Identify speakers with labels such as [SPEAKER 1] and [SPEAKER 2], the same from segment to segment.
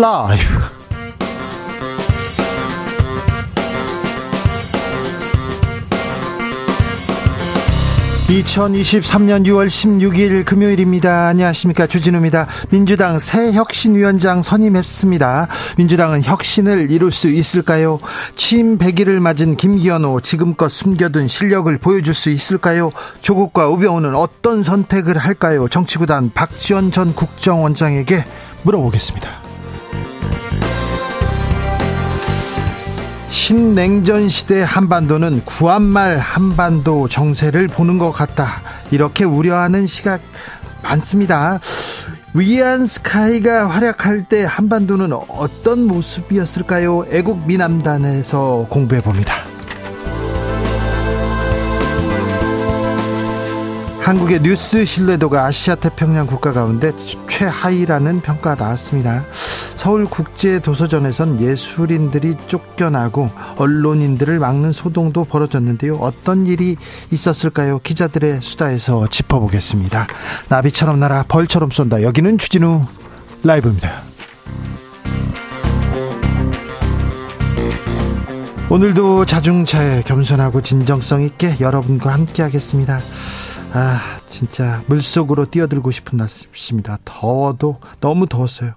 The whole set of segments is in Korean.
[SPEAKER 1] 라이브. 2023년 6월 16일 금요일입니다. 안녕하십니까. 주진우입니다. 민주당 새 혁신위원장 선임했습니다. 민주당은 혁신을 이룰 수 있을까요? 취임 100일을 맞은 김기현호 지금껏 숨겨둔 실력을 보여줄 수 있을까요? 조국과 우병우는 어떤 선택을 할까요? 정치구단 박지원 전 국정원장에게 물어보겠습니다. 신냉전 시대 한반도는 구한말 한반도 정세를 보는 것 같다. 이렇게 우려하는 시각 많습니다. 위안 스카이가 활약할 때 한반도는 어떤 모습이었을까요? 애국 미남단에서 공부해 봅니다. 한국의 뉴스 신뢰도가 아시아 태평양 국가 가운데 최하위라는 평가 나왔습니다. 서울국제도서전에선 예술인들이 쫓겨나고 언론인들을 막는 소동도 벌어졌는데요. 어떤 일이 있었을까요? 기자들의 수다에서 짚어보겠습니다. 나비처럼 날아 벌처럼 쏜다. 여기는 주진우 라이브입니다. 오늘도 자중차에 겸손하고 진정성 있게 여러분과 함께 하겠습니다. 아, 진짜 물속으로 뛰어들고 싶은 날씨입니다. 더워도 너무 더웠어요.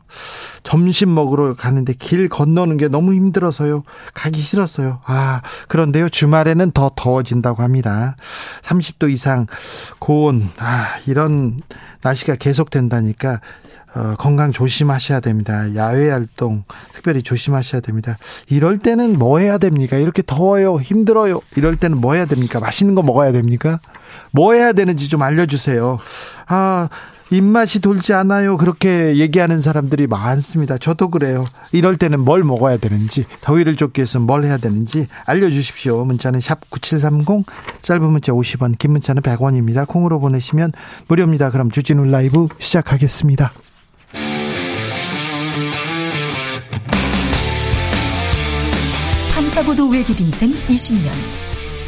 [SPEAKER 1] 점심 먹으러 가는데 길 건너는 게 너무 힘들어서요. 가기 싫었어요. 아, 그런데요. 주말에는 더 더워진다고 합니다. 30도 이상 고온, 아, 이런 날씨가 계속된다니까 어, 건강 조심하셔야 됩니다. 야외 활동 특별히 조심하셔야 됩니다. 이럴 때는 뭐 해야 됩니까? 이렇게 더워요, 힘들어요. 이럴 때는 뭐 해야 됩니까? 맛있는 거 먹어야 됩니까? 뭐 해야 되는지 좀 알려주세요. 아, 입맛이 돌지 않아요. 그렇게 얘기하는 사람들이 많습니다. 저도 그래요. 이럴 때는 뭘 먹어야 되는지, 더위를 쫓기 위해서 뭘 해야 되는지 알려주십시오. 문자는 샵 9730, 짧은 문자 50원, 긴 문자는 100원입니다. 콩으로 보내시면 무료입니다. 그럼 주진우 라이브 시작하겠습니다.
[SPEAKER 2] 탐사보도 외길 인생 20년.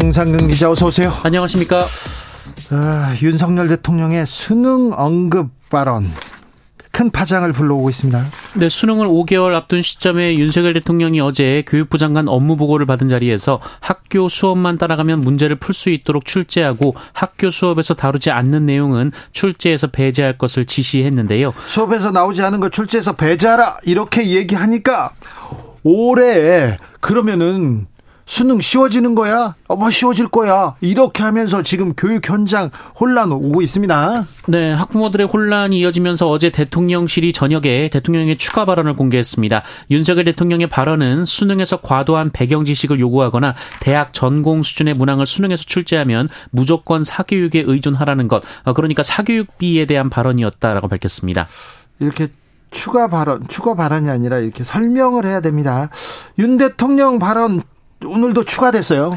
[SPEAKER 1] 정상근 기자 어서 오세요.
[SPEAKER 3] 안녕하십니까?
[SPEAKER 1] 아, 윤석열 대통령의 수능 언급 발언 큰 파장을 불러오고 있습니다.
[SPEAKER 3] 네, 수능을 5개월 앞둔 시점에 윤석열 대통령이 어제 교육부 장관 업무 보고를 받은 자리에서 학교 수업만 따라가면 문제를 풀 수 있도록 출제하고 학교 수업에서 다루지 않는 내용은 출제에서 배제할 것을 지시했는데요.
[SPEAKER 1] 수업에서 나오지 않은 거 출제해서 배제하라 이렇게 얘기하니까 올해 그러면은 수능 쉬워지는 거야? 어머 쉬워질 거야. 이렇게 하면서 지금 교육 현장 혼란 오고 있습니다.
[SPEAKER 3] 네, 학부모들의 혼란이 이어지면서 어제 대통령실이 저녁에 대통령의 추가 발언을 공개했습니다. 윤석열 대통령의 발언은 수능에서 과도한 배경 지식을 요구하거나 대학 전공 수준의 문항을 수능에서 출제하면 무조건 사교육에 의존하라는 것. 어, 그러니까 사교육비에 대한 발언이었다라고 밝혔습니다.
[SPEAKER 1] 이렇게 추가 발언, 추가 발언이 아니라 이렇게 설명을 해야 됩니다. 윤 대통령 발언 오늘도 추가됐어요.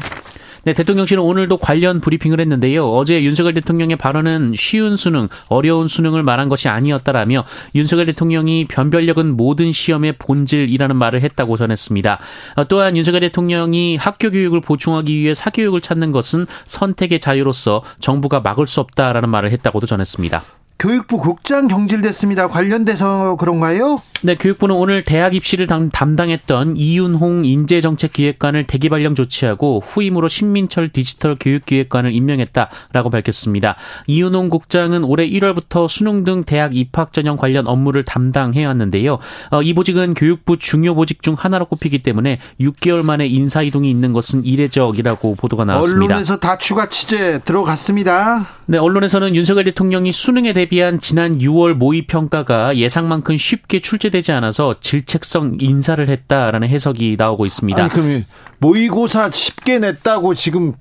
[SPEAKER 3] 네, 대통령실은 오늘도 관련 브리핑을 했는데요. 어제 윤석열 대통령의 발언은 쉬운 수능, 어려운 수능을 말한 것이 아니었다라며 윤석열 대통령이 변별력은 모든 시험의 본질이라는 말을 했다고 전했습니다. 어, 또한 윤석열 대통령이 학교 교육을 보충하기 위해 사교육을 찾는 것은 선택의 자유로서 정부가 막을 수 없다라는 말을 했다고도 전했습니다.
[SPEAKER 1] 교육부 국장 경질됐습니다. 관련돼서 그런가요?
[SPEAKER 3] 네, 교육부는 오늘 대학 입시를 담당했던 이윤홍 인재정책기획관을 대기 발령 조치하고 후임으로 신민철 디지털 교육기획관을 임명했다라고 밝혔습니다. 이윤홍 국장은 올해 1월부터 수능 등 대학 입학 전형 관련 업무를 담당해왔는데요. 어, 이 보직은 교육부 중요 보직 중 하나로 꼽히기 때문에 6개월 만에 인사 이동이 있는 것은 이례적이라고 보도가 나왔습니다.
[SPEAKER 1] 언론에서 다 추가 취재 들어갔습니다.
[SPEAKER 3] 네, 언론에서는 윤석열 대통령이 수능에 대비 대 비한 지난 6월 모의 평가가 예상만큼 쉽게 출제되지 않아서 질책성 인사를 했다라는 해석이 나오고 있습니다.
[SPEAKER 1] 아니, 그럼 모의고사 쉽게 냈다고 지금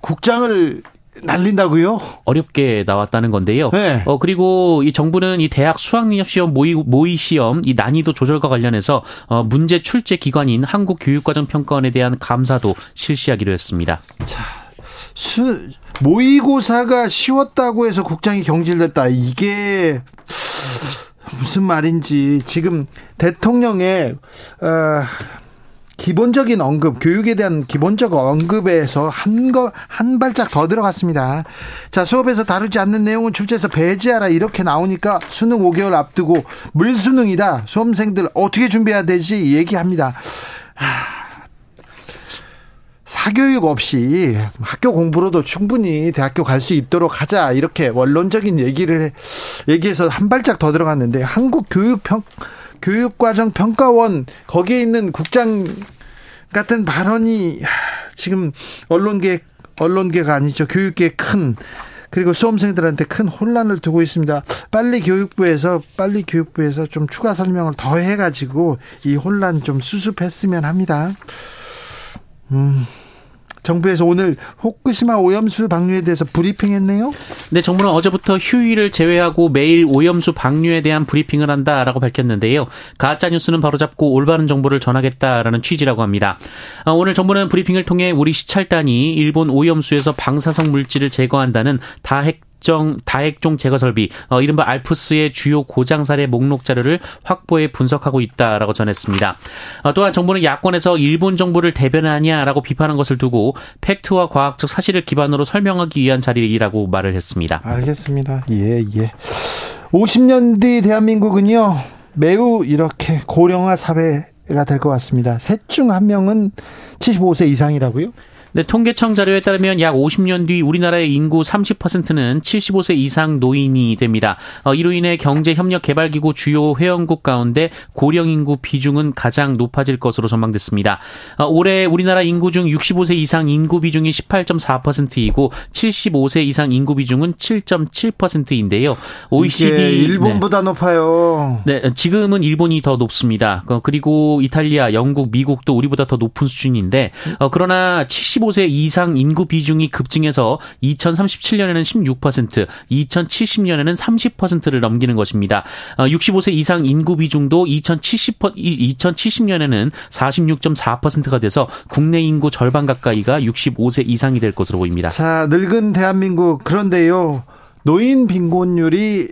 [SPEAKER 1] 국장을 날린다고요?
[SPEAKER 3] 어렵게 나왔다는 건데요. 네. 어 그리고 이 정부는 이 대학 수학능력 시험 모의 모의 시험 이 난이도 조절과 관련해서 어 문제 출제 기관인 한국교육과정평가원에 대한 감사도 실시하기로 했습니다.
[SPEAKER 1] 자, 수 모의고사가 쉬웠다고 해서 국장이 경질됐다. 이게 무슨 말인지 지금 대통령의 어, 기본적인 언급, 교육에 대한 기본적 언급에서 한 거, 한 발짝 더 들어갔습니다. 자, 수업에서 다루지 않는 내용은 출제해서 배제하라 이렇게 나오니까 수능 5개월 앞두고 물수능이다. 수험생들 어떻게 준비해야 되지? 얘기합니다. 하, 사교육 없이 학교 공부로도 충분히 대학교 갈 수 있도록 하자 이렇게 원론적인 얘기를 얘기해서 한 발짝 더 들어갔는데 한국 교육 평 교육과정 평가원 거기에 있는 국장 같은 발언이 지금 언론계 언론계가 아니죠 교육계 큰 그리고 수험생들한테 큰 혼란을 두고 있습니다. 빨리 교육부에서 빨리 교육부에서 좀 추가 설명을 더 해가지고 이 혼란 좀 수습했으면 합니다. 음. 정부에서 오늘 후쿠시마 오염수 방류에 대해서 브리핑했네요.
[SPEAKER 3] 네, 정부는 어제부터 휴일을 제외하고 매일 오염수 방류에 대한 브리핑을 한다라고 밝혔는데요. 가짜 뉴스는 바로잡고 올바른 정보를 전하겠다라는 취지라고 합니다. 어, 오늘 정부는 브리핑을 통해 우리 시찰단이 일본 오염수에서 방사성 물질을 제거한다는 다핵 다액종, 다액종 제거 설비, 어, 이른바 알프스의 주요 고장 사례 목록 자료를 확보해 분석하고 있다라고 전했습니다. 어, 또한 정부는 야권에서 일본 정부를 대변하냐라고 비판한 것을 두고 팩트와 과학적 사실을 기반으로 설명하기 위한 자리라고 말을 했습니다.
[SPEAKER 1] 알겠습니다. 예, 예. 50년 뒤 대한민국은요, 매우 이렇게 고령화 사회가 될 것 같습니다. 셋 중 한 명은 75세 이상이라고요?
[SPEAKER 3] 네, 통계청 자료에 따르면 약 50년 뒤 우리나라의 인구 30%는 75세 이상 노인이 됩니다. 어, 이로 인해 경제협력개발기구 주요 회원국 가운데 고령 인구 비중은 가장 높아질 것으로 전망됐습니다. 어, 올해 우리나라 인구 중 65세 이상 인구 비중이 18.4%이고 75세 이상 인구 비중은 7.7%인데요.
[SPEAKER 1] OECD 일본보다 네. 높아요.
[SPEAKER 3] 네, 지금은 일본이 더 높습니다. 어, 그리고 이탈리아, 영국, 미국도 우리보다 더 높은 수준인데 어, 그러나 75 65세 이상 인구 비중이 급증해서 2037년에는 16%, 2070년에는 30%를 넘기는 것입니다. 65세 어, 이상 인구 비중도 2070, 2070년에는 46.4%가 돼서 국내 인구 절반 가까이가 65세 이상이 될 것으로 보입니다.
[SPEAKER 1] 자, 늙은 대한민국 그런데요. 노인 빈곤율이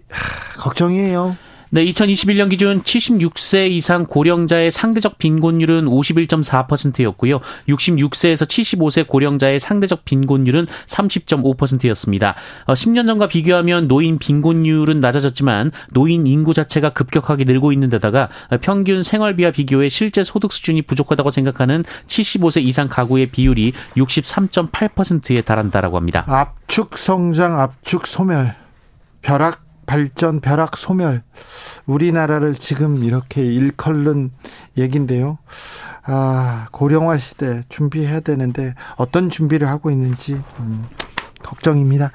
[SPEAKER 1] 걱정이에요.
[SPEAKER 3] 네, 2021년 기준 76세 이상 고령자의 상대적 빈곤율은 51.4%였고요. 66세에서 75세 고령자의 상대적 빈곤율은 30.5%였습니다. 10년 어, 전과 비교하면 노인 빈곤율은 낮아졌지만 노인 인구 자체가 급격하게 늘고 있는 데다가 평균 생활비와 비교해 실제 소득 수준이 부족하다고 생각하는 75세 이상 가구의 비율이 63.8%에 달한다라고 합니다.
[SPEAKER 1] 압축 성장, 압축 소멸, 벼락 발전, 벼락, 소멸. 우리나라를 지금 이렇게 일컬는 얘긴데요. 아, 고령화 시대 준비해야 되는데 어떤 준비를 하고 있는지 음, 걱정입니다.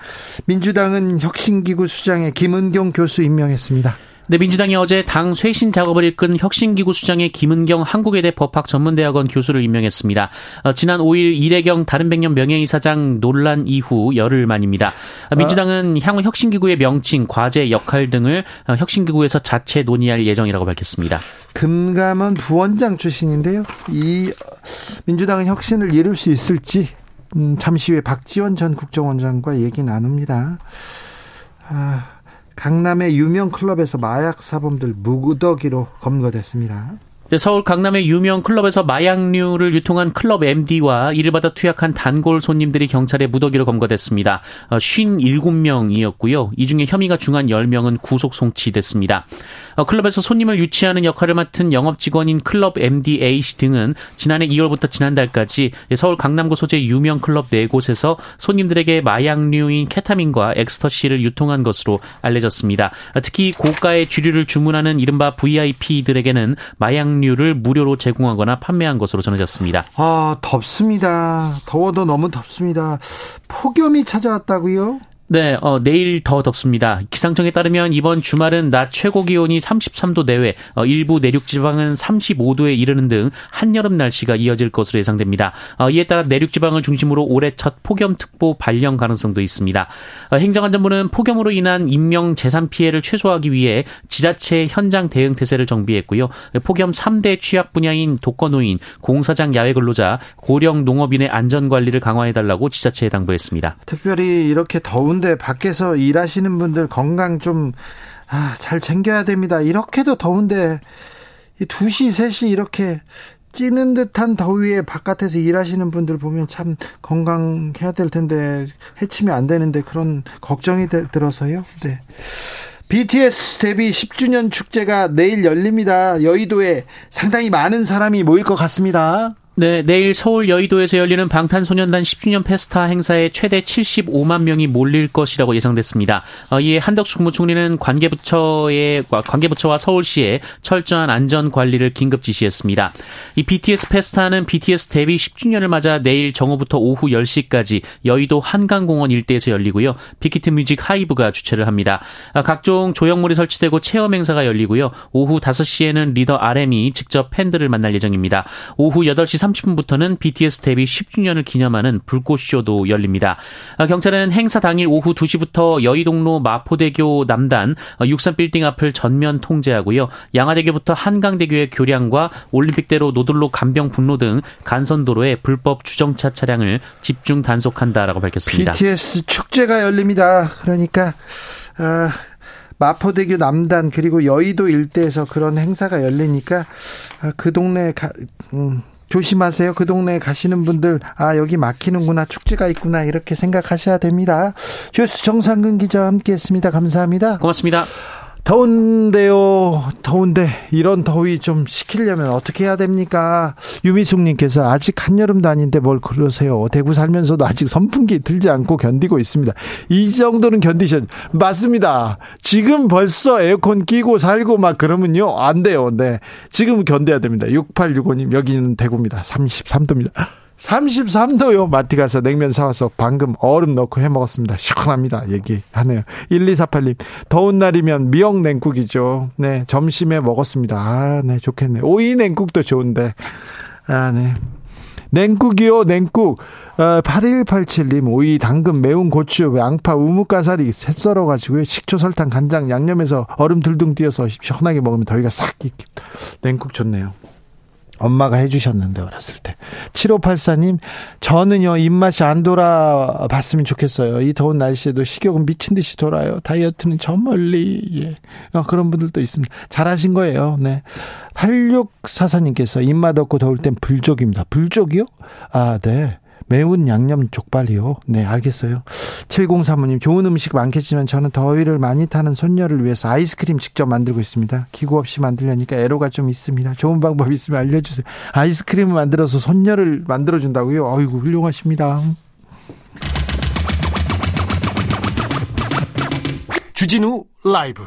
[SPEAKER 1] 민주당은 혁신기구 수장에 김은경 교수 임명했습니다.
[SPEAKER 3] 네, 민주당이 어제 당 쇄신 작업을 이끈 혁신기구 수장의 김은경 한국외대 법학전문대학원 교수를 임명했습니다. 어, 지난 5일 이래경 다른백년 명예이사장 논란 이후 열흘 만입니다. 어, 민주당은 향후 혁신기구의 명칭, 과제, 역할 등을 어, 혁신기구에서 자체 논의할 예정이라고 밝혔습니다.
[SPEAKER 1] 금감원 부원장 출신인데요. 이 민주당은 혁신을 이룰 수 있을지 음, 잠시 후에 박지원 전 국정원장과 얘기 나눕니다. 아. 강남의 유명 클럽에서 마약 사범들 무더기로 검거됐습니다.
[SPEAKER 3] 네, 서울 강남의 유명 클럽에서 마약류를 유통한 클럽 MD와 이를 받아 투약한 단골 손님들이 경찰에 무더기로 검거됐습니다. 57명이었고요. 어, 이 중에 혐의가 중한 10명은 구속 송치됐습니다. 어, 클럽에서 손님을 유치하는 역할을 맡은 영업 직원인 클럽 MD A씨 등은 지난해 2월부터 지난달까지 서울 강남구 소재 유명 클럽 4곳에서 손님들에게 마약류인 케타민과 엑스터시를 유통한 것으로 알려졌습니다. 특히 고가의 주류를 주문하는 이른바 VIP들에게는 마약 류를 무료로 제공하거나 판매한 것으로 전해졌습니다.
[SPEAKER 1] 아, 덥습니다. 더워도 너무 덥습니다. 폭염이 찾아왔다고요?
[SPEAKER 3] 네, 어, 내일 더 덥습니다. 기상청에 따르면 이번 주말은 낮 최고 기온이 33도 내외, 어, 일부 내륙 지방은 35도에 이르는 등 한여름 날씨가 이어질 것으로 예상됩니다. 어, 이에 따라 내륙 지방을 중심으로 올해 첫 폭염특보 발령 가능성도 있습니다. 어, 행정안전부는 폭염으로 인한 인명 재산 피해를 최소화하기 위해 지자체 현장 대응 태세를 정비했고요. 폭염 3대 취약 분야인 독거노인, 공사장 야외 근로자, 고령 농업인의 안전 관리를 강화해 달라고 지자체에 당부했습니다.
[SPEAKER 1] 특별히 이렇게 더운 더운데 밖에서 일하시는 분들 건강 좀, 아, 잘 챙겨야 됩니다. 이렇게도 더운데, 이 2시, 3시 이렇게 찌는 듯한 더위에 바깥에서 일하시는 분들 보면 참 건강해야 될 텐데, 해치면 안 되는데 그런 걱정이 되, 들어서요. 네. BTS 데뷔 10주년 축제가 내일 열립니다. 여의도에 상당히 많은 사람이 모일 것 같습니다.
[SPEAKER 3] 네, 내일 서울 여의도에서 열리는 방탄소년단 10주년 페스타 행사에 최대 75만 명이 몰릴 것이라고 예상됐습니다. 어, 이에 한덕수 국무총리는 관계부처의 관계부처와 서울시에 철저한 안전 관리를 긴급 지시했습니다. 이 BTS 페스타는 BTS 데뷔 10주년을 맞아 내일 정오부터 오후 10시까지 여의도 한강공원 일대에서 열리고요. 빅히트 뮤직 하이브가 주최를 합니다. 아, 각종 조형물이 설치되고 체험 행사가 열리고요. 오후 5시에는 리더 RM이 직접 팬들을 만날 예정입니다. 오후 8시 30분부터는 BTS 데뷔 10주년을 기념하는 불꽃쇼도 열립니다. 아, 경찰은 행사 당일 오후 2시부터 여의동로 마포대교 남단 63빌딩 앞을 전면 통제하고요. 양화대교부터 한강대교의 교량과 올림픽대로 노들로 간병분로 등 간선도로에 불법 주정차 차량을 집중 단속한다라고 밝혔습니다.
[SPEAKER 1] BTS 축제가 열립니다. 그러니까 아, 마포대교 남단 그리고 여의도 일대에서 그런 행사가 열리니까 아, 그 동네 가, 음, 조심하세요. 그 동네에 가시는 분들, 아, 여기 막히는구나, 축제가 있구나, 이렇게 생각하셔야 됩니다. 주스 정상근 기자와 함께 했습니다. 감사합니다.
[SPEAKER 3] 고맙습니다.
[SPEAKER 1] 더운데요. 더운데 이런 더위 좀 식히려면 어떻게 해야 됩니까? 유미숙님께서 아직 한여름도 아닌데 뭘 그러세요. 대구 살면서도 아직 선풍기 들지 않고 견디고 있습니다. 이 정도는 견디셔. 맞습니다. 지금 벌써 에어컨 끼고 살고 막 그러면요. 안 돼요. 네. 지금 견뎌야 됩니다. 6865님 여기는 대구입니다. 33도입니다. 33도요. 마트 가서 냉면 사와서 방금 얼음 넣고 해 먹었습니다. 시원합니다. 얘기하네요. 1248님. 더운 날이면 미역 냉국이죠. 네. 점심에 먹었습니다. 아, 네. 좋겠네. 오이 냉국도 좋은데. 아, 네. 냉국이요, 냉국. 어, 8187님, 오이, 당근, 매운 고추, 양파, 우뭇가사리, 새 썰어가지고요. 식초, 설탕, 간장, 양념해서 얼음 들둥 띄어서 시원하게 먹으면 더위가 싹, 냉국 좋네요. 엄마가 해주셨는데 어렸을 때. 7584님 저는요 입맛이 안 돌아봤으면 좋겠어요. 이 더운 날씨에도 식욕은 미친 듯이 돌아요. 다이어트는 저 멀리 예. 어, 그런 분들도 있습니다. 잘하신 거예요. 네. 8644님께서 입맛 없고 더울 땐 불족입니다. 불족이요? 아네 매운 양념 족발이요. 네, 알겠어요. 7035님, 좋은 음식 많겠지만 저는 더위를 많이 타는 손녀를 위해서 아이스크림 직접 만들고 있습니다. 기구 없이 만들려니까 애로가 좀 있습니다. 좋은 방법 있으면 알려주세요. 아이스크림을 만들어서 손녀를 만들어준다고요? 아이고, 훌륭하십니다. 주진우 라이브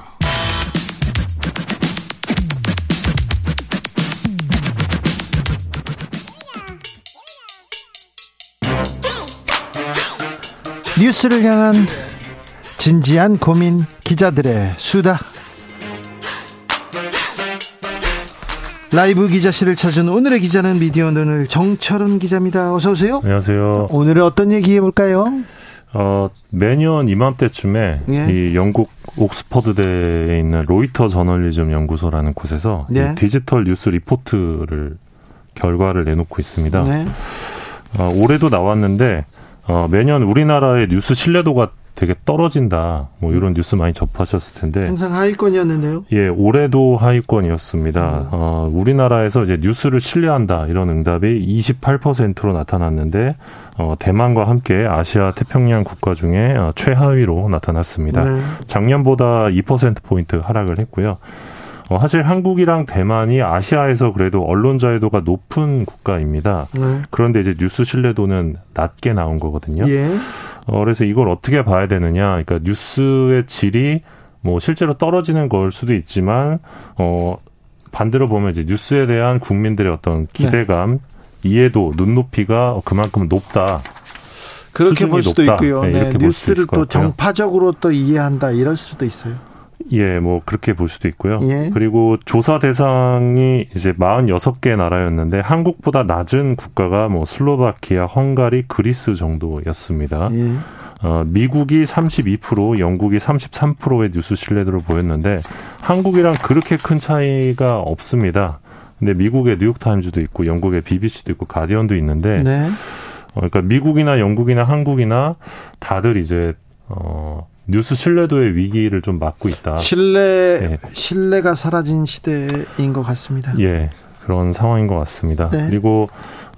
[SPEAKER 1] 뉴스를 향한 진지한 고민 기자들의 수다 라이브 기자실을 찾은 오늘의 기자는 미디어 눈을 정철은 기자입니다. 어서 오세요.
[SPEAKER 4] 안녕하세요.
[SPEAKER 1] 오늘은 어떤 얘기 해볼까요?
[SPEAKER 4] 어, 매년 이맘때쯤에 예. 이 영국 옥스퍼드대에 있는 로이터 저널리즘 연구소라는 곳에서 예. 디지털 뉴스 리포트를 결과를 내놓고 있습니다. 네. 어, 올해도 나왔는데 어, 매년 우리나라의 뉴스 신뢰도가 되게 떨어진다. 뭐 이런 뉴스 많이 접하셨을 텐데.
[SPEAKER 1] 항상 하위권이었는데요.
[SPEAKER 4] 예, 올해도 하위권이었습니다. 음. 어, 우리나라에서 이제 뉴스를 신뢰한다 이런 응답이 28%로 나타났는데 어, 대만과 함께 아시아 태평양 국가 중에 어, 최하위로 나타났습니다. 네. 작년보다 2% 포인트 하락을 했고요. 어, 사실 한국이랑 대만이 아시아에서 그래도 언론 자유도가 높은 국가입니다. 네. 그런데 이제 뉴스 신뢰도는 낮게 나온 거거든요. 예. 어, 그래서 이걸 어떻게 봐야 되느냐. 그러니까 뉴스의 질이 뭐 실제로 떨어지는 걸 수도 있지만, 어, 반대로 보면 이제 뉴스에 대한 국민들의 어떤 기대감, 네. 이해도, 눈높이가 그만큼 높다.
[SPEAKER 1] 그렇게 볼 수도
[SPEAKER 4] 높다.
[SPEAKER 1] 있고요.
[SPEAKER 4] 네,
[SPEAKER 1] 네, 뉴스를 또 정파적으로 또 이해한다 이럴 수도 있어요.
[SPEAKER 4] 예, 뭐 그렇게 볼 수도 있고요.
[SPEAKER 1] 예.
[SPEAKER 4] 그리고 조사 대상이 이제 46개 나라였는데 한국보다 낮은 국가가 뭐 슬로바키아, 헝가리, 그리스 정도였습니다.
[SPEAKER 1] 예.
[SPEAKER 4] 어, 미국이 32%, 영국이 33%의 뉴스 신뢰도를 보였는데 한국이랑 그렇게 큰 차이가 없습니다. 근데 미국의 뉴욕타임즈도 있고 영국의 BBC도 있고 가디언도 있는데
[SPEAKER 1] 네.
[SPEAKER 4] 어, 그러니까 미국이나 영국이나 한국이나 다들 이제 어, 뉴스 신뢰도의 위기를 좀 맞고 있다.
[SPEAKER 1] 신뢰
[SPEAKER 4] 네.
[SPEAKER 1] 신뢰가 사라진 시대인 것 같습니다.
[SPEAKER 4] 예, 그런 상황인 것 같습니다.
[SPEAKER 1] 네.
[SPEAKER 4] 그리고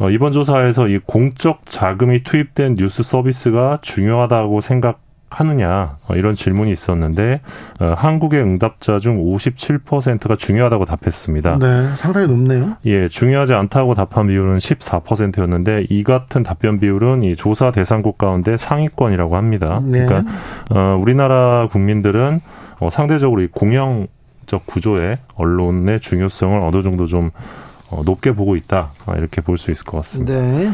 [SPEAKER 4] 어, 이번 조사에서 이 공적 자금이 투입된 뉴스 서비스가 중요하다고 생각 하느냐 어, 이런 질문이 있었는데 어, 한국의 응답자 중 57%가 중요하다고 답했습니다.
[SPEAKER 1] 네, 상당히 높네요.
[SPEAKER 4] 예, 중요하지 않다고 답한 비율은 14%였는데 이 같은 답변 비율은 이 조사 대상국 가운데 상위권이라고 합니다.
[SPEAKER 1] 네.
[SPEAKER 4] 그러니까 어, 우리나라 국민들은 어, 상대적으로 이 공영적 구조의 언론의 중요성을 어느 정도 좀 어, 높게 보고 있다 아, 이렇게 볼 수 있을 것 같습니다.
[SPEAKER 1] 네.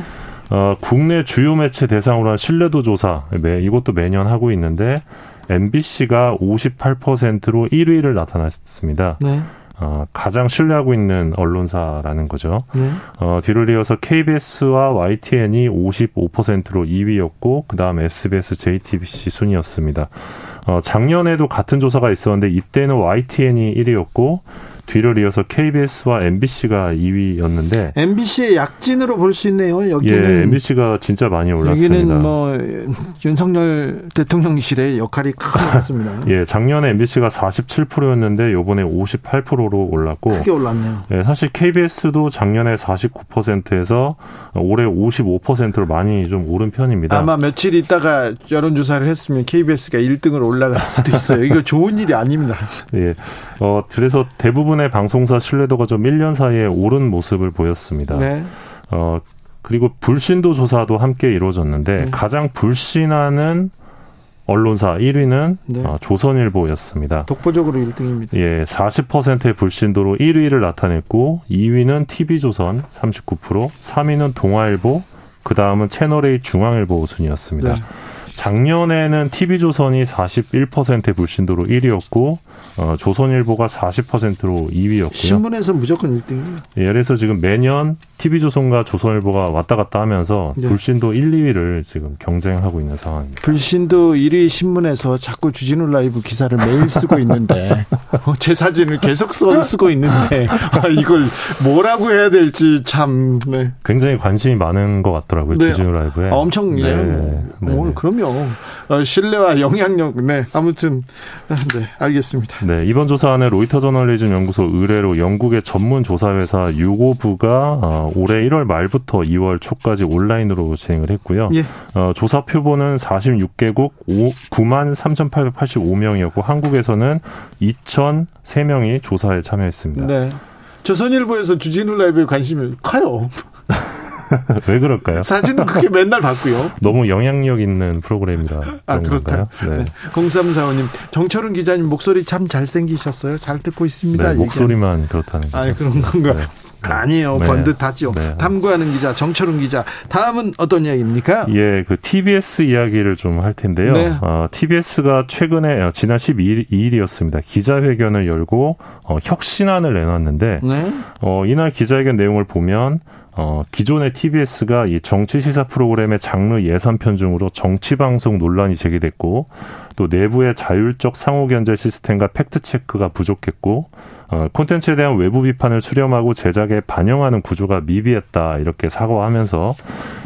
[SPEAKER 4] 어, 국내 주요 매체 대상으로 한 신뢰도 조사 매, 이것도 매년 하고 있는데 MBC가 58%로 1위를 나타났습니다.
[SPEAKER 1] 네.
[SPEAKER 4] 어, 가장 신뢰하고 있는 언론사라는 거죠.
[SPEAKER 1] 네.
[SPEAKER 4] 어, 뒤를 이어서 KBS와 YTN이 55%로 2위였고, 그 다음 SBS, JTBC 순이었습니다. 어, 작년에도 같은 조사가 있었는데, 이때는 YTN이 1위였고, 뒤를 이어서 KBS와 MBC가 2위였는데,
[SPEAKER 1] MBC의 약진으로 볼 수 있네요.
[SPEAKER 4] 예,
[SPEAKER 1] 여기는
[SPEAKER 4] MBC가 진짜 많이 올랐습니다.
[SPEAKER 1] 여기는 뭐 윤석열 대통령실의 역할이 큰 것 같습니다.
[SPEAKER 4] 예, 작년에 MBC가 47%였는데, 요번에 58%로 올랐고,
[SPEAKER 1] 크게 올랐네요.
[SPEAKER 4] 예, 사실 KBS도 작년에 49%에서 올해 55%로 많이 좀 오른 편입니다.
[SPEAKER 1] 아마 며칠 있다가 여론조사를 했으면 KBS가 1등으로 올라갈 수도 있어요. 이거 좋은 일이 아닙니다.
[SPEAKER 4] 예. 어, 그래서 대부분의 방송사 신뢰도가 좀 1년 사이에 오른 모습을 보였습니다.
[SPEAKER 1] 네.
[SPEAKER 4] 어, 그리고 불신도 조사도 함께 이루어졌는데
[SPEAKER 1] 네.
[SPEAKER 4] 가장 불신하는 언론사 1위는
[SPEAKER 1] 네.
[SPEAKER 4] 어, 조선일보였습니다.
[SPEAKER 1] 독보적으로 1등입니다.
[SPEAKER 4] 예, 40%의 불신도로 1위를 나타냈고 2위는 TV조선 39%, 3위는 동아일보, 그 다음은 채널A 중앙일보 순이었습니다.
[SPEAKER 1] 네.
[SPEAKER 4] 작년에는 TV조선이 41%의 불신도로 1위였고 어, 조선일보가 40%로 2위였고요.
[SPEAKER 1] 신문에서 무조건 1등이에요.
[SPEAKER 4] 예, 그래서 지금 매년 TV조선과 조선일보가 왔다 갔다 하면서
[SPEAKER 1] 네.
[SPEAKER 4] 불신도 1, 2위를 지금 경쟁하고 있는 상황입니다.
[SPEAKER 1] 불신도 1위 신문에서 자꾸 주진우 라이브 기사를 매일 쓰고 있는데 어, 제 사진을 계속 써, 쓰고 있는데 아, 이걸 뭐라고 해야 될지 참 네.
[SPEAKER 4] 굉장히 관심이 많은 것 같더라고요.
[SPEAKER 1] 네.
[SPEAKER 4] 주진우 라이브에.
[SPEAKER 1] 아, 엄청 예.
[SPEAKER 4] 네. 네.
[SPEAKER 1] 어, 그럼요. 어, 신뢰와 영향력 네 아무튼 네 알겠습니다.
[SPEAKER 4] 네, 이번 조사안에 로이터 저널리즘 연구소 의뢰로 영국의 전문 조사회사 유고부가 어, 올해 1월 말부터 2월 초까지 온라인으로 진행을 했고요.
[SPEAKER 1] 예.
[SPEAKER 4] 어, 조사 표본은 46개국 5, 9만 3,885명이었고 한국에서는 2,003명이 조사에 참여했습니다.
[SPEAKER 1] 네. 조선일보에서 주진우 라이브에 관심이 커요.
[SPEAKER 4] 왜 그럴까요?
[SPEAKER 1] 사진도 그렇게 맨날 봤고요.
[SPEAKER 4] 너무 영향력 있는 프로그램이라
[SPEAKER 1] 아, 그렇다.
[SPEAKER 4] 건가요? 네.
[SPEAKER 1] 네. 0345님, 정철은 기자님 목소리 참 잘생기셨어요. 잘 듣고 있습니다.
[SPEAKER 4] 네, 목소리만 그렇다는 거죠.
[SPEAKER 1] 아, 그런 건가?
[SPEAKER 4] 네.
[SPEAKER 1] 아니에요.
[SPEAKER 4] 네.
[SPEAKER 1] 번듯하죠.
[SPEAKER 4] 네.
[SPEAKER 1] 탐구하는 기자, 정철은 기자. 다음은 어떤 이야기입니까?
[SPEAKER 4] 예, 그 TBS 이야기를 좀 할 텐데요.
[SPEAKER 1] 네.
[SPEAKER 4] 어, TBS가 최근에 어, 지난 12일 이었습니다. 기자회견을 열고 어, 혁신안을 내놨는데
[SPEAKER 1] 네.
[SPEAKER 4] 어, 이날 기자회견 내용을 보면 어, 기존의 TBS가 이 정치 시사 프로그램의 장르 예산 편중으로 정치 방송 논란이 제기됐고 또 내부의 자율적 상호 견제 시스템과 fact check가 부족했고 어, 콘텐츠에 대한 외부 비판을 수렴하고 제작에 반영하는 구조가 미비했다 이렇게 사과하면서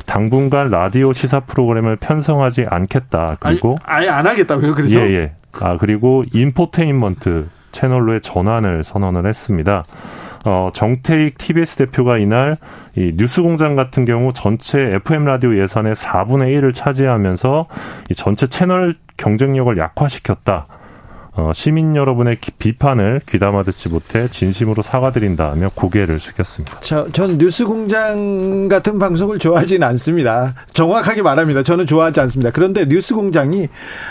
[SPEAKER 4] 당분간 라디오 시사 프로그램을 편성하지 않겠다 그리고
[SPEAKER 1] 아니, 아예 안 하겠다고요? 그래서
[SPEAKER 4] 예, 예. 아, 그리고 인포테인먼트 채널로의 전환을 선언을 했습니다. 어, 정태익 TBS 대표가 이날 이 뉴스공장 같은 경우 전체 FM 라디오 예산의 4분의 1을 차지하면서 이 전체 채널 경쟁력을 약화시켰다. 어, 시민 여러분의 기- 비판을 귀담아 듣지 못해 진심으로 사과드린다며 고개를 숙였습니다.
[SPEAKER 1] 저, 전 뉴스공장 같은 방송을 좋아하지는 않습니다. 정확하게 말합니다. 저는 좋아하지 않습니다. 그런데 뉴스공장이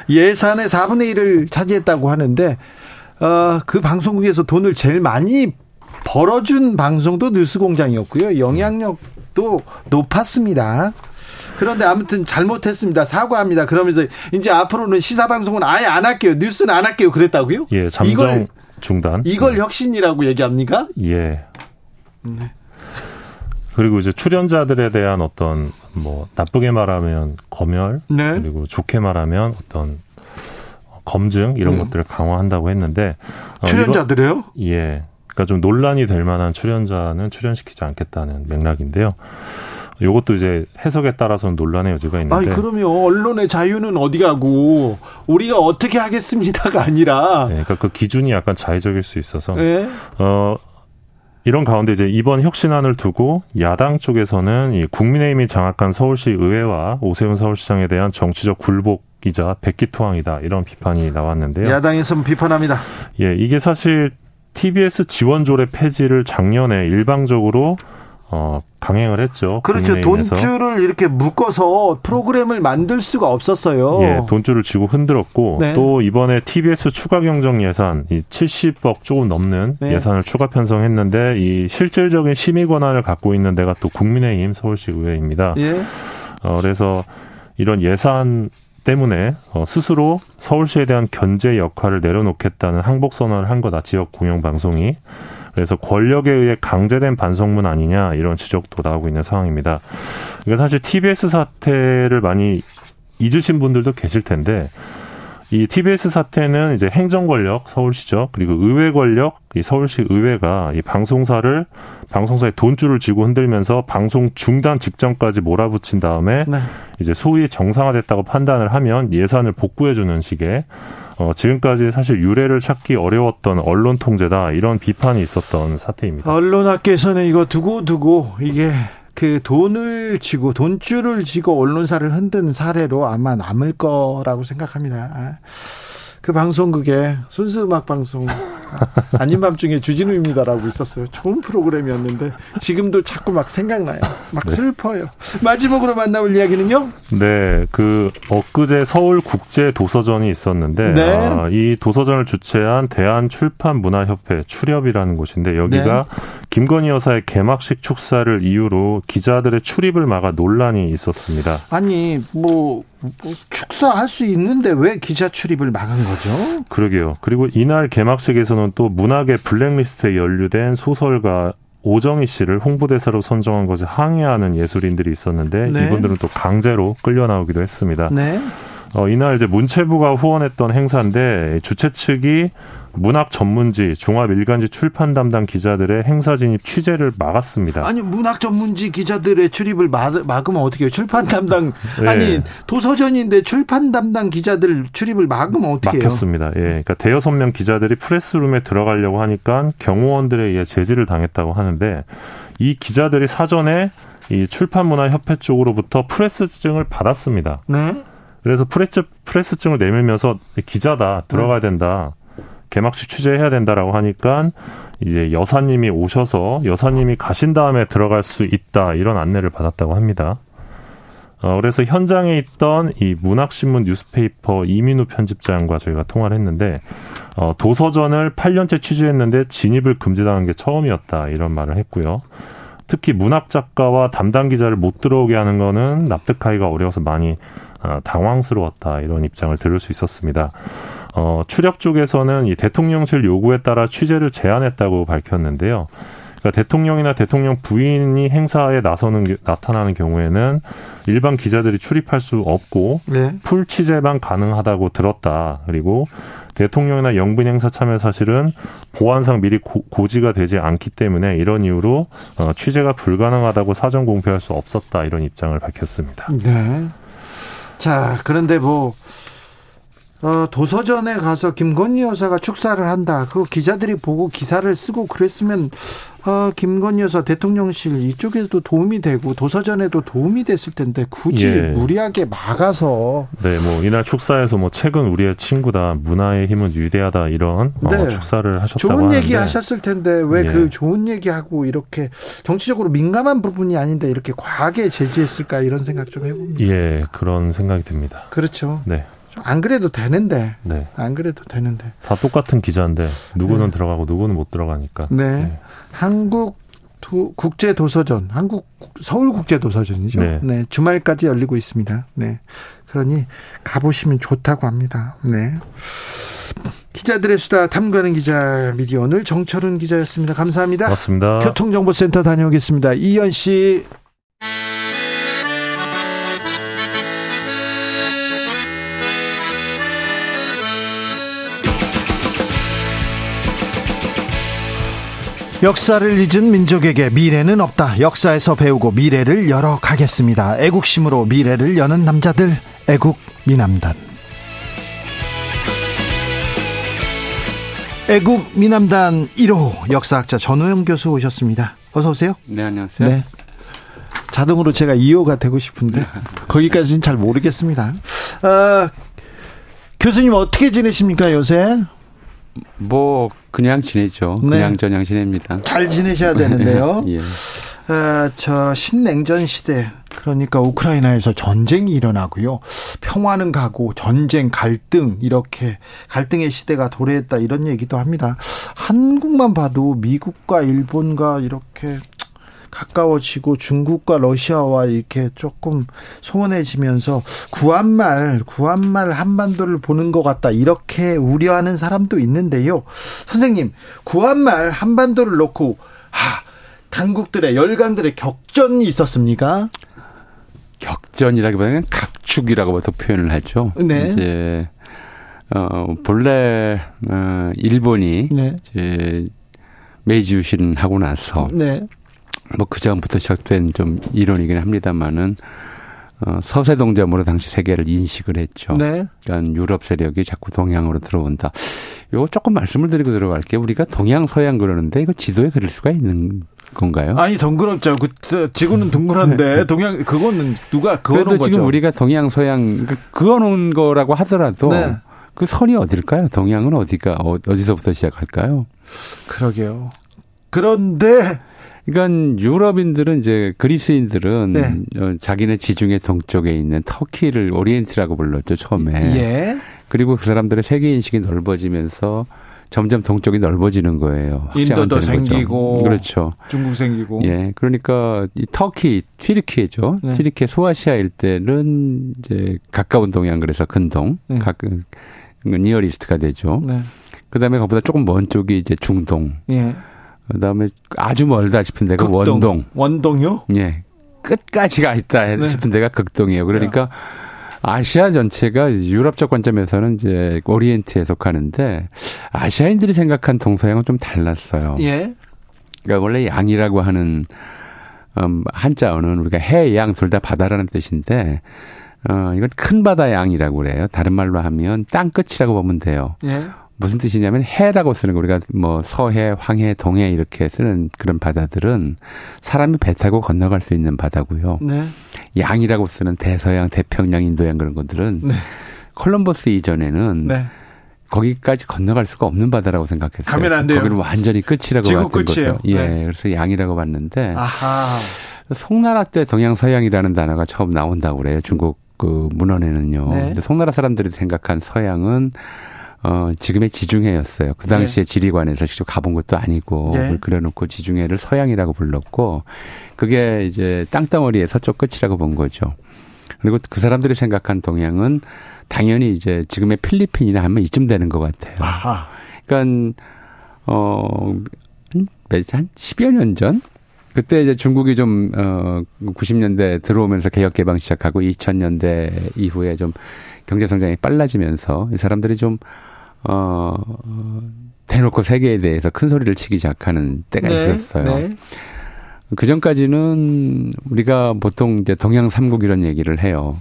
[SPEAKER 1] 예산의 4분의 1을 차지했다고 하는데 어, 그 방송국에서 돈을 제일 많이 벌어준 방송도 뉴스공장이었고요. 영향력도 높았습니다. 그런데 아무튼 잘못했습니다. 사과합니다. 그러면서 이제 앞으로는 시사 방송은 아예 안 할게요. 뉴스는 안 할게요. 그랬다고요?
[SPEAKER 4] 예, 잠정 이걸, 중단.
[SPEAKER 1] 이걸 네. 혁신이라고 얘기합니까?
[SPEAKER 4] 예. 네. 그리고 이제 출연자들에 대한 어떤 뭐 나쁘게 말하면 검열 네. 그리고 좋게 말하면 어떤 검증 이런 음. 것들을 강화한다고 했는데
[SPEAKER 1] 어, 출연자들이요? 어,
[SPEAKER 4] 예. 그러니까 좀 논란이 될 만한 출연자는 출연시키지 않겠다는 맥락인데요. 요것도 이제 해석에 따라서는 논란의 여지가 있는데.
[SPEAKER 1] 아니, 그러면 언론의 자유는 어디 가고 우리가 어떻게 하겠습니다가 아니라.
[SPEAKER 4] 네, 그러니까 그 기준이 약간 자의적일 수 있어서. 네. 어, 이런 가운데 이제 이번 혁신안을 두고 야당 쪽에서는 이 국민의힘이 장악한 서울시 의회와 오세훈 서울시장에 대한 정치적 굴복이자 백기투항이다 이런 비판이 나왔는데요.
[SPEAKER 1] 야당에서는 비판합니다.
[SPEAKER 4] 예, 이게 사실 TBS 지원조례 폐지를 작년에 일방적으로 어, 강행을 했죠.
[SPEAKER 1] 그렇죠. 돈줄을 이렇게 묶어서 프로그램을 만들 수가 없었어요.
[SPEAKER 4] 예, 돈줄을 쥐고 흔들었고 네. 또 이번에 TBS 추가 경정 예산 이 70억 조금 넘는 네. 예산을 추가 편성했는데 이 실질적인 심의 권한을 갖고 있는 데가 또 국민의힘 서울시 의회입니다. 예. 어, 그래서 이런 예산 때문에 어, 스스로 서울시에 대한 견제 역할을 내려놓겠다는 항복 선언을 한 거다 지역 공영 방송이 그래서 권력에 의해 강제된 반성문 아니냐 이런 지적도 나오고 있는 상황입니다. 그러니까 사실 TBS 사태를 많이 잊으신 분들도 계실 텐데 이 TBS 사태는 이제 행정 권력 서울시죠 그리고 의회 권력 이 서울시 의회가 이 방송사를 방송사에 돈줄을 쥐고 흔들면서 방송 중단 직전까지 몰아붙인 다음에 네. 이제 소위 정상화됐다고 판단을 하면 예산을 복구해 주는 식의 어, 지금까지 사실 유례를 찾기 어려웠던 언론 통제다 이런 비판이 있었던 사태입니다.
[SPEAKER 1] 언론학계에서는 이거 두고 두고 이게 그 돈을 쥐고 돈줄을 쥐고 언론사를 흔든 사례로 아마 남을 거라고 생각합니다. 아, 그 방송국에 순수 음악 방송 아닌 밤중에 주진우입니다라고 있었어요. 좋은 프로그램이었는데 지금도 자꾸 막 생각나요. 막 네. 슬퍼요. 마지막으로 만나볼 이야기는요?
[SPEAKER 4] 네, 그 엊그제 서울 국제 도서전이 있었는데 네. 아, 이 도서전을 주최한 대한출판문화협회 출협이라는 곳인데 여기가 네. 김건희 여사의 개막식 축사를 이유로 기자들의 출입을 막아 논란이 있었습니다.
[SPEAKER 1] 아니 뭐, 뭐 축사할 수 있는데 왜 기자 출입을 막은 거죠?
[SPEAKER 4] 그러게요. 그리고 이날 개막식에서는 또 문학의 블랙리스트에 연루된 소설가 오정희 씨를 홍보대사로 선정한 것에 항의하는 예술인들이 있었는데 네. 이분들은 또 강제로 끌려 나오기도 했습니다. 네. 어, 이날 이제 문체부가 후원했던 행사인데 주최 측이 문학 전문지, 종합 일간지 출판 담당 기자들의 행사 진입 취재를 막았습니다.
[SPEAKER 1] 아니 문학 전문지 기자들의 출입을 막, 으면 어떻게 해요? 출판 담당 네. 아니 도서전인데 출판 담당 기자들 출입을 막으면 어떻게
[SPEAKER 4] 해요? 막혔습니다. 예, 그러니까 대여섯 명 기자들이 프레스룸에 들어가려고 하니까 경호원들에 의해 제지를 당했다고 하는데 이 기자들이 사전에 이 출판문화협회 쪽으로부터 press증을 받았습니다. 네. 그래서 press press증을 내밀면서 기자다 들어가야 된다. 개막식 취재해야 된다라고 하니까 이제 여사님이 오셔서 여사님이 가신 다음에 들어갈 수 있다 이런 안내를 받았다고 합니다. 어, 그래서 현장에 있던 이 문학신문 뉴스페이퍼 이민우 편집장과 저희가 통화를 했는데 어, 도서전을 8년째 취재했는데 진입을 금지당한 게 처음이었다 이런 말을 했고요. 특히 문학 작가와 담당 기자를 못 들어오게 하는 거는 납득하기가 어려워서 많이 어, 당황스러웠다 이런 입장을 들을 수 있었습니다. 어, 추력 쪽에서는 이 대통령실 요구에 따라 취재를 제한했다고 밝혔는데요. 그러니까 대통령이나 대통령 부인이 행사에 나서는 나타나는 경우에는 일반 기자들이 출입할 수 없고 네. 풀 취재만 가능하다고 들었다. 그리고 대통령이나 영분 행사 참여 사실은 보안상 미리 고, 지가 되지 않기 때문에 이런 이유로 어, 취재가 불가능하다고 사전 공표할 수 없었다 이런 입장을 밝혔습니다.
[SPEAKER 1] 네. 자 그런데 뭐 어, 도서전에 가서 김건희 여사가 축사를 한다. 그 기자들이 보고 기사를 쓰고 그랬으면 어, 김건희 여사 대통령실 이쪽에도 도움이 되고 도서전에도 도움이 됐을 텐데 굳이 예. 무리하게 막아서
[SPEAKER 4] 네, 뭐 이날 축사에서 뭐 책은 우리의 친구다, 문화의 힘은 위대하다 이런 어, 네. 어, 축사를 하셨다고
[SPEAKER 1] 좋은
[SPEAKER 4] 하는데
[SPEAKER 1] 얘기 하셨을 텐데 왜그 예. 그 좋은 얘기하고 이렇게 정치적으로 민감한 부분이 아닌데 이렇게 과하게 제지했을까 이런 생각 좀 해봅니다.
[SPEAKER 4] 예, 그런 생각이 듭니다.
[SPEAKER 1] 그렇죠. 네. 안 그래도 되는데. 네. 안 그래도 되는데.
[SPEAKER 4] 다 똑같은 기자인데 누구는 네. 들어가고 누구는 못 들어가니까.
[SPEAKER 1] 네. 네. 한국 도, 국제 도서전, 한국 서울 국제 도서전이죠. 네. 네. 주말까지 열리고 있습니다. 네. 그러니 가보시면 좋다고 합니다. 네. 기자들의 수다 탐구하는 기자 미디어 오늘 정철은 기자였습니다. 감사합니다.
[SPEAKER 4] 맞습니다.
[SPEAKER 1] 교통정보센터 다녀오겠습니다. 이현 씨. 역사를 잊은 민족에게 미래는 없다. 역사에서 배우고 미래를 열어 가겠습니다. 애국심으로 미래를 여는 남자들, 애국 미남단. 애국 미남단 1호 역사학자 전호영 교수 오셨습니다. 어서 오세요.
[SPEAKER 5] 네, 안녕하세요. 네.
[SPEAKER 1] 자동으로 제가 2호가 되고 싶은데 거기까지는 잘 모르겠습니다. 어, 교수님 어떻게 지내십니까 요새?
[SPEAKER 5] 뭐 그냥 지내죠. 네. 그냥 저냥 지냅니다.
[SPEAKER 1] 잘 지내셔야 되는데요. 예. 어, 저 신냉전 시대 그러니까 우크라이나에서 전쟁이 일어나고요. 평화는 가고 전쟁 갈등 이렇게 갈등의 시대가 도래했다 이런 얘기도 합니다. 한국만 봐도 미국과 일본과 이렇게 가까워지고 중국과 러시아와 이렇게 조금 소원해지면서 구한말 구한말 한반도를 보는 것 같다 이렇게 우려하는 사람도 있는데요. 선생님 구한말 한반도를 놓고 하 당국들의 열강들의 격전이 있었습니까?
[SPEAKER 5] 격전이라기보다는 각축이라고 보 표현을 하죠. 네. 이제 어 본래 어 일본이 네. 이제 메이지 유신 하고 나서 네. 뭐 그 전부터 시작된 좀 이론이긴 합니다만은 어, 서세 동점으로 당시 세계를 인식을 했죠. 네. 그러니까 유럽 세력이 자꾸 동양으로 들어온다. 요거 조금 말씀을 드리고 들어갈게요. 우리가 동양 서양 그러는데 이거 지도에 그릴 수가 있는 건가요?
[SPEAKER 1] 아니 동그랗죠. 그 지구는 둥그런데 동양 그거는 누가 그어놓은 거죠.
[SPEAKER 5] 지금 우리가 동양 서양 그 그어놓은 거라고 하더라도 네. 그 선이 어딜까요? 동양은 어디가 어, 어디서부터 시작할까요?
[SPEAKER 1] 그러게요. 그런데
[SPEAKER 5] 그러니까 유럽인들은 이제 그리스인들은 네. 어, 자기네 지중해 동쪽에 있는 터키를 오리엔트라고 불렀죠 처음에. 예. 그리고 그 사람들의 세계 인식이 넓어지면서 점점 동쪽이 넓어지는 거예요.
[SPEAKER 1] 인도도 생기고
[SPEAKER 5] 거죠. 그렇죠.
[SPEAKER 1] 중국 생기고.
[SPEAKER 5] 예. 그러니까 이 터키, 튀르키예죠. 네. 튀르키 소아시아 일대는 이제 가까운 동양 그래서 근동, 네. 각 Near East가 되죠. 네. 그다음에 그보다 조금 먼 쪽이 이제 중동. 예. 그다음에 아주 멀다 싶은 데가 극동. 원동.
[SPEAKER 1] 원동요?
[SPEAKER 5] 예. 끝까지 가 있다 네. 싶은 데가 극동이에요. 그러니까 야. 아시아 전체가 유럽적 관점에서는 이제 오리엔트에 속하는데 아시아인들이 생각한 동서양은 좀 달랐어요. 예. 그러니까 원래 양이라고 하는 음, 한자어는 우리가 해, 양 둘 다 바다라는 뜻인데 어, 이건 큰 바다 양이라고 그래요. 다른 말로 하면 땅 끝이라고 보면 돼요. 예. 무슨 뜻이냐면 해라고 쓰는 거 우리가 뭐 서해, 황해, 동해 이렇게 쓰는 그런 바다들은 사람이 배 타고 건너갈 수 있는 바다고요. 네. 양이라고 쓰는 대서양, 태평양, 인도양 그런 것들은 네. 콜럼버스 이전에는 네. 거기까지 건너갈 수가 없는 바다라고 생각했어요.
[SPEAKER 1] 가면 안 돼요.
[SPEAKER 5] 거기는 완전히 끝이라고
[SPEAKER 1] 봤던 끝이에요. 거죠.
[SPEAKER 5] 예, 네. 그래서 양이라고 봤는데 아하. 송나라 때 동양 서양이라는 단어가 처음 나온다고 그래요. 중국 그 문헌에는요. 네. 송나라 사람들이 생각한 서양은 어, 지금의 지중해였어요. 그 당시에 네. 지리관에서 직접 가본 것도 아니고, 네. 그래놓고 지중해를 서양이라고 불렀고, 그게 이제 땅덩어리의 서쪽 끝이라고 본 거죠. 그리고 그 사람들이 생각한 동양은 당연히 이제 지금의 필리핀이나 하면 이쯤 되는 것 같아요. 아하. 그러니까, 어, 한, 한 10여 년 전? 그때 이제 중국이 좀, 어, 90년대 들어오면서 개혁 개방 시작하고 2000년대 이후에 좀 경제 성장이 빨라지면서 이 사람들이 좀 어, 대놓고 세계에 대해서 큰 소리를 치기 시작하는 때가 네, 있었어요. 네. 그 전까지는 우리가 보통 이제 동양 삼국 이런 얘기를 해요.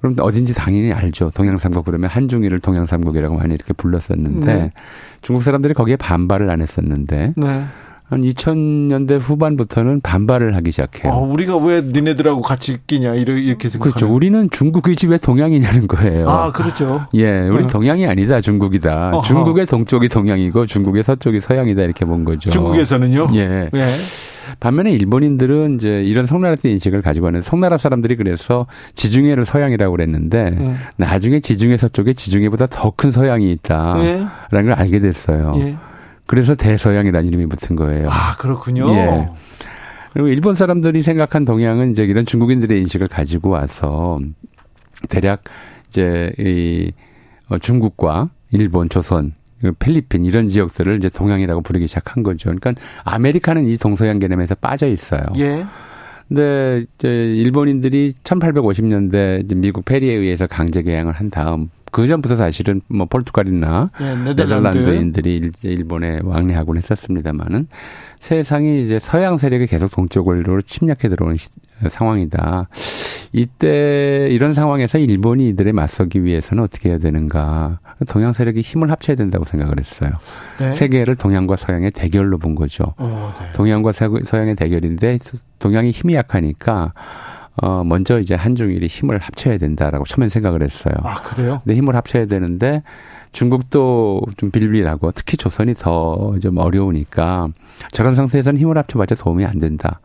[SPEAKER 5] 그럼 어딘지 당연히 알죠. 동양 삼국 그러면 한중일을 동양 삼국이라고 많이 이렇게 불렀었는데 네. 중국 사람들이 거기에 반발을 안 했었는데 네. 한 2000년대 후반부터는 반발을 하기 시작해요.
[SPEAKER 1] 아, 우리가 왜 니네들하고 같이 끼냐 이렇게 생각하는.
[SPEAKER 5] 그렇죠. 우리는 중국이지 왜 동양이냐는 거예요.
[SPEAKER 1] 아, 그렇죠.
[SPEAKER 5] 예, 우리 어. 동양이 아니다. 중국이다. 어허. 중국의 동쪽이 동양이고 중국의 서쪽이 서양이다 이렇게 본 거죠.
[SPEAKER 1] 중국에서는요?
[SPEAKER 5] 예. 예. 반면에 일본인들은 이제 이런 송나라 때 인식을 가지고 하는 송나라 사람들이 그래서 지중해를 서양이라고 그랬는데 예. 나중에 지중해 서쪽에 지중해보다 더 큰 서양이 있다라는 예. 걸 알게 됐어요. 예. 그래서 대서양이라는 이름이 붙은 거예요.
[SPEAKER 1] 아, 그렇군요. 예.
[SPEAKER 5] 그리고 일본 사람들이 생각한 동양은 이제 이런 중국인들의 인식을 가지고 와서 대략 이제 이 어, 중국과 일본, 조선, 필리핀 이런 지역들을 이제 동양이라고 부르기 시작한 거죠. 그러니까 아메리카는 이 동서양 개념에서 빠져 있어요. 예. 근데 이제 일본인들이 1850년대 이제 미국 페리에 의해서 강제 개항을 한 다음 그 전부터 사실은 뭐 포르투갈이나 네, 네덜란드. 네덜란드인들이 일본에 왕래하곤 했었습니다만은 세상이 이제 서양 세력이 계속 동쪽으로 침략해 들어오는 상황이다. 이때 이런 상황에서 일본이 이들에 맞서기 위해서는 어떻게 해야 되는가? 동양 세력이 힘을 합쳐야 된다고 생각을 했어요. 네. 세계를 동양과 서양의 대결로 본 거죠. 오, 어, 네. 동양과 서양의 대결인데 동양이 힘이 약하니까 어 먼저 이제 한중일이 힘을 합쳐야 된다라고 처음엔 생각을 했어요.
[SPEAKER 1] 아 그래요?
[SPEAKER 5] 근데 힘을 합쳐야 되는데 중국도 좀 빌빌하고 특히 조선이 더 좀 어려우니까 저런 상태에서는 힘을 합쳐봤자 도움이 안 된다.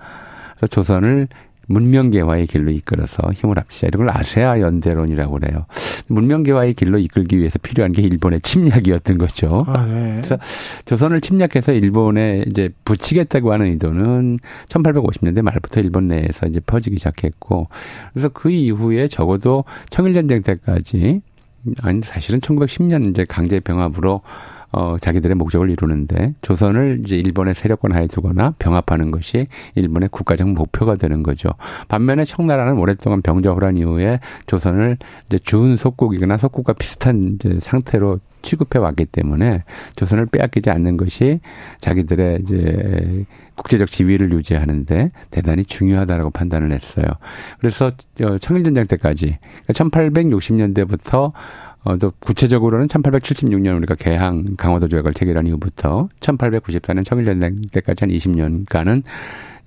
[SPEAKER 5] 그래서 조선을 문명개화의 길로 이끌어서 힘을 합치자. 이걸 아세아 연대론이라고 그래요. 문명개화의 길로 이끌기 위해서 필요한 게 일본의 침략이었던 거죠. 아, 네. 그래서 조선을 침략해서 일본에 이제 붙이겠다고 하는 의도는 1850년대 말부터 일본 내에서 이제 퍼지기 시작했고, 그래서 그 이후에 적어도 청일전쟁 때까지 아니 사실은 1910년 이제 강제 병합으로 어, 자기들의 목적을 이루는데 조선을 이제 일본의 세력권 하에 두거나 병합하는 것이 일본의 국가적 목표가 되는 거죠. 반면에 청나라는 오랫동안 병자호란 이후에 조선을 이제 준 속국이거나 속국과 비슷한 이제 상태로 취급해 왔기 때문에 조선을 빼앗기지 않는 것이 자기들의 이제 국제적 지위를 유지하는데 대단히 중요하다라고 판단을 했어요. 그래서 청일전쟁 때까지 1860년대부터 어, 또 구체적으로는 1876년 우리가 개항 강화도 조약을 체결한 이후부터 1894년 청일전쟁 때까지 한 20년간은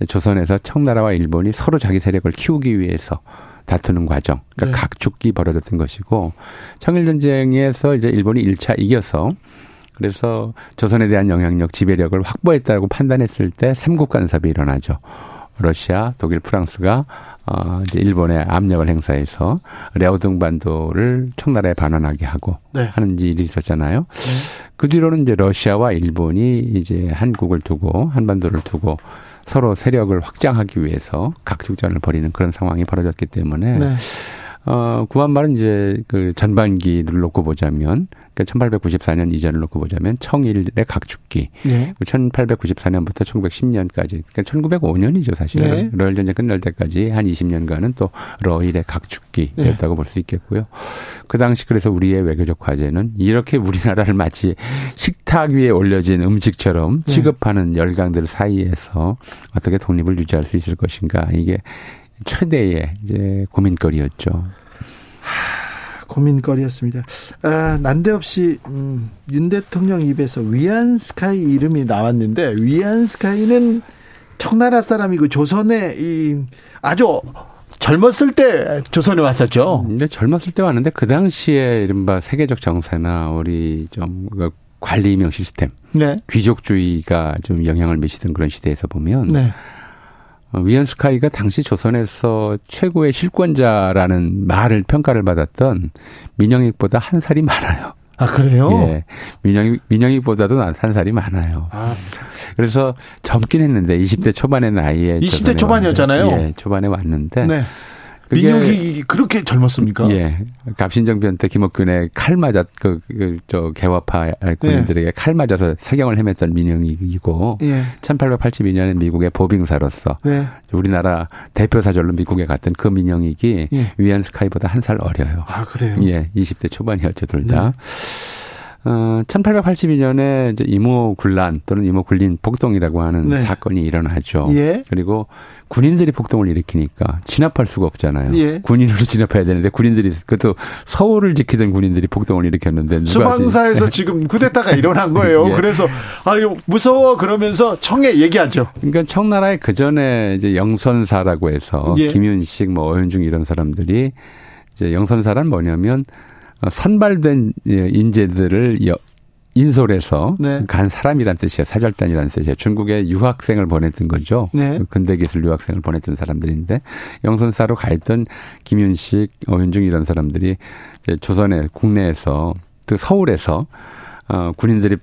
[SPEAKER 5] 조선에서 청나라와 일본이 서로 자기 세력을 키우기 위해서 다투는 과정, 그러니까 네. 각축기 벌어졌던 것이고 청일전쟁에서 이제 일본이 1차 이겨서 그래서 조선에 대한 영향력, 지배력을 확보했다고 판단했을 때 삼국 간섭이 일어나죠. 러시아, 독일, 프랑스가 어 이제 일본에 압력을 행사해서 랴오둥 반도를 청나라에 반환하게 하고 네. 하는 일이 있었잖아요. 네. 그 뒤로는 이제 러시아와 일본이 이제 한국을 두고 한반도를 두고 서로 세력을 확장하기 위해서 각축전을 벌이는 그런 상황이 벌어졌기 때문에 네. 어, 구한말은 이제 그 전반기를 놓고 보자면 그러니까 1894년 이전을 놓고 보자면 청일의 각축기. 네. 1894년부터 1910년까지 그러니까 1905년이죠, 사실은. 네. 러일 전쟁 끝날 때까지 한 20년간은 또 러일의 각축기였다고 네. 볼수 있겠고요. 그 당시 그래서 우리의 외교적 과제는 이렇게 우리나라를 마치 식탁 위에 올려진 음식처럼 네. 취급하는 열강들 사이에서 어떻게 독립을 유지할 수 있을 것인가. 이게 최대의 이제 고민거리였죠.
[SPEAKER 1] 하, 고민거리였습니다. 아, 난데없이 음, 윤 대통령 입에서 위안스카이 이름이 나왔는데 위안스카이는 청나라 사람이고 조선의 이 아주 젊었을 때 조선에 왔었죠.
[SPEAKER 5] 근데 젊었을 때 왔는데 그 당시에 이른바 세계적 정세나 우리 좀그 관리 임명 시스템, 네. 귀족주의가 좀 영향을 미치던 그런 시대에서 보면 네. 어, 위안스카이가 당시 조선에서 최고의 실권자라는 말을 평가를 받았던 민영익보다 한 살이 많아요.
[SPEAKER 1] 아 그래요?
[SPEAKER 5] 예, 민영익 민영익보다도 한 살이 많아요. 아. 그래서 젊긴 했는데 20대 초반의 나이에
[SPEAKER 1] 20대 초반이었잖아요.
[SPEAKER 5] 예, 초반에 왔는데 네.
[SPEAKER 1] 민혁이 그렇게 젊었습니까?
[SPEAKER 5] 예. 갑신정변 때 김옥균의 칼 맞았 그, 그, 저 개화파 군인들에게 예. 칼 맞아서 사경을 헤맸던 민영이고 예. 1882년에 미국의 보빙사로서 예. 우리나라 대표 사절로 미국에 갔던 그 민영익이 예. 위안 스카이보다 한 살 어려요.
[SPEAKER 1] 아 그래요?
[SPEAKER 5] 예, 20대 초반이었죠 둘 다. 네. 어, 1882년에 이제 이모 굴란 또는 이모 굴린 폭동이라고 하는 네. 사건이 일어나죠. 예. 그리고 군인들이 폭동을 일으키니까 진압할 수가 없잖아요. 예. 군인으로 진압해야 되는데 군인들이 그것도 서울을 지키던 군인들이 폭동을 일으켰는데
[SPEAKER 1] 수방사에서 지금 쿠데타가 일어난 거예요. 예. 그래서 아유 무서워 그러면서 청에 얘기하죠.
[SPEAKER 5] 그러니까 청나라의 그 전에 이제 영선사라고 해서 예. 김윤식 뭐 어현중 이런 사람들이 이제 영선사란 뭐냐면 선발된 인재들을 인솔해서 네. 간 사람이란 뜻이에요. 사절단이라는 뜻이에요. 중국에 유학생을 보냈던 거죠. 네. 근대기술 유학생을 보냈던 사람들인데 영선사로 가 있던 김윤식, 어윤중 이런 사람들이 조선의 국내에서 또 서울에서 어 군인들이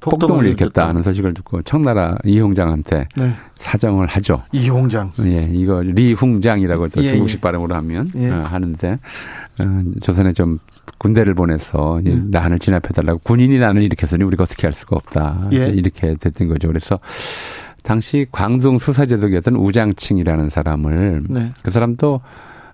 [SPEAKER 5] 폭동을 일으켰다는 소식을 듣고 청나라 이홍장한테 네. 사정을 하죠.
[SPEAKER 1] 이홍장.
[SPEAKER 5] 예, 이거 리홍장이라고 또 예, 중국식 예. 발음으로 하면 예. 어, 하는데 어, 조선에 좀 군대를 보내서 예. 난을 진압해달라고 군인이 난을 일으켰으니 우리가 어떻게 할 수가 없다. 예. 이렇게 됐던 거죠. 그래서 당시 광종 수사제독이었던 우장칭이라는 사람을 네. 그 사람도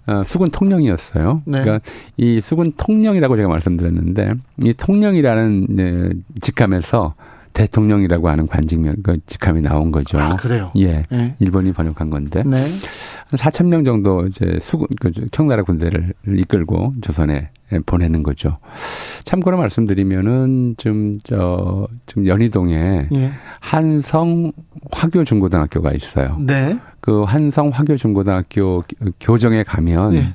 [SPEAKER 5] 어, 수군 통령이었어요. 네. 그러니까 이 수군 통령이라고 제가 말씀드렸는데 이 통령이라는 네, 직함에서 대통령이라고 하는 관직명 그 직함이 나온 거죠.
[SPEAKER 1] 아, 그래요?
[SPEAKER 5] 예. 네. 일본이 번역한 건데. 네. 한 4천 명 정도 이제 수군 그 청나라 군대를 이끌고 조선에 보내는 거죠. 참고로 말씀드리면은 좀 저 좀 연희동에 예. 한성 화교 중고등학교가 있어요. 네. 그 한성 화교 중고등학교 교정에 가면 예.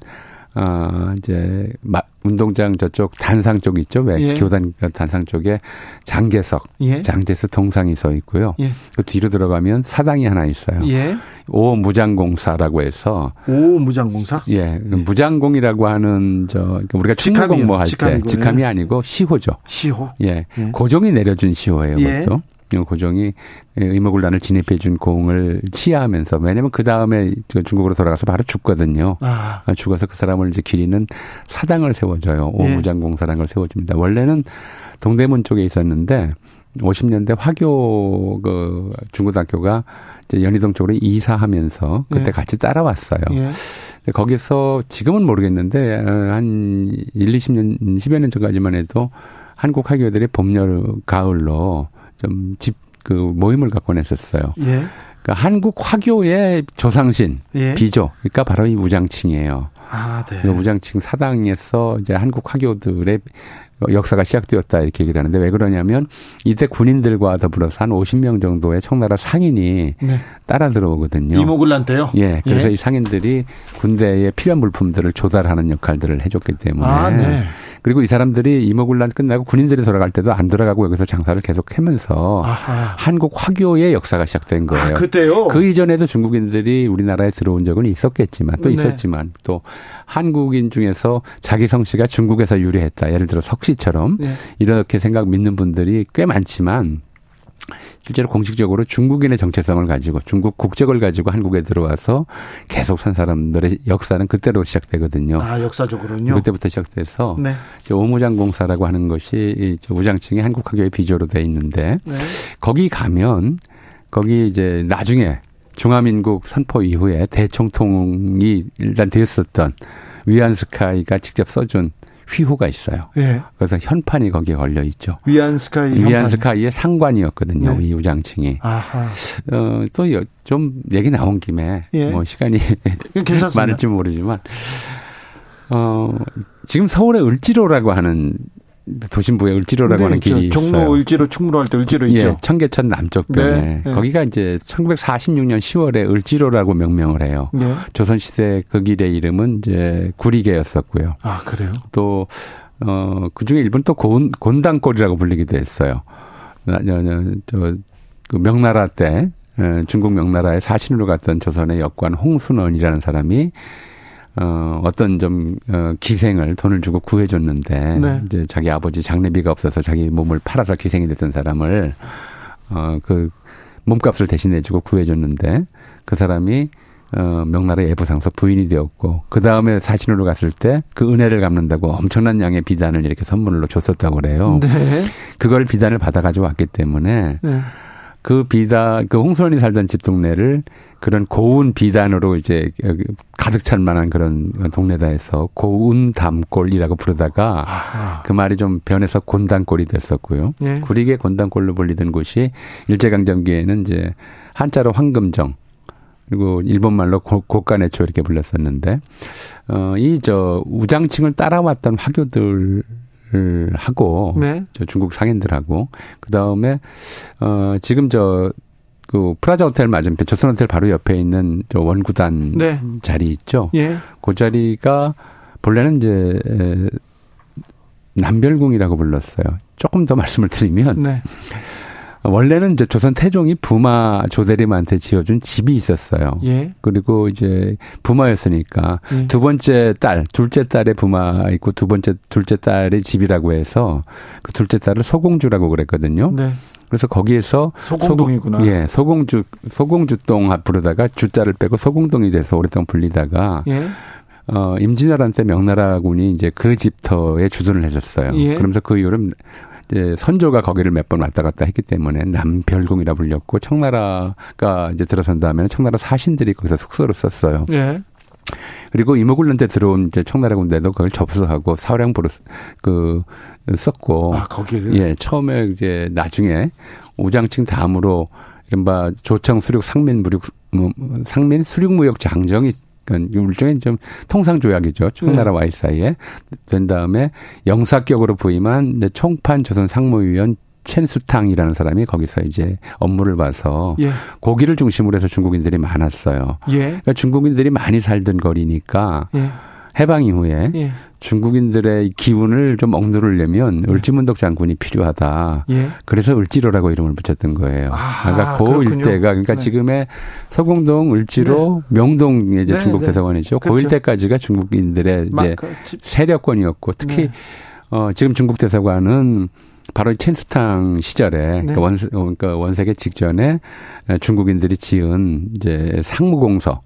[SPEAKER 5] 어, 이제, 마, 운동장 저쪽 단상 쪽 있죠? 왜? 예. 교단 단상 쪽에 장계석, 예. 장제스 동상이 서 있고요. 예. 그 뒤로 들어가면 사당이 하나 있어요. 예. 오 무장공사라고 해서.
[SPEAKER 1] 오 무장공사?
[SPEAKER 5] 예. 그 무장공이라고 하는 저, 그러니까 우리가 직함 뭐할 때, 직함이 아니고 시호죠.
[SPEAKER 1] 시호.
[SPEAKER 5] 예. 예. 고종이 내려준 시호예요, 예. 그것도. 고종이 의무군란을 진입해 준 공을 치하하면서 왜냐면 그 다음에 중국으로 돌아가서 바로 죽거든요. 아. 아. 죽어서 그 사람을 이제 기리는 사당을 세워줘요. 예. 오무장공사랑을 세워줍니다. 원래는 동대문 쪽에 있었는데 50년대 화교 그 중고등학교가 이제 연희동 쪽으로 이사하면서 그때 예. 같이 따라왔어요. 예. 거기서 지금은 모르겠는데 한 1, 20년, 10여 년 전까지만 해도 한국 학교들이 봄, 여름, 가을로 좀 집 그 모임을 갖고 냈었어요. 예. 그러니까 한국 화교의 조상신 예. 비조. 그러니까 바로 이 우장칭이에요. 아, 네. 그 우장칭 사당에서 이제 한국 화교들의 역사가 시작되었다 이렇게 얘기를 하는데 왜 그러냐면 이때 군인들과 더불어서 한 50명 정도의 청나라 상인이 네. 따라 들어오거든요.
[SPEAKER 1] 이모굴란 때요?
[SPEAKER 5] 예. 그래서 예. 이 상인들이 군대에 필요한 물품들을 조달하는 역할들을 해줬기 때문에 아, 네. 그리고 이 사람들이 이모군란 끝나고 군인들이 돌아갈 때도 안 돌아가고 여기서 장사를 계속 하면서 아하. 한국 화교의 역사가 시작된 거예요. 아,
[SPEAKER 1] 그때요?
[SPEAKER 5] 그 이전에도 중국인들이 우리나라에 들어온 적은 있었겠지만 또 네. 있었지만 또 한국인 중에서 자기 성씨가 중국에서 유래했다. 예를 들어 석씨처럼 네. 이렇게 생각 믿는 분들이 꽤 많지만 실제로 공식적으로 중국인의 정체성을 가지고 중국 국적을 가지고 한국에 들어와서 계속 산 사람들의 역사는 그때로 시작되거든요.
[SPEAKER 1] 아, 역사적으로는요?
[SPEAKER 5] 그때부터 시작돼서 네. 오무장공사라고 하는 것이 우장층이 한국 학교의 비조로 돼 있는데 네. 거기 가면 거기 이제 나중에 중화민국 선포 이후에 대총통이 일단 되었었던 위안스카이가 직접 써준 휘호가 있어요. 예. 그래서 현판이 거기에 걸려 있죠.
[SPEAKER 1] 위안스카이
[SPEAKER 5] 위안스카이의 상관이었거든요. 네. 이 우장층이. 아하. 어, 또좀 얘기 나온 김에 예. 뭐 시간이 많을지 모르지만 어, 지금 서울의 을지로라고 하는 도심부에 을지로라고 네, 하는 길이 있어요.
[SPEAKER 1] 종로 을지로 충무로 할 때 을지로 예, 있죠.
[SPEAKER 5] 청계천 남쪽 변에 네, 네. 거기가 이제 1946년 10월에 을지로라고 명명을 해요. 네. 조선 시대 그 길의 이름은 이제 구리개였었고요.
[SPEAKER 1] 아 그래요?
[SPEAKER 5] 또 어, 그 중에 일본 또 곤, 곤당골이라고 불리기도 했어요. 저, 그 명나라 때, 중국 명나라에 사신으로 갔던 조선의 역관 홍순원이라는 사람이 어, 어떤 좀, 어, 기생을 돈을 주고 구해줬는데, 네. 이제 자기 아버지 장례비가 없어서 자기 몸을 팔아서 기생이 됐던 사람을, 어, 그, 몸값을 대신해주고 구해줬는데, 그 사람이, 어, 명나라 예부상서 부인이 되었고, 그 다음에 사신으로 갔을 때 그 은혜를 갚는다고 엄청난 양의 비단을 이렇게 선물로 줬었다고 그래요. 네. 그걸 비단을 받아가지고 왔기 때문에, 네. 그 비단, 그 홍순원이 살던 집 동네를 그런 고운 비단으로 이제 가득 찰 만한 그런 동네다 해서 고운 담골이라고 부르다가 아하. 그 말이 좀 변해서 곤단골이 됐었고요. 예. 구리개 곤단골로 불리던 곳이 일제강점기에는 이제 한자로 황금정 그리고 일본말로 고가내초 이렇게 불렀었는데 어이 저 우장층을 따라왔던 화교들 하고 네. 저 중국 상인들하고 그 다음에 어 지금 저그 프라자 호텔 맞은편 조선 호텔 바로 옆에 있는 저 원구단 네. 자리 있죠. 예. 그 자리가 본래는 이제 남별궁이라고 불렀어요. 조금 더 말씀을 드리면 네. 원래는 이제 조선 태종이 부마 조대림한테 지어준 집이 있었어요. 예. 그리고 이제 부마였으니까 예. 두 번째 딸, 둘째 딸의 부마 있고 두 번째 둘째 딸의 집이라고 해서 그 둘째 딸을 소공주라고 그랬거든요. 네. 그래서 거기에서
[SPEAKER 1] 소공동이구나.
[SPEAKER 5] 소공, 예, 소공주 소공주동 부르다가 주자를 빼고 소공동이 돼서 오랫동안 불리다가 예. 어, 임진왜란 때 명나라군이 이제 그 집터에 주둔을 해줬어요. 예. 그러면서 그 이후로 이제 선조가 거기를 몇 번 왔다 갔다 했기 때문에 남별궁이라 불렸고 청나라가 이제 들어선 다음에는 청나라 사신들이 거기서 숙소를 썼어요. 예. 그리고 이모군란 때 들어온 이제 청나라 군대도 그걸 접수하고 사령부로 그 썼고
[SPEAKER 1] 아, 거기를
[SPEAKER 5] 예 처음에 이제 나중에 우장층 다음으로 이른바 조청 수륙 상민 무륙 뭐, 상민 수륙 무역 장정이 그러니까 일종의 좀 통상 조약이죠. 청나라와의 네. 사이에 된 다음에 영사격으로 부임한 총판 조선 상무위원 첸수탕이라는 사람이 거기서 이제 업무를 봐서 예. 고기를 중심으로 해서 중국인들이 많았어요. 예. 그러니까 중국인들이 많이 살던 거리니까 예. 해방 이후에 예. 중국인들의 기운을 좀 억누르려면 예. 을지문덕 장군이 필요하다. 예. 그래서 을지로라고 이름을 붙였던 거예요. 아, 그러니까 고 일대가 그러니까 네. 지금의 서공동, 을지로, 네. 명동 이제 네, 중국 네. 대사관이죠. 그렇죠. 고 일대까지가 중국인들의 이제 그 세력권이었고 특히 네. 어 지금 중국 대사관은 바로 첸스탕 시절에 네. 그러니까 원 그러니까 원세계 직전에 중국인들이 지은 이제 상무공서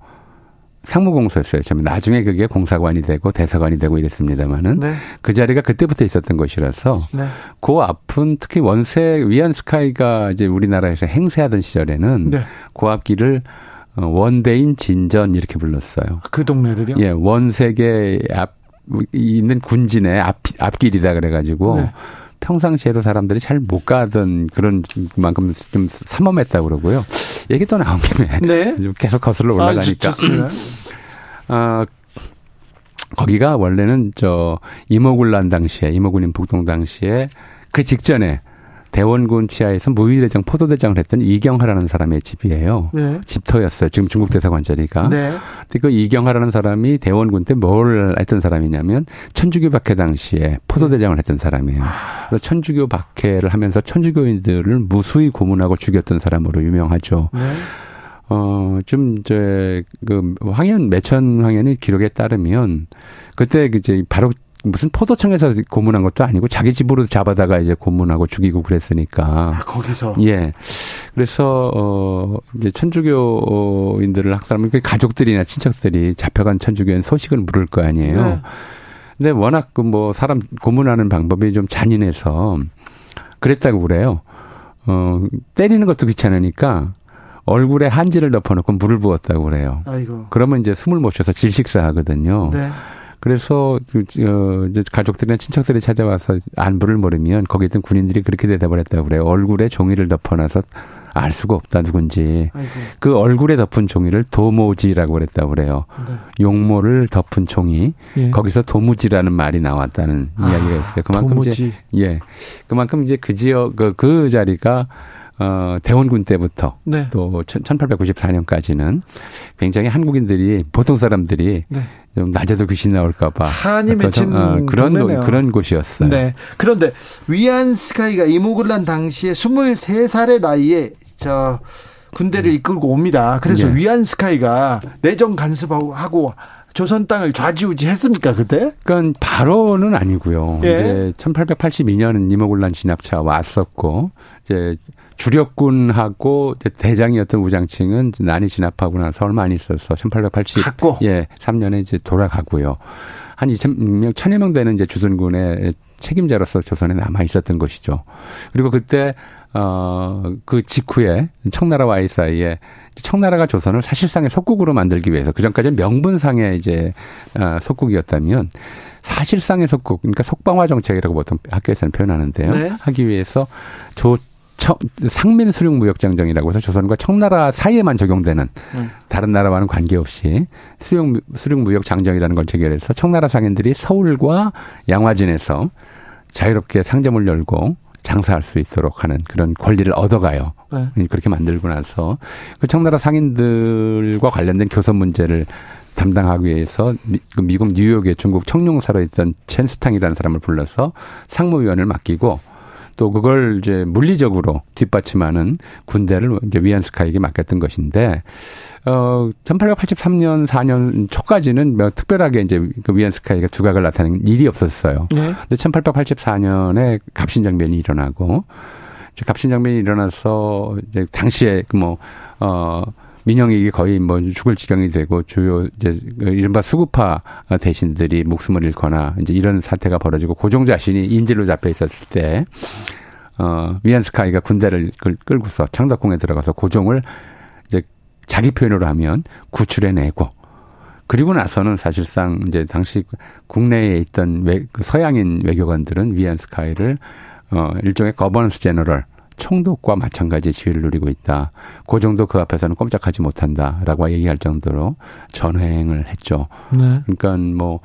[SPEAKER 5] 상무공소였어요. 참 나중에 그게 공사관이 되고 대사관이 되고 이랬습니다만은 네. 그 자리가 그때부터 있었던 것이라서 네. 그 앞은 특히 원세 위안 스카이가 이제 우리나라에서 행세하던 시절에는 네. 그 앞길을 어, 원대인 진전 이렇게 불렀어요.
[SPEAKER 1] 그 동네를요?
[SPEAKER 5] 예, 원세계 앞 있는 군진의 앞 앞길이다 그래가지고 네. 평상시에도 사람들이 잘 못 가던 그런 만큼 좀 삼엄했다고 그러고요. 얘기 또 나온 김에 네. 계속 거슬러 올라가니까. 아, 어, 거기가 원래는 저 이모군란 당시에 이모군인 북동 당시에 그 직전에 대원군 치하에서 무위대장 포도대장을 했던 이경하라는 사람의 집이에요. 네. 집터였어요. 지금 중국 대사관 자리가. 네. 근데 그 이경하라는 사람이 대원군 때 뭘 했던 사람이냐면 천주교 박해 당시에 포도대장을 했던 사람이에요. 그래서 천주교 박해를 하면서 천주교인들을 무수히 고문하고 죽였던 사람으로 유명하죠. 네. 어, 좀, 이제, 그, 황현, 매천 황현의 기록에 따르면, 그때 이제 바로 무슨 포도청에서 고문한 것도 아니고 자기 집으로 잡아다가 이제 고문하고 죽이고 그랬으니까.
[SPEAKER 1] 아, 거기서.
[SPEAKER 5] 예. 그래서 어 이제 천주교인들을 학살하면 그 가족들이나 친척들이 잡혀간 천주교인 소식을 물을 거 아니에요. 네. 근데 워낙 그 뭐 사람 고문하는 방법이 좀 잔인해서 그랬다고 그래요. 어 때리는 것도 귀찮으니까 얼굴에 한지를 덮어놓고 물을 부었다고 그래요. 아이고. 그러면 이제 숨을 못 쉬어서 질식사 하거든요. 네. 그래서 그, 어, 이제 가족들이나 친척들이 찾아와서 안부를 물으면 거기 있던 군인들이 그렇게 대답을 했다고 그래요. 얼굴에 종이를 덮어놔서 알 수가 없다 누군지. 아이고. 그 얼굴에 덮은 종이를 도모지라고 그랬다고 그래요. 네. 용모를 덮은 종이 예. 거기서 도무지라는 말이 나왔다는 아, 이야기가 있어요. 그만큼 도무지. 이제 예, 그만큼 이제 그 지역 그, 그 자리가 어, 대원군 때부터 네. 또 1894년까지는 굉장히 한국인들이 보통 사람들이 네. 좀 낮에도 귀신 나올까봐
[SPEAKER 1] 한이 맺힌
[SPEAKER 5] 어, 그런 동네네요. 그런 곳이었어요.
[SPEAKER 1] 네. 그런데 위안 스카이가 이모글란 당시에 23살의 나이에 저 군대를 음. 이끌고 옵니다. 그래서 네. 위안 스카이가 내정 간섭하고 조선 땅을 좌지우지 했습니까 그때?
[SPEAKER 5] 그러니까 바로는 아니고요. 예. 이제 1882년은 이모굴란 진압차 왔었고 이제 주력군하고 대장이었던 우장층은 난이 진압하고 나서 얼마 안 있어서 1880 갔고. 예, 3년에 이제 돌아가고요. 한 2천 1000여 명 되는 이제 주둔군의 책임자로서 조선에 남아 있었던 것이죠. 그리고 그때 어그 직후에 청나라와 의 사이에 청나라가 조선을 사실상의 속국으로 만들기 위해서 그 전까지는 명분상의 이제 어 속국이었다면 사실상의 속국 그러니까 속방화 정책이라고 보통 학교에서는 표현하는데요. 네. 하기 위해서 조 청, 상민 수륙 무역 장정이라고 해서 조선과 청나라 사이에만 적용되는 음. 다른 나라와는 관계없이 수륙 수륙 무역 장정이라는 걸 체결해서 청나라 상인들이 서울과 양화진에서 자유롭게 상점을 열고 장사할 수 있도록 하는 그런 권리를 얻어가요. 네. 그렇게 만들고 나서 그 청나라 상인들과 관련된 교섭 문제를 담당하기 위해서 미, 그 미국 뉴욕의 중국 청룡사로 있던 첸스탕이라는 사람을 불러서 상무위원을 맡기고 또 그걸 이제 물리적으로 뒷받침하는 군대를 이제 위안스카이에게 맡겼던 것인데 어 1883년 4년 초까지는 뭐 특별하게 이제 그 위안스카이가 두각을 나타내는 일이 없었어요. 네. 근데 1884년에 갑신정변이 일어나고 갑신정변이 일어나서 이제 당시에 그뭐 어 민영이 거의 뭐 죽을 지경이 되고 주요 이제 이른바 수구파 대신들이 목숨을 잃거나 이제 이런 사태가 벌어지고 고종 자신이 인질로 잡혀 있었을 때 어, 위안스카이가 군대를 끌고서 창덕궁에 들어가서 고종을 이제 자기 표현으로 하면 구출해내고 그리고 나서는 사실상 이제 당시 국내에 있던 외, 그 서양인 외교관들은 위안스카이를 어, 일종의 Governor General 총독과 마찬가지 지위를 누리고 있다. 그 정도 그 앞에서는 꼼짝하지 못한다라고 얘기할 정도로 전횡을 했죠. 네. 그러니까 뭐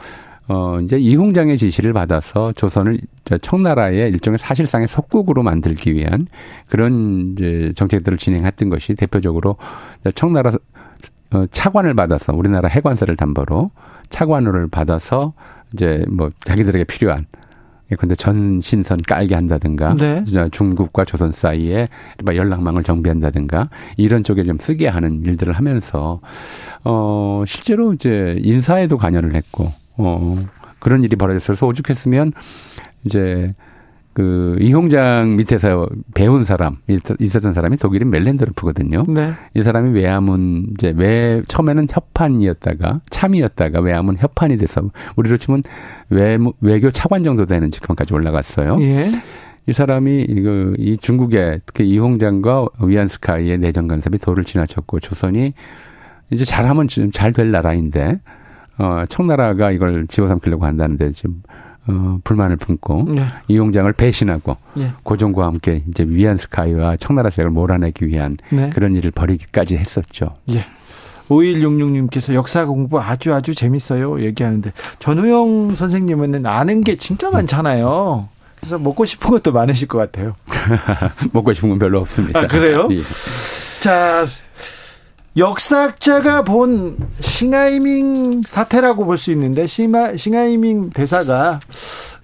[SPEAKER 5] 어, 이제 이홍장의 지시를 받아서 조선을 청나라의 일종의 사실상의 속국으로 만들기 위한 그런 이제 정책들을 진행했던 것이 대표적으로 청나라 어, 차관을 받아서 우리나라 해관세를 담보로 차관을 받아서 이제 뭐 자기들에게 필요한 예컨대 전신선 깔게 한다든가 네. 중국과 조선 사이에 연락망을 정비한다든가 이런 쪽에 좀 쓰게 하는 일들을 하면서 어 실제로 이제 인사에도 관여를 했고 어 그런 일이 벌어졌어서 오죽했으면 이제 그 이홍장 밑에서 배운 사람 있었던 사람이 독일인 멜렌드르프거든요. 네. 이 사람이 외화문 이제 외 처음에는 협판이었다가 참이었다가 외화문 협판이 돼서 우리로 치면 외 외교 차관 정도 되는 직함까지 올라갔어요. 예. 이 사람이 이거 이 중국의 특히 이홍장과 위안스카이의 내정 간섭이 도를 지나쳤고 조선이 이제 잘하면 잘될 나라인데 어 청나라가 이걸 집어삼키려고 한다는데 지금 어, 불만을 품고 네. 이용장을 배신하고 네. 고종과 함께 이제 위안 스카이와 청나라 세력을 몰아내기 위한 네. 그런 일을 벌이기까지 했었죠.
[SPEAKER 1] 예. 5166님께서 역사 공부 아주 아주 재밌어요. 얘기하는데 전우영 선생님은 아는 게 진짜 많잖아요. 그래서 먹고 싶은 것도 많으실 것 같아요.
[SPEAKER 5] 먹고 싶은 건 별로 없습니다.
[SPEAKER 1] 아, 그래요? 예. 자, 역사학자가 본 싱하이밍 사태라고 볼 수 있는데 싱하, 싱하이밍 대사가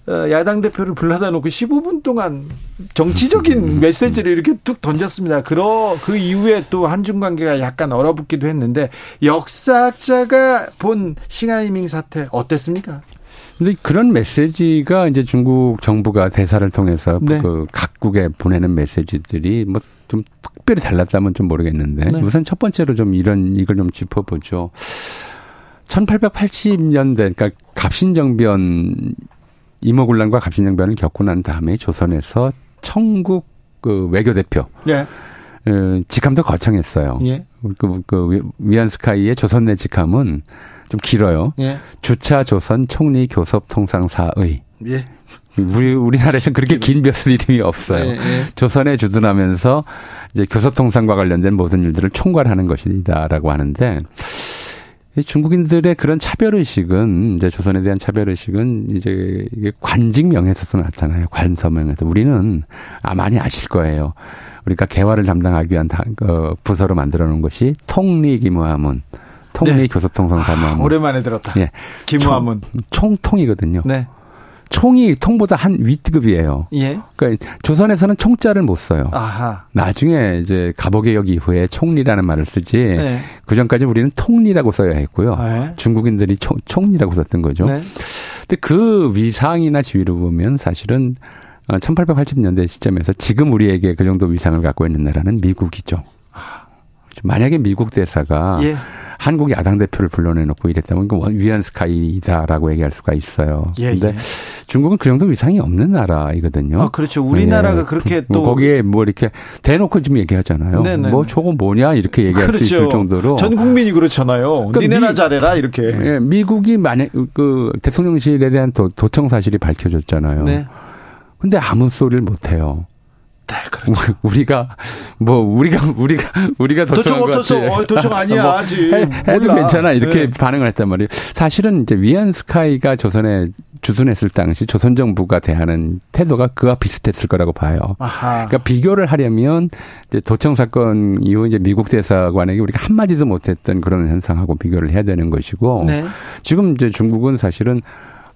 [SPEAKER 1] 어, 야당 대표를 불러다 놓고 15분 동안 정치적인 메시지를 이렇게 툭 던졌습니다. 그러 그 이후에 또 한중 관계가 약간 얼어붙기도 했는데 역사학자가 본 싱하이밍 사태 어땠습니까?
[SPEAKER 5] 근데 그런 메시지가 이제 중국 정부가 대사를 통해서 네. 그 각국에 보내는 메시지들이 뭐좀 특별히 달랐다면 좀 모르겠는데 네. 우선 첫 번째로 좀 이런 이걸 좀 짚어보죠. 1880년대 그러니까 갑신정변 이모군란과 갑신정변을 겪고 난 다음에 조선에서 청국 그 외교 대표 네. 어, 직함도 거창했어요. 예. 그, 그 위안스카이의 조선 내 직함은 좀 길어요. 예. 주차 조선 총리 교섭 통상사의. 예. 우리 우리나라에서는 그렇게 긴 벼슬 이름이 없어요. 네, 네. 조선에 주둔하면서 이제 교섭통상과 관련된 모든 일들을 총괄하는 것이다라고 하는데 중국인들의 그런 차별 의식은 이제 조선에 대한 차별 의식은 이제 이게 관직 명에서도 나타나요. 관서명에서 우리는 아 많이 아실 거예요. 우리가 개화를 담당하기 위한 어, 부서로 만들어 놓은 것이 통리기무하문. 통리 네. 교섭통상 사무하문.
[SPEAKER 1] 아, 오랜만에 들었다. 예. 기무하문.
[SPEAKER 5] 총, 총통이거든요. 네. 총이 통보다 한 위급이에요. 예. 그러니까 조선에서는 총자를 못 써요. 아하. 나중에 이제 갑오개혁 이후에 총리라는 말을 쓰지. 네. 그 전까지 우리는 통리라고 써야 했고요. 네. 중국인들이 총, 총리라고 썼던 거죠. 네. 근데 그 위상이나 지위를 보면 사실은 1880년대 어, 시점에서 지금 우리에게 그 정도 위상을 갖고 있는 나라는 미국이죠. 아. 만약에 미국 대사가 예. 한국 야당 대표를 불러내놓고 이랬다면 그 위안 스카이다라고 얘기할 수가 있어요. 예, 근데 예. 중국은 그 정도 위상이 없는 나라이거든요.
[SPEAKER 1] 아, 그렇죠. 우리나라가 네. 그렇게 또
[SPEAKER 5] 거기에 뭐 이렇게 대놓고 좀 얘기하잖아요. 네네. 네, 뭐 네. 저거 뭐냐 이렇게 얘기할 그렇죠. 수 있을 정도로
[SPEAKER 1] 전 국민이 그렇잖아요. 그러니까 니네나 미, 잘해라 이렇게.
[SPEAKER 5] 예, 미국이 만약 그 대통령실에 대한 도, 도청 사실이 밝혀졌잖아요. 네. 근데 아무 소리를 못 해요. 네, 그렇죠. 우리가 뭐 우리가 우리가 우리가
[SPEAKER 1] 도청 없었어. 어, 도청 아니야 뭐 아직.
[SPEAKER 5] 해, 도 괜찮아 이렇게 네. 반응을 했단 말이에요. 사실은 이제 위안 스카이가 조선에 주둔했을 당시 조선 정부가 대하는 태도가 그와 비슷했을 거라고 봐요. 아하. 그러니까 비교를 하려면 이제 도청 사건 이후 이제 미국 대사관에게 우리가 한 마디도 못했던 그런 현상하고 비교를 해야 되는 것이고 네. 지금 이제 중국은 사실은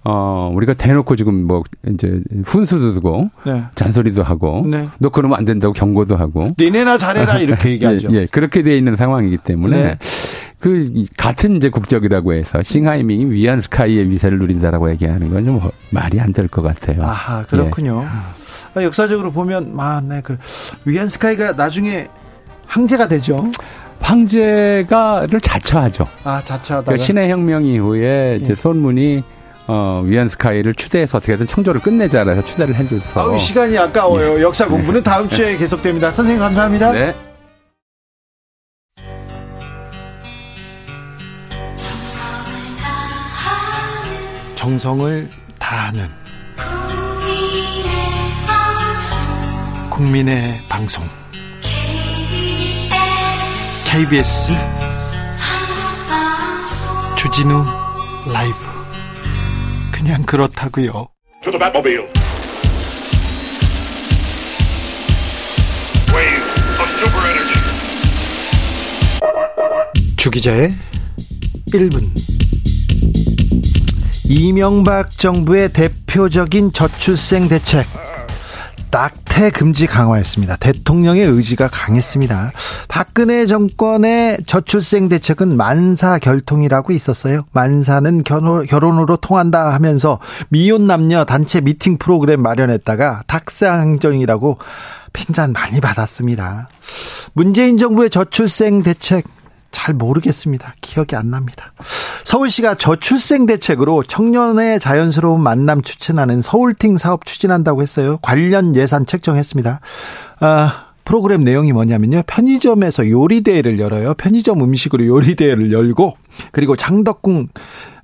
[SPEAKER 5] 어, 우리가 대놓고 지금 뭐, 이제, 훈수도 두고, 네. 잔소리도 하고, 네. 너 그러면 안 된다고 경고도 하고.
[SPEAKER 1] 니네나 잘해라, 이렇게 얘기하죠.
[SPEAKER 5] 예, 예, 그렇게 돼 있는 상황이기 때문에, 네. 그, 같은 이제 국적이라고 해서, 싱하이밍이 위안 스카이의 위세를 누린다라고 얘기하는 건 좀 말이 안 될 것 같아요.
[SPEAKER 1] 아하, 그렇군요. 예. 역사적으로 보면, 아, 네, 그, 위안 스카이가 나중에 황제가 되죠.
[SPEAKER 5] 황제가를 자처하죠.
[SPEAKER 1] 아, 자처하다.
[SPEAKER 5] 그러니까 신의 혁명 이후에 이제 예. 손문이 어, 위안스카이를 추대해서 어떻게든 청조를 끝내자 해서 추대를 해줘서.
[SPEAKER 1] 아우, 시간이 아까워요. 네. 역사 공부는 다음 주에 계속됩니다. 선생님 감사합니다. 네. 정성을 다하는 국민의 방송 KBS 주진우 라이브 그냥 그렇다고요. 주기자의 1분. 이명박 정부의 대표적인 저출생 대책 낙태 금지 강화했습니다. 대통령의 의지가 강했습니다. 박근혜 정권의 저출생 대책은 만사 결통이라고 있었어요. 만사는 결혼으로 통한다 하면서 미혼 남녀 단체 미팅 프로그램 마련했다가 탁상정이라고 핀잔 많이 받았습니다. 문재인 정부의 저출생 대책 잘 모르겠습니다. 기억이 안 납니다. 서울시가 저출생 대책으로 청년의 자연스러운 만남 추진하는 서울팅 사업 추진한다고 했어요. 관련 예산 책정했습니다. 아, 프로그램 내용이 뭐냐면요. 편의점에서 요리대회를 열어요. 편의점 음식으로 요리대회를 열고, 그리고 장덕궁,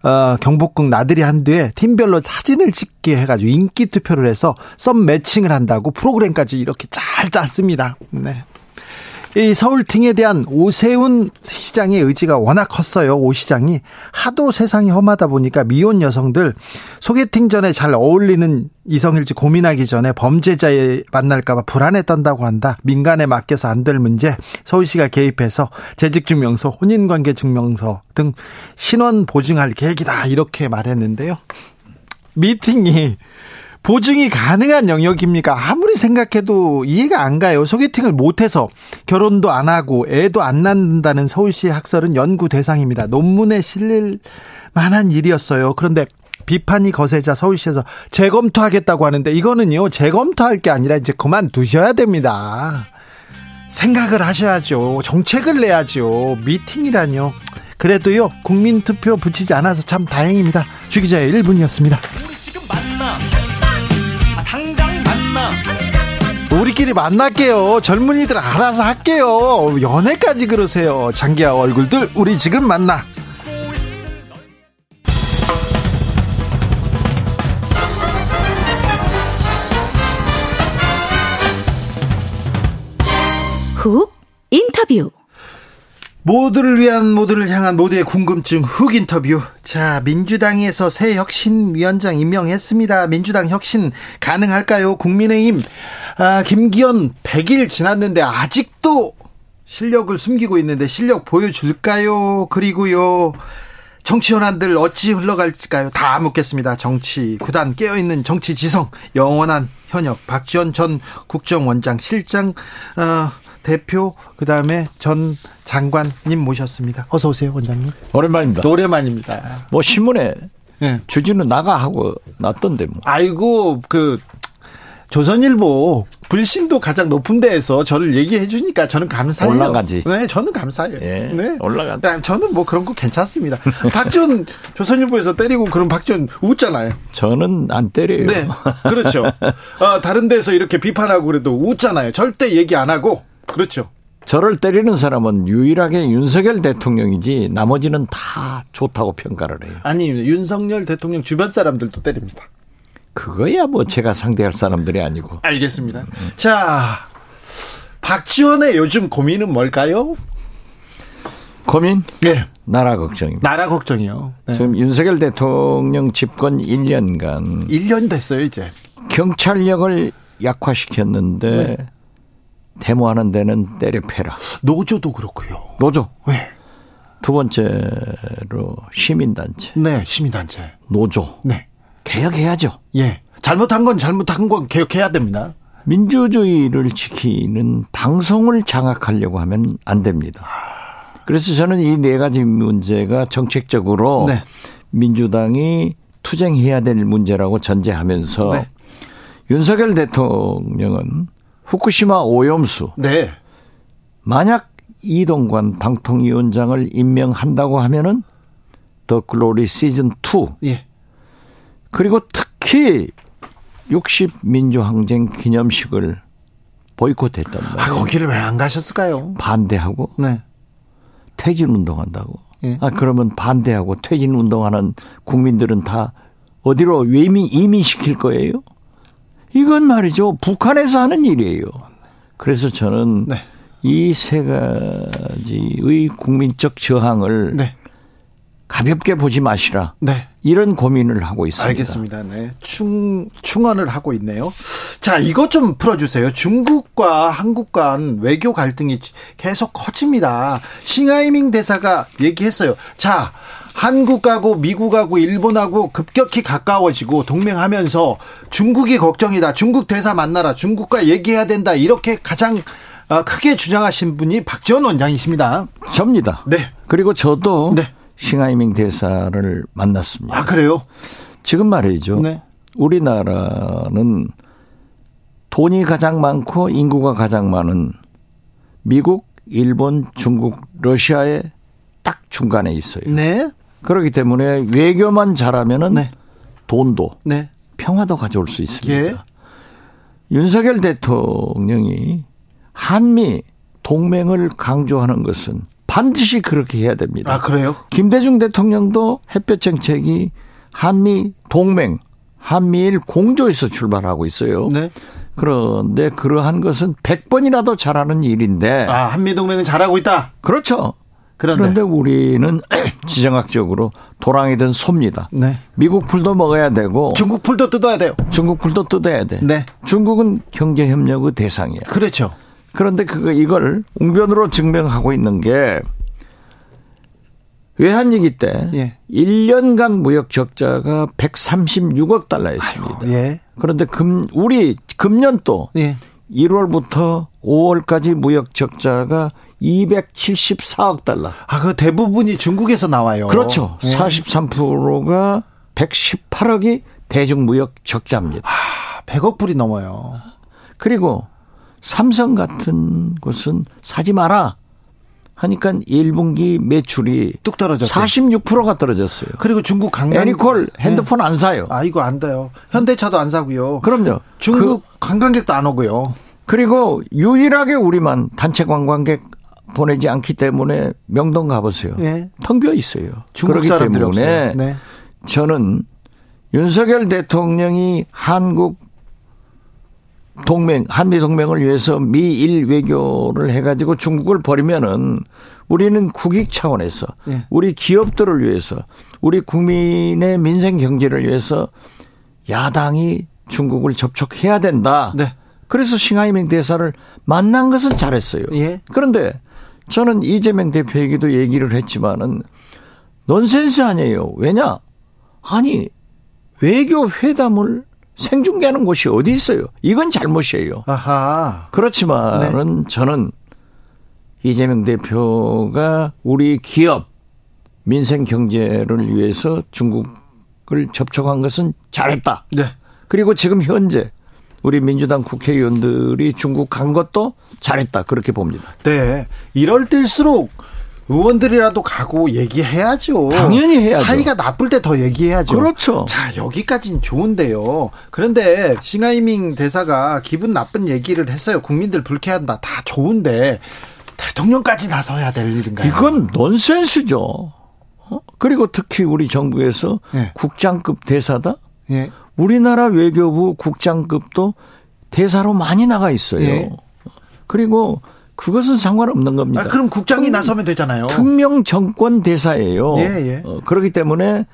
[SPEAKER 1] 어, 경복궁 나들이 한 뒤에 팀별로 사진을 찍게 해가지고 인기 투표를 해서 썸 매칭을 한다고 프로그램까지 이렇게 잘 짰습니다. 네. 이 서울팅에 대한 오세훈 시장의 의지가 워낙 컸어요. 오 시장이 하도 세상이 험하다 보니까 미혼 여성들 소개팅 전에 잘 어울리는 이성일지 고민하기 전에 범죄자에 만날까봐 불안에 떤다고 한다. 민간에 맡겨서 안 될 문제 서울시가 개입해서 재직증명서, 혼인관계 증명서 등 신원 보증할 계획이다 이렇게 말했는데요. 미팅이 보증이 가능한 영역입니까? 아무리 생각해도 이해가 안 가요. 소개팅을 못해서 결혼도 안 하고 애도 안 낳는다는 서울시 학설은 연구 대상입니다. 논문에 실릴 만한 일이었어요. 그런데 비판이 거세자 서울시에서 재검토하겠다고 하는데 이거는요, 재검토할 게 아니라 이제 그만두셔야 됩니다. 생각을 하셔야죠. 정책을 내야죠. 미팅이라뇨. 그래도요, 국민투표 붙이지 않아서 참 다행입니다. 주기자의 1분이었습니다. 우리끼리 만날게요. 젊은이들 알아서 할게요. 연애까지 그러세요. 장기하 얼굴들 우리 지금 만나.
[SPEAKER 2] 훅 인터뷰
[SPEAKER 1] 모두를 위한 모두를 향한 모두의 궁금증 흑 인터뷰. 자, 민주당에서 새 혁신위원장 임명했습니다. 민주당 혁신 가능할까요? 국민의힘, 아, 김기현 100일 지났는데 아직도 실력을 숨기고 있는데 실력 보여줄까요? 그리고요. 정치 현안들 어찌 흘러갈까요? 다 묻겠습니다. 정치 구단 깨어있는 정치 지성 영원한 현역 박지원 전 국정원장 실장 어, 대표 그다음에 전 장관님 모셨습니다. 어서 오세요, 원장님.
[SPEAKER 6] 오랜만입니다.
[SPEAKER 1] 오랜만입니다.
[SPEAKER 6] 뭐 신문에 네. 주진우 나가 하고 놨던데 뭐.
[SPEAKER 1] 아이고 그 조선일보 불신도 가장 높은 데에서 저를 얘기해 주니까 저는 감사해요.
[SPEAKER 6] 올라가지.
[SPEAKER 1] 네, 저는 감사해요.
[SPEAKER 6] 예, 네. 올라가.
[SPEAKER 1] 네, 저는 뭐 그런 거 괜찮습니다. 박지원 조선일보에서 때리고 그런 박지원 웃잖아요.
[SPEAKER 6] 저는 안 때려요.
[SPEAKER 1] 네, 그렇죠. 어, 다른 데서 이렇게 비판하고 그래도 웃잖아요. 절대 얘기 안 하고 그렇죠.
[SPEAKER 6] 저를 때리는 사람은 유일하게 윤석열 대통령이지 나머지는 다 좋다고 평가를 해요.
[SPEAKER 1] 아니 윤석열 대통령 주변 사람들도 때립니다.
[SPEAKER 6] 그거야 뭐 제가 상대할 사람들이 아니고.
[SPEAKER 1] 알겠습니다. 자, 박지원의 요즘 고민은 뭘까요?
[SPEAKER 6] 고민?
[SPEAKER 1] 네.
[SPEAKER 6] 나라 걱정입니다.
[SPEAKER 1] 나라 걱정이요.
[SPEAKER 6] 네. 지금 윤석열 대통령 집권 1년간
[SPEAKER 1] 1년 됐어요, 이제.
[SPEAKER 6] 경찰력을 약화시켰는데 네. 데모하는 데는 때려 패라.
[SPEAKER 1] 노조도 그렇고요.
[SPEAKER 6] 노조.
[SPEAKER 1] 네.
[SPEAKER 6] 두 번째로 시민단체.
[SPEAKER 1] 네, 시민단체.
[SPEAKER 6] 노조.
[SPEAKER 1] 네.
[SPEAKER 6] 개혁해야죠.
[SPEAKER 1] 예. 잘못한 건 잘못한 건 개혁해야 됩니다.
[SPEAKER 6] 민주주의를 지키는 방송을 장악하려고 하면 안 됩니다. 그래서 저는 이 네 가지 문제가 정책적으로 네. 민주당이 투쟁해야 될 문제라고 전제하면서 네. 윤석열 대통령은 후쿠시마 오염수 네. 만약 이동관 방통위원장을 임명한다고 하면은 더 글로리 시즌 2 예. 그리고 특히 60 민주항쟁 기념식을 보이콧했단 말이에요.
[SPEAKER 1] 아, 거기를 왜 안 가셨을까요?
[SPEAKER 6] 반대하고 네. 퇴진 운동한다고. 예. 아 그러면 반대하고 퇴진 운동하는 국민들은 다 어디로 이민 이민시킬 거예요? 이건 말이죠. 북한에서 하는 일이에요. 그래서 저는 네. 이세 가지의 국민적 저항을 네. 가볍게 보지 마시라. 네. 이런 고민을 하고 있습니다.
[SPEAKER 1] 알겠습니다. 네. 충, 충원을 하고 있네요. 자, 이것 좀 풀어주세요. 중국과 한국 간 외교 갈등이 계속 커집니다. 싱하이밍 대사가 얘기했어요. 자, 한국하고 미국하고 일본하고 급격히 가까워지고 동맹하면서 중국이 걱정이다. 중국 대사 만나라. 중국과 얘기해야 된다. 이렇게 가장 어, 크게 주장하신 분이 박지원 원장이십니다.
[SPEAKER 6] 접니다. 네. 그리고 저도 네. 싱하이밍 대사를 만났습니다.
[SPEAKER 1] 아, 그래요?
[SPEAKER 6] 지금 말이죠. 네. 우리나라는 돈이 가장 많고 인구가 가장 많은 미국, 일본, 중국, 러시아의 딱 중간에 있어요. 네. 그렇기 때문에 외교만 잘하면은 네. 돈도 네. 평화도 가져올 수 있습니다. 예. 윤석열 대통령이 한미 동맹을 강조하는 것은 반드시 그렇게 해야 됩니다.
[SPEAKER 1] 아, 그래요?
[SPEAKER 6] 김대중 대통령도 햇볕 정책이 한미 동맹, 한미일 공조에서 출발하고 있어요. 네. 그런데 그러한 것은 100번이라도 잘하는 일인데.
[SPEAKER 1] 아, 한미 동맹은 잘하고 있다?
[SPEAKER 6] 그렇죠. 그런데, 그런데 우리는 지정학적으로 도랑이든 소입니다. 네. 미국 풀도 먹어야 되고
[SPEAKER 1] 중국 풀도 뜯어야 돼요.
[SPEAKER 6] 중국 풀도 뜯어야 돼. 네. 중국은 경제 협력의 대상이야.
[SPEAKER 1] 그렇죠.
[SPEAKER 6] 그런데 그거 이걸 웅변으로 증명하고 있는 게 외환위기 때 예. 1년간 무역 적자가 136억 달러였습니다. 아이고, 예. 그런데 금 우리 금년 또 예. 1월부터 5월까지 무역 적자가 274억 달러.
[SPEAKER 1] 아, 그 대부분이 중국에서 나와요.
[SPEAKER 6] 그렇죠. 예. 43%가 118억이 대중무역 적자입니다.
[SPEAKER 1] 아, 100억 불이 넘어요.
[SPEAKER 6] 그리고 삼성 같은 곳은 사지 마라. 하니까 1분기 매출이 뚝 떨어졌어요. 46%가 떨어졌어요.
[SPEAKER 1] 그리고 중국 관광
[SPEAKER 6] 애니콜 핸드폰 네. 안 사요.
[SPEAKER 1] 아 이거 안 돼요. 현대차도 안 사고요.
[SPEAKER 6] 그럼요.
[SPEAKER 1] 중국 그, 관광객도 안 오고요.
[SPEAKER 6] 그리고 유일하게 우리만 단체 관광객 보내지 않기 때문에 명동 가보세요. 네. 텅비어 있어요. 그렇기 때문에 네. 저는 윤석열 대통령이 한국 동맹, 한미 동맹을 위해서 미일 외교를 해가지고 중국을 버리면은 우리는 국익 차원에서 네. 우리 기업들을 위해서 우리 국민의 민생 경제를 위해서 야당이 중국을 접촉해야 된다. 네. 그래서 싱하이밍 대사를 만난 것은 잘했어요. 예. 그런데 저는 이재명 대표에게도 얘기를 했지만은 넌센스 아니에요. 왜냐? 아니 외교 회담을 생중계하는 곳이 어디 있어요? 이건 잘못이에요. 아하. 그렇지만은 네. 저는 이재명 대표가 우리 기업 민생 경제를 위해서 중국을 접촉한 것은 잘했다. 네. 그리고 지금 현재 우리 민주당 국회의원들이 중국 간 것도 잘했다. 그렇게 봅니다.
[SPEAKER 1] 네. 이럴 때일수록 의원들이라도 가고 얘기해야죠.
[SPEAKER 6] 당연히 해야죠.
[SPEAKER 1] 사이가 나쁠 때 더 얘기해야죠.
[SPEAKER 6] 그렇죠.
[SPEAKER 1] 자, 여기까지는 좋은데요. 그런데 싱하이밍 대사가 기분 나쁜 얘기를 했어요. 국민들 불쾌한다. 다 좋은데 대통령까지 나서야 될 일인가요?
[SPEAKER 6] 이건 넌센스죠. 어? 그리고 특히 우리 정부에서 네. 국장급 대사다? 네. 우리나라 외교부 국장급도 대사로 많이 나가 있어요. 네. 그리고 그것은 상관없는 겁니다. 아,
[SPEAKER 1] 그럼 국장이 특, 나서면 되잖아요.
[SPEAKER 6] 특명 정권 대사예요. 예, 예. 어, 그렇기 때문에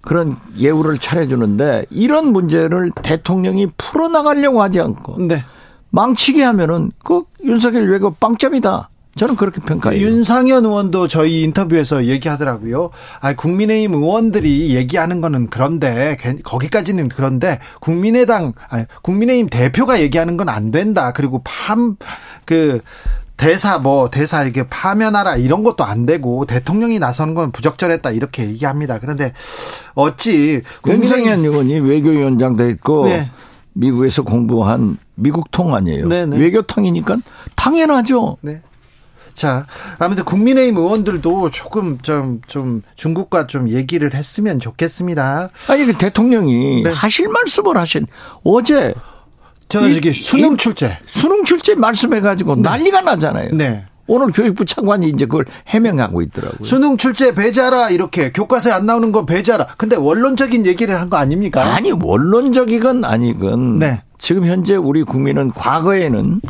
[SPEAKER 6] 그런 예우를 차려주는데 이런 문제를 대통령이 풀어나가려고 하지 않고 네. 망치게 하면은 그 윤석열 외교 빵점이다. 저는 그렇게 평가해요.
[SPEAKER 1] 윤상현 의원도 저희 인터뷰에서 얘기하더라고요. 아, 국민의힘 의원들이 얘기하는 거는 그런데 거기까지는 그런데 국민의당 아니, 국민의힘 대표가 얘기하는 건 안 된다. 그리고 팜그 대사 뭐 대사 이게 파면하라 이런 것도 안 되고 대통령이 나서는 건 부적절했다 이렇게 얘기합니다. 그런데 어찌
[SPEAKER 6] 국민의힘 의원이 외교위원장도 있고 네. 미국에서 공부한 미국 통 아니에요. 네네. 네. 외교통이니까 당연하죠. 네.
[SPEAKER 1] 자, 아무튼 국민의힘 의원들도 조금 좀, 좀 중국과 좀 얘기를 했으면 좋겠습니다.
[SPEAKER 6] 아니, 그 대통령이 네. 하실 말씀을 하신 어제
[SPEAKER 1] 저기 수능 출제.
[SPEAKER 6] 수능 출제 말씀해가지고 네. 난리가 나잖아요. 네. 오늘 교육부 차관이 이제 그걸 해명하고 있더라고요.
[SPEAKER 1] 수능 출제 배제하라 이렇게 교과서에 안 나오는 거 배제하라. 근데 원론적인 얘기를 한 거 아닙니까?
[SPEAKER 6] 아니 원론적이건 아니건 네. 지금 현재 우리 국민은 과거에는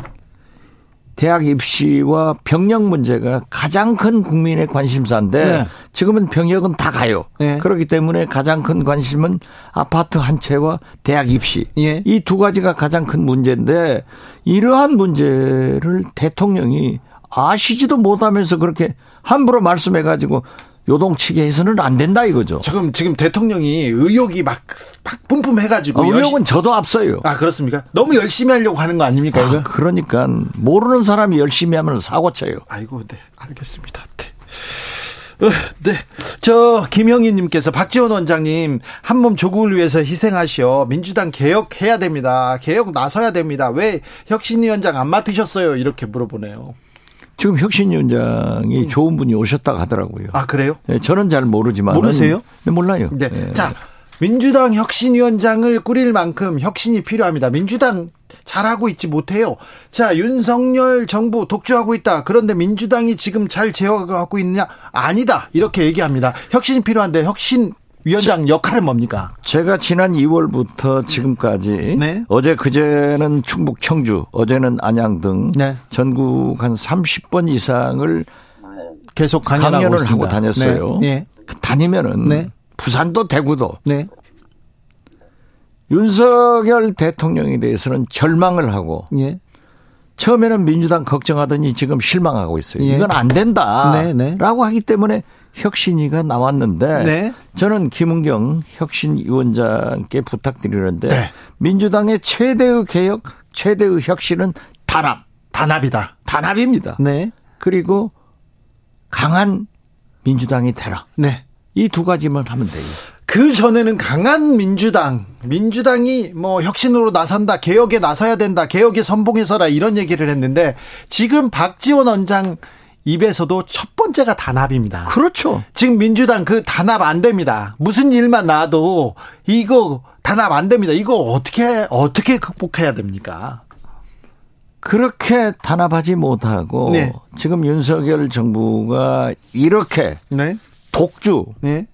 [SPEAKER 6] 대학 입시와 병역 문제가 가장 큰 국민의 관심사인데 네. 지금은 병역은 다 가요. 네. 그렇기 때문에 가장 큰 관심은 아파트 한 채와 대학 입시 예. 이두 가지가 가장 큰 문제인데 이러한 문제를 대통령이 아시지도 못하면서 그렇게 함부로 말씀해 가지고 요동치게 해서는 안 된다 이거죠.
[SPEAKER 1] 지금 지금 대통령이 의욕이 막, 막 뿜뿜 해가지고
[SPEAKER 6] 아, 의욕은 열심... 저도 앞서요.
[SPEAKER 1] 아 그렇습니까? 너무 열심히 하려고 하는 거 아닙니까? 아,
[SPEAKER 6] 그러니까 모르는 사람이 열심히 하면 사고 쳐요.
[SPEAKER 1] 아이고, 네, 알겠습니다. 네. 어, 네. 저, 김영희님께서 박지원 원장님, 한 몸 조국을 위해서 희생하시어 민주당 개혁해야 됩니다. 개혁 나서야 됩니다. 왜 혁신위원장 안 맡으셨어요? 이렇게 물어보네요.
[SPEAKER 6] 지금 혁신위원장이 음. 좋은 분이 오셨다고 하더라고요.
[SPEAKER 1] 아 그래요?
[SPEAKER 6] 네, 저는 잘 모르지만
[SPEAKER 1] 모르세요?
[SPEAKER 6] 네, 몰라요.
[SPEAKER 1] 네. 네. 자 민주당 혁신위원장을 꾸릴 만큼 혁신이 필요합니다. 민주당 잘하고 있지 못해요. 자 윤석열 정부 독주하고 있다. 그런데 민주당이 지금 잘 제어하고 있느냐? 아니다. 이렇게 얘기합니다. 혁신이 필요한데 혁신 위원장 역할은 뭡니까?
[SPEAKER 6] 제가 지난 2월부터 지금까지 네. 어제 그제는 충북 청주, 어제는 안양 등 네. 전국 한 30번 이상을
[SPEAKER 1] 계속 강연을
[SPEAKER 6] 하고 다녔어요. 네. 네. 다니면은 네. 부산도 대구도 네. 윤석열 대통령에 대해서는 절망을 하고 예. 처음에는 민주당 걱정하더니 지금 실망하고 있어요. 예. 이건 안 된다라고 네, 하기 때문에 혁신위가 나왔는데 네. 저는 김은경 혁신위원장께 부탁드리는데 네. 민주당의 최대의 개혁, 최대의 혁신은 단합.
[SPEAKER 1] 단합이다.
[SPEAKER 6] 단합입니다. 네. 그리고 강한 민주당이 되라. 네. 이 두 가지만 하면 돼요.
[SPEAKER 1] 그 전에는 강한 민주당, 민주당이 뭐 혁신으로 나선다, 개혁에 나서야 된다, 개혁에 선봉해서라 이런 얘기를 했는데 지금 박지원 원장 입에서도 첫 번째가 단합입니다.
[SPEAKER 6] 그렇죠.
[SPEAKER 1] 지금 민주당 그 단합 안 됩니다. 무슨 일만 나도 이거 단합 안 됩니다. 이거 어떻게 어떻게 극복해야 됩니까?
[SPEAKER 6] 그렇게 단합하지 못하고 네. 지금 윤석열 정부가 이렇게 네. 독주 네.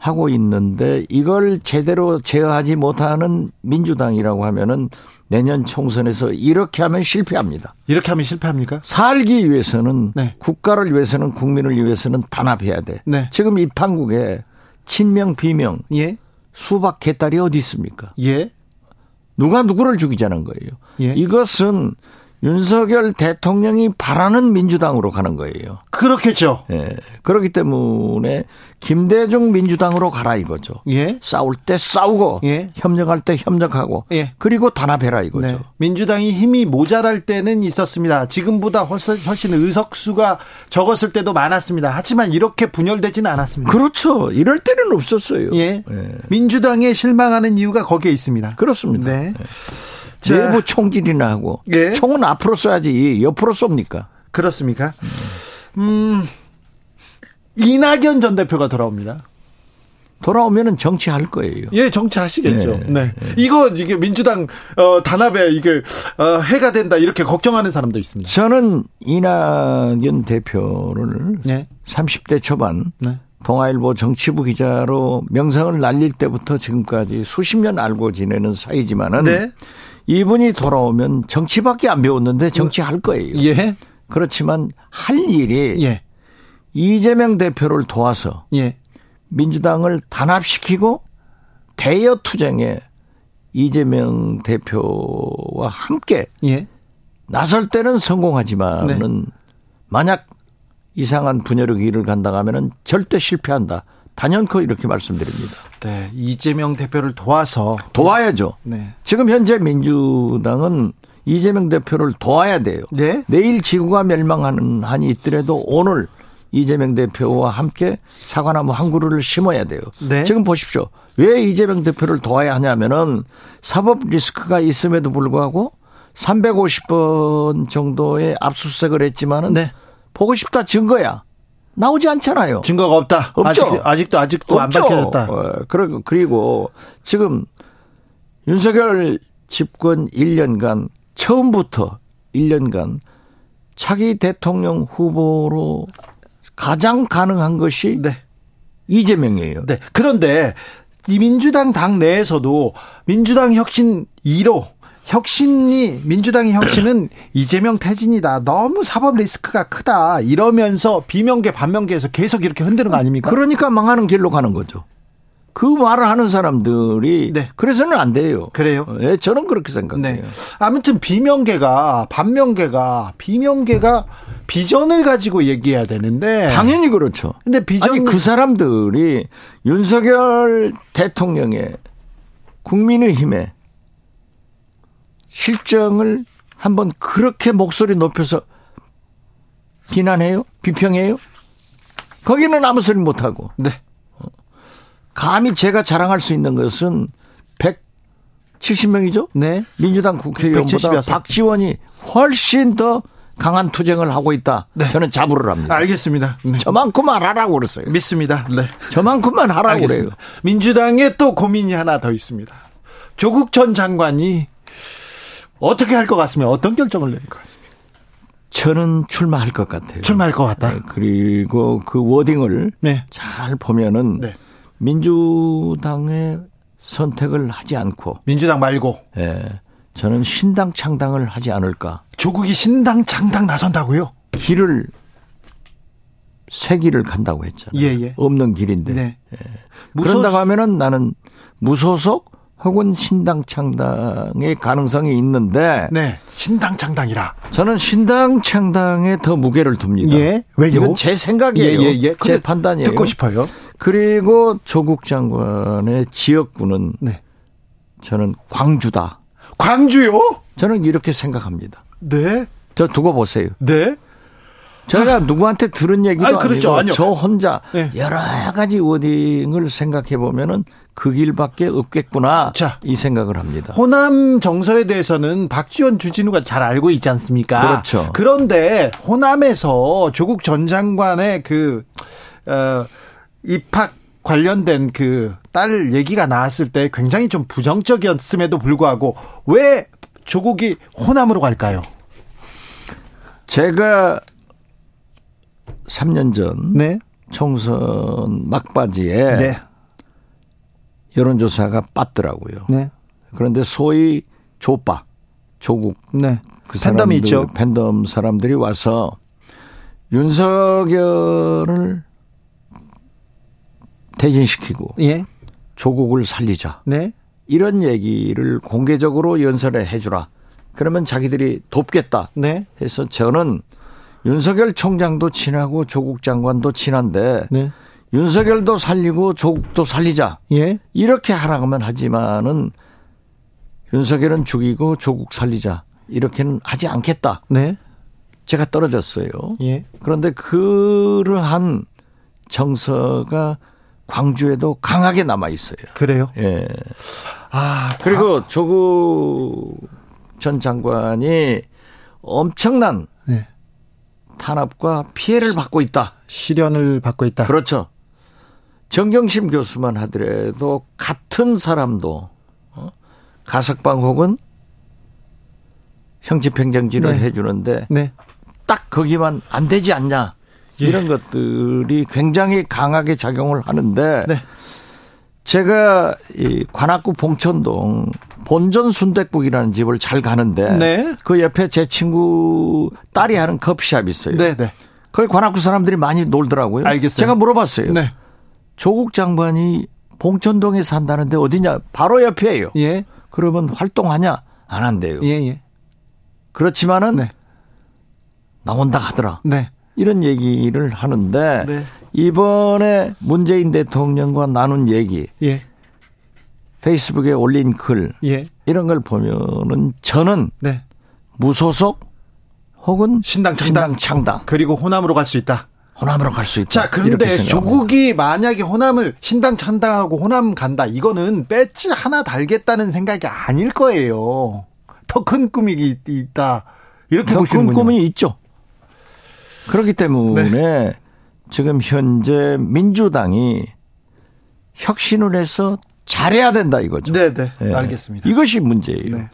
[SPEAKER 6] 하고 있는데 이걸 제대로 제어하지 못하는 민주당이라고 하면은 내년 총선에서 이렇게 하면 실패합니다.
[SPEAKER 1] 이렇게 하면 실패합니까?
[SPEAKER 6] 살기 위해서는 네. 국가를 위해서는 국민을 위해서는 단합해야 돼. 네. 지금 이 판국에 친명 비명 예. 수박 개딸이 어디 있습니까? 예. 누가 누구를 죽이자는 거예요. 예. 이것은 윤석열 대통령이 바라는 민주당으로 가는 거예요.
[SPEAKER 1] 그렇겠죠.
[SPEAKER 6] 예. 그렇기 때문에 김대중 민주당으로 가라 이거죠. 예. 싸울 때 싸우고 예. 협력할 때 협력하고 예. 그리고 단합해라 이거죠. 네.
[SPEAKER 1] 민주당이 힘이 모자랄 때는 있었습니다. 지금보다 훨씬, 훨씬 의석수가 적었을 때도 많았습니다. 하지만 이렇게 분열되지는 않았습니다.
[SPEAKER 6] 그렇죠. 이럴 때는 없었어요. 예.
[SPEAKER 1] 예. 민주당에 실망하는 이유가 거기에 있습니다.
[SPEAKER 6] 그렇습니다. 네. 예. 내부 총질이나 하고 예. 총은 앞으로 쏴야지 옆으로 쏩니까?
[SPEAKER 1] 그렇습니까? 음, 이낙연 전 대표가 돌아옵니다.
[SPEAKER 6] 돌아오면은 정치할 거예요.
[SPEAKER 1] 예, 정치하시겠죠. 네. 네. 네. 이거 이게 민주당 어 단합에 이게 어 해가 된다 이렇게 걱정하는 사람도 있습니다.
[SPEAKER 6] 저는 이낙연 대표를 네. 30대 초반 네. 동아일보 정치부 기자로 명성을 날릴 때부터 지금까지 수십 년 알고 지내는 사이지만은 네. 이분이 돌아오면 정치밖에 안 배웠는데 정치할 거예요. 예. 그렇지만 할 일이 예. 이재명 대표를 도와서 예. 민주당을 단합시키고 대여 투쟁에 이재명 대표와 함께 예. 나설 때는 성공하지만은 네. 만약 이상한 분열의 길을 간다 하면은 절대 실패한다. 단연코 이렇게 말씀드립니다.
[SPEAKER 1] 네, 이재명 대표를 도와서
[SPEAKER 6] 도와야죠. 네. 지금 현재 민주당은 이재명 대표를 도와야 돼요. 네? 내일 지구가 멸망하는 한이 있더라도 오늘 이재명 대표와 함께 사과나무 한 그루를 심어야 돼요. 네? 지금 보십시오. 왜 이재명 대표를 도와야 하냐면은 사법 리스크가 있음에도 불구하고 350번 정도의 압수수색을 했지만은 네. 보고 싶다 증거야. 나오지 않잖아요.
[SPEAKER 1] 증거가 없다. 없죠. 아직, 아직도 아직도 없죠. 안 밝혀졌다.
[SPEAKER 6] 어, 그리고 지금 윤석열 집권 1년간 처음부터 1년간 차기 대통령 후보로 가장 가능한 것이 네. 이재명이에요.
[SPEAKER 1] 네. 그런데 이 민주당 당 내에서도 민주당 혁신 2로 혁신이 민주당의 혁신은 이재명 퇴진이다. 너무 사법 리스크가 크다. 이러면서 비명계 반명계에서 계속 이렇게 흔드는 거 아닙니까?
[SPEAKER 6] 그러니까 망하는 길로 가는 거죠. 그 말을 하는 사람들이 네. 그래서는 안 돼요.
[SPEAKER 1] 그래요?
[SPEAKER 6] 예, 저는 그렇게 생각해요. 네.
[SPEAKER 1] 아무튼 비명계가 반명계가 비명계가 비전을 가지고 얘기해야 되는데
[SPEAKER 6] 당연히 그렇죠. 근데 비전 아니 그 사람들이 윤석열 대통령의 국민의힘에 실정을 한번 그렇게 목소리 높여서 비난해요? 비평해요? 거기는 아무 소리 못하고. 네. 감히 제가 자랑할 수 있는 것은 170명이죠? 네. 민주당 국회의원보다 박지원이 훨씬 더 강한 투쟁을 하고 있다. 네. 저는 자부를 합니다.
[SPEAKER 1] 알겠습니다.
[SPEAKER 6] 네. 저만큼만 하라고 그랬어요.
[SPEAKER 1] 믿습니다. 네.
[SPEAKER 6] 저만큼만 하라고 알겠습니다. 그래요.
[SPEAKER 1] 민주당에 또 고민이 하나 더 있습니다. 조국 전 장관이 어떻게 할 것 같습니까? 어떤 결정을 내릴 것 같습니까?
[SPEAKER 6] 저는 출마할 것 같아요.
[SPEAKER 1] 출마할 것 같다. 네,
[SPEAKER 6] 그리고 그 워딩을 네. 잘 보면은 네. 민주당의 선택을 하지 않고
[SPEAKER 1] 민주당 말고
[SPEAKER 6] 예. 저는 신당 창당을 하지 않을까.
[SPEAKER 1] 조국이 신당 창당 나선다고요?
[SPEAKER 6] 길을 새 길을 간다고 했잖아요. 예, 예. 없는 길인데. 네. 예. 무소속... 그런다고 하면은 나는 무소속 혹은 신당 창당의 가능성이 있는데
[SPEAKER 1] 네. 신당 창당이라.
[SPEAKER 6] 저는 신당 창당에 더 무게를 둡니다.
[SPEAKER 1] 예. 왜요?
[SPEAKER 6] 이건 제 생각이에요. 예, 예, 예. 제 판단이에요.
[SPEAKER 1] 듣고 싶어요.
[SPEAKER 6] 그리고 조국 장관의 지역구는 네. 저는 광주다.
[SPEAKER 1] 광주요?
[SPEAKER 6] 저는 이렇게 생각합니다.
[SPEAKER 1] 네.
[SPEAKER 6] 저 두고 보세요.
[SPEAKER 1] 네.
[SPEAKER 6] 제가 아. 누구한테 들은 얘기도 아니, 그렇죠. 아니고 저 혼자 네. 여러 가지 워딩을 생각해 보면은 그 길밖에 없겠구나. 자, 이 생각을 합니다.
[SPEAKER 1] 호남 정서에 대해서는 박지원 주진우가 잘 알고 있지 않습니까?
[SPEAKER 6] 그렇죠.
[SPEAKER 1] 그런데 호남에서 조국 전 장관의 그 어, 입학 관련된 그 딸 얘기가 나왔을 때 굉장히 좀 부정적이었음에도 불구하고 왜 조국이 호남으로 갈까요?
[SPEAKER 6] 제가 3년 전 네. 총선 막바지에 네. 여론조사가 빠더라고요. 네. 그런데 소위 조빠, 조국, 네. 그 팬덤이 있죠. 팬덤 사람들이 와서 윤석열을 대진시키고 예. 조국을 살리자. 네. 이런 얘기를 공개적으로 연설해 해주라. 그러면 자기들이 돕겠다. 네. 해서 저는 윤석열 총장도 친하고 조국 장관도 친한데 네. 윤석열도 살리고 조국도 살리자. 예. 이렇게 하라고만 하지만은 윤석열은 죽이고 조국 살리자. 이렇게는 하지 않겠다. 네. 제가 떨어졌어요. 예. 그런데 그러한 정서가 광주에도 강하게 남아 있어요.
[SPEAKER 1] 그래요?
[SPEAKER 6] 예. 아, 그리고 아. 조국 전 장관이 엄청난 네. 탄압과 피해를 받고 있다.
[SPEAKER 1] 시련을 받고 있다.
[SPEAKER 6] 그렇죠. 정경심 교수만 하더라도 같은 사람도 어? 가석방 혹은 형집행정지를 네. 해주는데 네. 딱 거기만 안 되지 않냐 예. 이런 것들이 굉장히 강하게 작용을 하는데 네. 제가 이 관악구 봉천동 본전 순대국이라는 집을 잘 가는데 네. 그 옆에 제 친구 딸이 하는 커피숍이 있어요. 네, 네. 거기 관악구 사람들이 많이 놀더라고요.
[SPEAKER 1] 알겠어요.
[SPEAKER 6] 제가 물어봤어요. 네. 조국 장관이 봉천동에 산다는데 어디냐? 바로 옆이에요. 예. 그러면 활동하냐? 안 한대요. 예, 예. 그렇지만은 네. 나온다 하더라. 네. 이런 얘기를 하는데 네. 이번에 문재인 대통령과 나눈 얘기, 예. 페이스북에 올린 글 예. 이런 걸 보면은 저는 네. 무소속 혹은
[SPEAKER 1] 신당 창당, 창당 그리고 호남으로 갈 수 있다.
[SPEAKER 6] 호남으로 갈 수 있다.
[SPEAKER 1] 자, 그런데 조국이 만약에 호남을 신당 창당하고 호남 간다. 이거는 배지 하나 달겠다는 생각이 아닐 거예요. 더 큰 꿈이 있다. 이렇게 보시는군요.
[SPEAKER 6] 큰 꿈이 있죠. 그렇기 때문에 네. 지금 현재 민주당이 혁신을 해서 잘해야 된다 이거죠.
[SPEAKER 1] 네, 네. 네. 알겠습니다.
[SPEAKER 6] 이것이 문제예요. 네.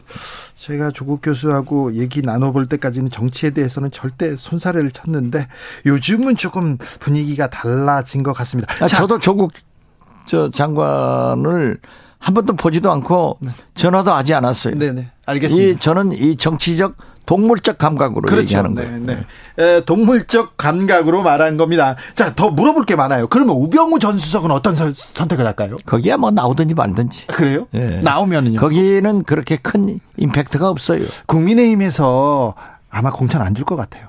[SPEAKER 1] 제가 조국 교수하고 얘기 나눠볼 때까지는 정치에 대해서는 절대 손사래를 쳤는데 요즘은 조금 분위기가 달라진 것 같습니다.
[SPEAKER 6] 아, 저도 조국 저 장관을 한 번도 보지도 않고 네. 전화도 하지 않았어요.
[SPEAKER 1] 네네. 네. 알겠습니다.
[SPEAKER 6] 이 저는 이 정치적 동물적 감각으로 그렇죠. 얘기하는 네, 거예요. 네,
[SPEAKER 1] 네. 에, 동물적 감각으로 말한 겁니다. 자, 더 물어볼 게 많아요. 그러면 우병우 전 수석은 어떤 선, 택을 할까요?
[SPEAKER 6] 거기야 뭐 나오든지 말든지.
[SPEAKER 1] 그래요? 네. 나오면은요.
[SPEAKER 6] 거기는 그렇게 큰 임팩트가 없어요.
[SPEAKER 1] 국민의힘에서 아마 공천 안 줄 것 같아요.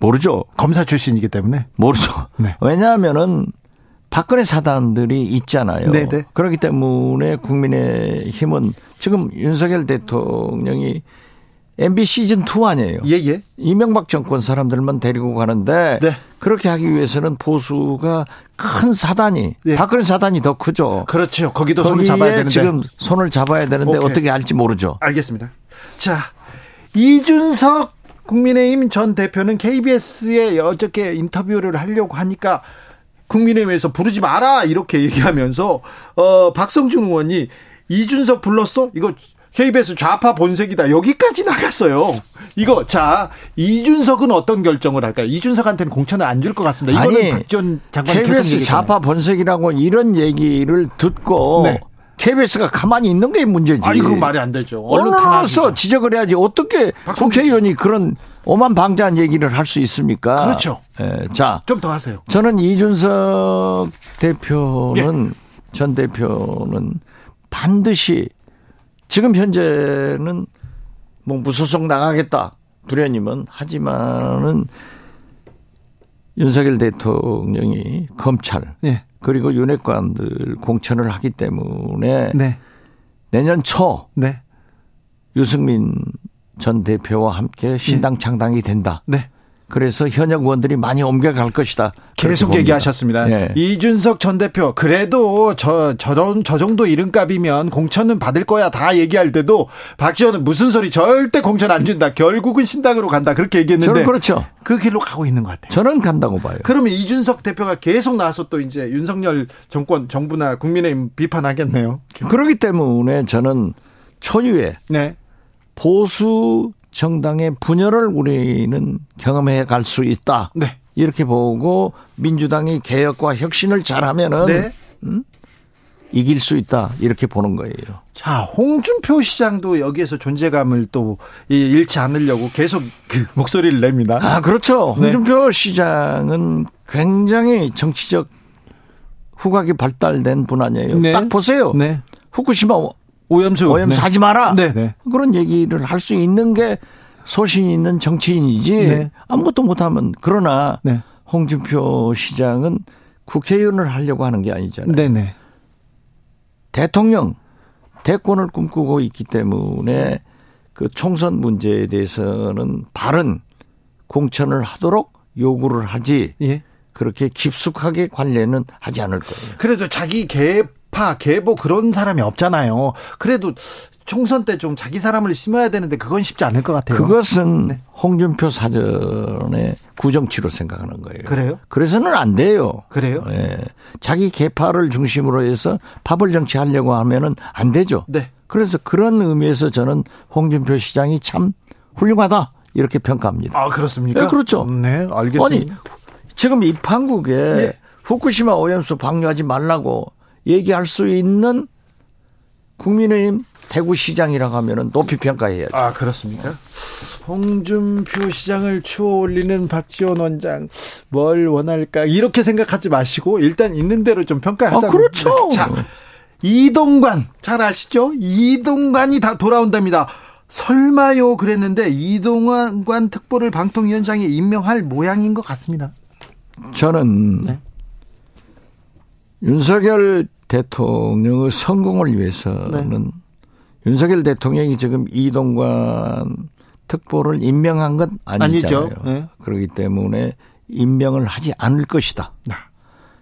[SPEAKER 6] 모르죠.
[SPEAKER 1] 검사 출신이기 때문에.
[SPEAKER 6] 모르죠. 네. 왜냐하면은 박근혜 사단들이 있잖아요. 네네. 네. 그렇기 때문에 국민의 힘은 지금 윤석열 대통령이 MB 시즌 2 아니에요.
[SPEAKER 1] 예, 예.
[SPEAKER 6] 이명박 정권 사람들만 데리고 가는데 네. 그렇게 하기 위해서는 보수가 큰 사단이 예. 박근혜 사단이 더 크죠.
[SPEAKER 1] 그렇죠. 거기도 손을 잡아야 되는데
[SPEAKER 6] 지금 손을 잡아야 되는데 오케이. 어떻게 할지 모르죠.
[SPEAKER 1] 알겠습니다. 자, 이준석 국민의힘 전 대표는 KBS에 어저께 인터뷰를 하려고 하니까 국민의힘에서 부르지 마라 이렇게 얘기하면서 어 박성준 의원이 이준석 불렀어? 이거 KBS 좌파 본색이다. 여기까지 나갔어요. 이거 자 이준석은 어떤 결정을 할까요? 이준석한테는 공천을 안 줄 것 같습니다. 이거는 박전 장관이
[SPEAKER 6] KBS 좌파 본색이라고 이런 얘기를 듣고 네. KBS가 가만히 있는 게 문제지.
[SPEAKER 1] 아니 그 말이 안 되죠.
[SPEAKER 6] 언론으로서 지적을 해야지 어떻게 박성준. 국회의원이 그런 오만 방자한 얘기를 할 수 있습니까?
[SPEAKER 1] 그렇죠.
[SPEAKER 6] 예, 자,
[SPEAKER 1] 좀 더 하세요.
[SPEAKER 6] 저는 이준석 대표는 예. 전 대표는 반드시 지금 현재는 뭐 무소속 나가겠다 부려님은 하지만은 윤석열 대통령이 검찰 예. 그리고 윤핵관들 공천을 하기 때문에 네. 내년 초 네. 유승민 전 대표와 함께 신당 예. 창당이 된다. 네. 그래서 현역 의원들이 많이 옮겨갈 것이다.
[SPEAKER 1] 계속 얘기하셨습니다. 네. 이준석 전 대표 그래도 저 저런 저 정도 이름값이면 공천은 받을 거야 다 얘기할 때도 박지원은 무슨 소리 절대 공천 안 준다. 결국은 신당으로 간다 그렇게 얘기했는데
[SPEAKER 6] 저는 그렇죠.
[SPEAKER 1] 그 길로 가고 있는 것 같아요.
[SPEAKER 6] 저는 간다고 봐요.
[SPEAKER 1] 그러면 이준석 대표가 계속 나와서 또 이제 윤석열 정권 정부나 국민의힘 비판하겠네요.
[SPEAKER 6] 그렇기 때문에 저는 초유의 네. 보수 정당의 분열을 우리는 경험해 갈 수 있다. 네. 이렇게 보고 민주당이 개혁과 혁신을 잘하면은 네. 음? 이길 수 있다 이렇게 보는 거예요.
[SPEAKER 1] 자, 홍준표 시장도 여기에서 존재감을 또 잃지 않으려고 계속 그 목소리를 냅니다.
[SPEAKER 6] 아, 그렇죠. 네. 홍준표 네. 시장은 굉장히 정치적 후각이 발달된 분 아니에요. 네. 딱 보세요. 네. 후쿠시마
[SPEAKER 1] 오염수.
[SPEAKER 6] 오염수 네. 하지 마라. 네, 네. 그런 얘기를 할 수 있는 게 소신 있는 정치인이지 네. 아무것도 못하면 그러나 네. 홍준표 시장은 국회의원을 하려고 하는 게 아니잖아요. 네네. 네. 대통령 대권을 꿈꾸고 있기 때문에 그 총선 문제에 대해서는 바른 공천을 하도록 요구를 하지 예. 그렇게 깊숙하게 관련은 하지 않을 거예요.
[SPEAKER 1] 그래도 자기 개 파 계보 그런 사람이 없잖아요. 그래도 총선 때 좀 자기 사람을 심어야 되는데 그건 쉽지 않을 것 같아요.
[SPEAKER 6] 그것은 네. 홍준표 사전의 구정치로 생각하는 거예요.
[SPEAKER 1] 그래요?
[SPEAKER 6] 그래서는 안 돼요.
[SPEAKER 1] 그래요?
[SPEAKER 6] 예. 자기 개파를 중심으로 해서 파벌 정치하려고 하면은 안 되죠. 네. 그래서 그런 의미에서 저는 홍준표 시장이 참 훌륭하다 이렇게 평가합니다.
[SPEAKER 1] 아 그렇습니까?
[SPEAKER 6] 네, 그렇죠.
[SPEAKER 1] 네, 알겠습니다. 아니
[SPEAKER 6] 지금 이 판국에 예. 후쿠시마 오염수 방류하지 말라고 얘기할 수 있는 국민의힘 대구시장이라고 하면은 높이 평가해야죠.
[SPEAKER 1] 아, 그렇습니까? 홍준표 시장을 추워 올리는 박지원 원장 뭘 원할까 이렇게 생각하지 마시고 일단 있는 대로 좀 평가하자.
[SPEAKER 6] 아, 그렇죠.
[SPEAKER 1] 자, 이동관 잘 아시죠? 이동관이 다 돌아온답니다. 설마요 그랬는데 이동관 특보를 방통위원장에 임명할 모양인 것 같습니다.
[SPEAKER 6] 저는 네. 윤석열 대통령의 성공을 위해서는 네. 윤석열 대통령이 지금 이동관 특보를 임명한 건 아니잖아요. 네. 그렇기 때문에 임명을 하지 않을 것이다. 네.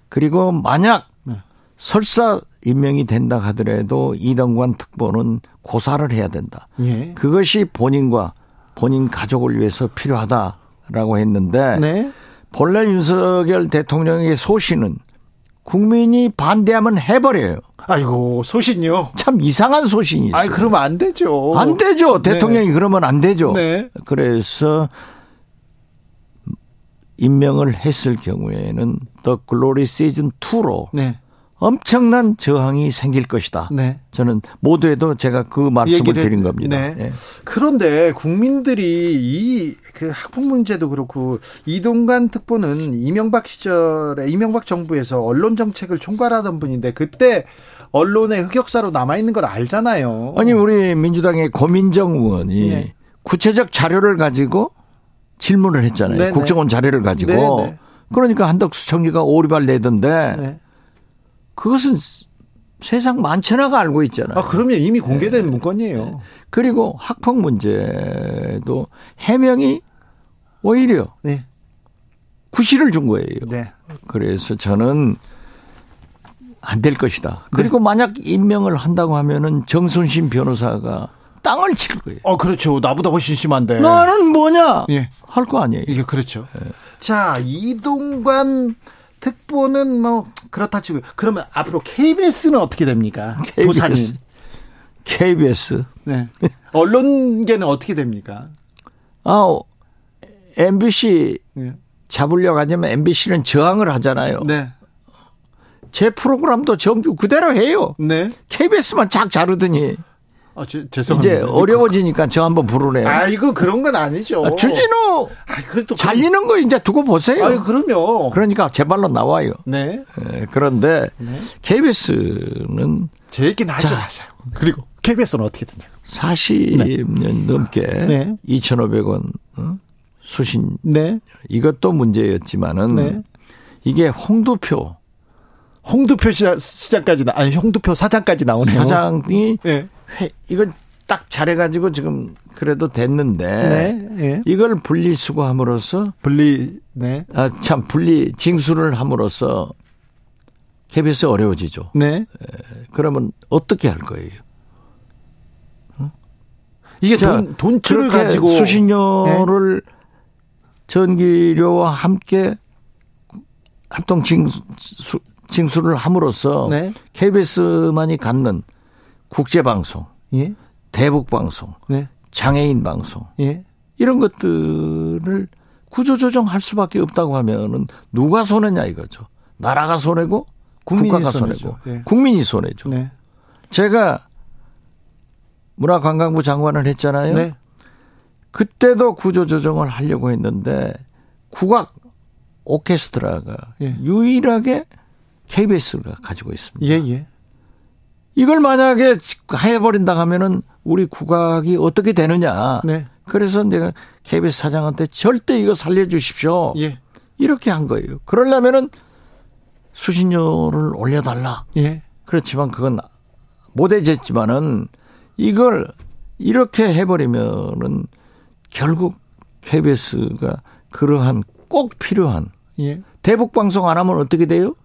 [SPEAKER 6] 그리고 만약 네. 설사 임명이 된다 하더라도 이동관 특보는 고사를 해야 된다. 예. 그것이 본인과 본인 가족을 위해서 필요하다라고 했는데 네. 본래 윤석열 대통령의 소신은 국민이 반대하면 해버려요.
[SPEAKER 1] 아이고 소신요.
[SPEAKER 6] 참 이상한 소신이 있어요.
[SPEAKER 1] 아, 그러면 안 되죠.
[SPEAKER 6] 안 되죠. 네. 대통령이 네. 그러면 안 되죠. 네. 그래서 임명을 했을 경우에는 더 글로리 시즌 2로 네. 엄청난 저항이 생길 것이다. 네. 저는 모두에도 제가 그 말씀을 드린 겁니다. 네. 네.
[SPEAKER 1] 그런데 국민들이 이 그 학폭 문제도 그렇고 이동관 특보는 이명박 시절에 이명박 정부에서 언론 정책을 총괄하던 분인데 그때 언론의 흑역사로 남아 있는 걸 알잖아요.
[SPEAKER 6] 아니 우리 민주당의 고민정 의원이 네. 구체적 자료를 가지고 질문을 했잖아요. 네네. 국정원 자료를 가지고. 네네. 그러니까 한덕수 총리가 오리발 내던데 네. 그것은 세상 많천하가 알고 있잖아요.
[SPEAKER 1] 아, 그러면 이미 공개된 네. 문건이에요. 네.
[SPEAKER 6] 그리고 학폭 문제도 해명이 오히려 네. 구실을 준 거예요. 네. 그래서 저는 안 될 것이다. 그리고 네. 만약 임명을 한다고 하면은 정순신 변호사가 땅을 칠 거예요.
[SPEAKER 1] 어, 그렇죠. 나보다 훨씬 심한데.
[SPEAKER 6] 나는 뭐냐? 예. 할 거 아니에요.
[SPEAKER 1] 이게 그렇죠. 예. 자, 이동관 특보는 뭐 그렇다 치고 그러면 앞으로 KBS는 어떻게 됩니까? KBS. 도산이.
[SPEAKER 6] KBS.
[SPEAKER 1] 네. 언론계는 어떻게 됩니까?
[SPEAKER 6] 아, MBC 네. 잡으려고 하냐면 MBC는 저항을 하잖아요. 네. 제 프로그램도 정규 그대로 해요. 네. KBS만 쫙 자르더니. 아, 저, 죄송합니다. 이제 어려워지니까 저 한번 부르래요.
[SPEAKER 1] 아, 이거 그런 건 아니죠.
[SPEAKER 6] 아, 주진우 아, 잘리는 거 이제 두고 보세요.
[SPEAKER 1] 아, 그럼요.
[SPEAKER 6] 그러니까 제 발로 나와요. 네. 네 그런데 네. KBS는
[SPEAKER 1] 제 얘기는 하지 마세요. 그리고 KBS는 어떻게 되냐?
[SPEAKER 6] 40년 네. 넘게 네. 2,500원 어? 수신 네. 이것도 문제였지만은 네. 이게 홍두표
[SPEAKER 1] 홍두표 시장까지 나 아니 홍두표 사장까지 나오네요.
[SPEAKER 6] 사장이 네. 회, 이걸 딱 잘해가지고 지금 그래도 됐는데 네, 네. 이걸 분리수거함으로써
[SPEAKER 1] 분리 네.
[SPEAKER 6] 아 참 분리 징수를 함으로써 KBS 어려워지죠. 네. 에, 그러면 어떻게 할 거예요?
[SPEAKER 1] 어? 이게 자, 돈 돈줄을 가지고
[SPEAKER 6] 수신료를 네. 전기료와 함께 합동 징수, 징수를 함으로써 네. KBS만이 갖는 국제 방송, 예? 대북 방송, 네. 장애인 방송 예? 이런 것들을 구조 조정할 수밖에 없다고 하면은 누가 손해냐 이거죠. 나라가 손해고 국가가 손해고 예. 국민이 손해죠. 네. 제가 문화관광부 장관을 했잖아요. 네. 그때도 구조 조정을 하려고 했는데 국악 오케스트라가 예. 유일하게 KBS가 가지고 있습니다. 예, 예. 이걸 만약에 해버린다 하면은 우리 국악이 어떻게 되느냐. 네. 그래서 내가 KBS 사장한테 절대 이거 살려주십시오. 예. 이렇게 한 거예요. 그러려면은 수신료를 올려달라. 예. 그렇지만 그건 못해졌지만은 이걸 이렇게 해버리면은 결국 KBS가 그러한 꼭 필요한 예. 대북 방송 안 하면 어떻게 돼요?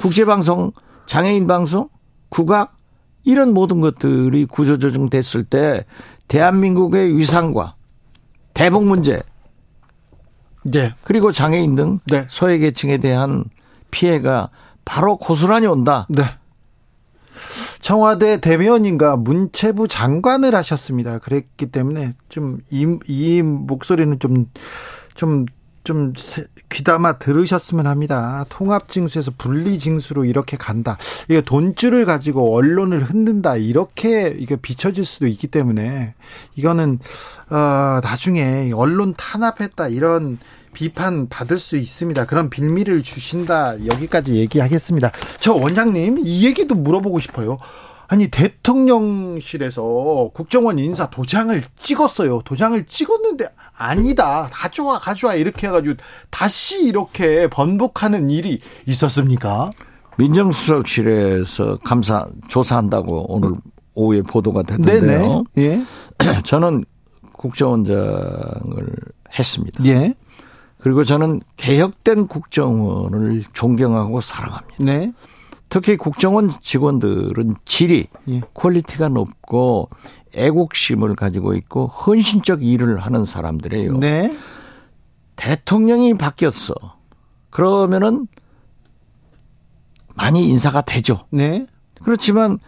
[SPEAKER 6] 국제 방송, 장애인 방송, 국악 이런 모든 것들이 구조조정 됐을 때 대한민국의 위상과 대북 문제, 네. 그리고 장애인 등 네. 소외계층에 대한 피해가 바로 고스란히 온다. 네.
[SPEAKER 1] 청와대 대변인과 문체부 장관을 하셨습니다. 그랬기 때문에 좀이 이 목소리는 좀 좀 좀 귀담아 들으셨으면 합니다. 통합징수에서 분리징수로 이렇게 간다. 이게 돈줄을 가지고 언론을 흔든다. 이렇게 이게 비춰질 수도 있기 때문에 이거는 어 나중에 언론 탄압했다 이런 비판 받을 수 있습니다. 그런 빌미를 주신다. 여기까지 얘기하겠습니다. 저 원장님 이 얘기도 물어보고 싶어요. 아니 대통령실에서 국정원 인사 도장을 찍었어요. 도장을 찍었는데 아니다. 가져와 가져와 이렇게 해가지고 다시 이렇게 번복하는 일이 있었습니까?
[SPEAKER 6] 민정수석실에서 감사 조사한다고 오늘 오후에 보도가 됐는데요. 예. 저는 국정원장을 했습니다. 예. 그리고 저는 개혁된 국정원을 존경하고 사랑합니다. 네. 특히 국정원 직원들은 질이 예. quality가 높고 애국심을 가지고 있고 헌신적 일을 하는 사람들이에요. 네. 대통령이 바뀌었어. 그러면은 많이 인사가 되죠. 네. 그렇지만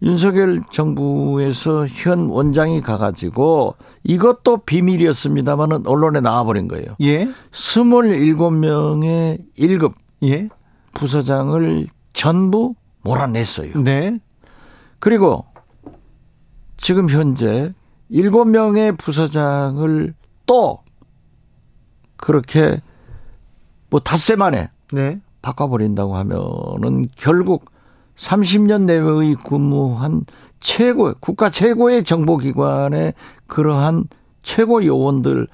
[SPEAKER 6] 윤석열 정부에서 현 원장이 가가지고 이것도 비밀이었습니다만은 언론에 나와버린 거예요. 예. 27명의 1급 예. 부서장을 전부 몰아냈어요. 네. 그리고 지금 현재 7명의 부서장을 또 그렇게 뭐 닷새 만에 네. 바꿔버린다고 하면은 결국 30년 내외의 근무한 최고, 국가 최고의 정보기관의 그러한 최고 요원들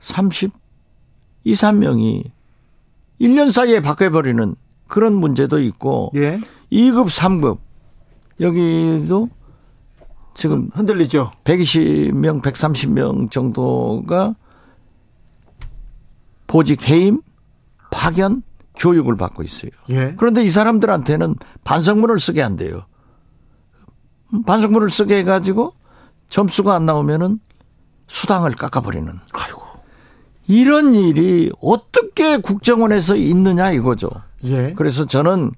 [SPEAKER 6] 30, 2, 3명이 1년 사이에 바꿔버리는 그런 문제도 있고 예. 2급, 3급 여기도 지금
[SPEAKER 1] 흔들리죠.
[SPEAKER 6] 120명, 130명 정도가 보직 해임, 파견, 교육을 받고 있어요. 예. 그런데 이 사람들한테는 반성문을 쓰게 한대요. 반성문을 쓰게 해가지고 점수가 안 나오면은 수당을 깎아버리는. 아이고. 이런 일이 어떻게 국정원에서 있느냐 이거죠. 예. 그래서 저는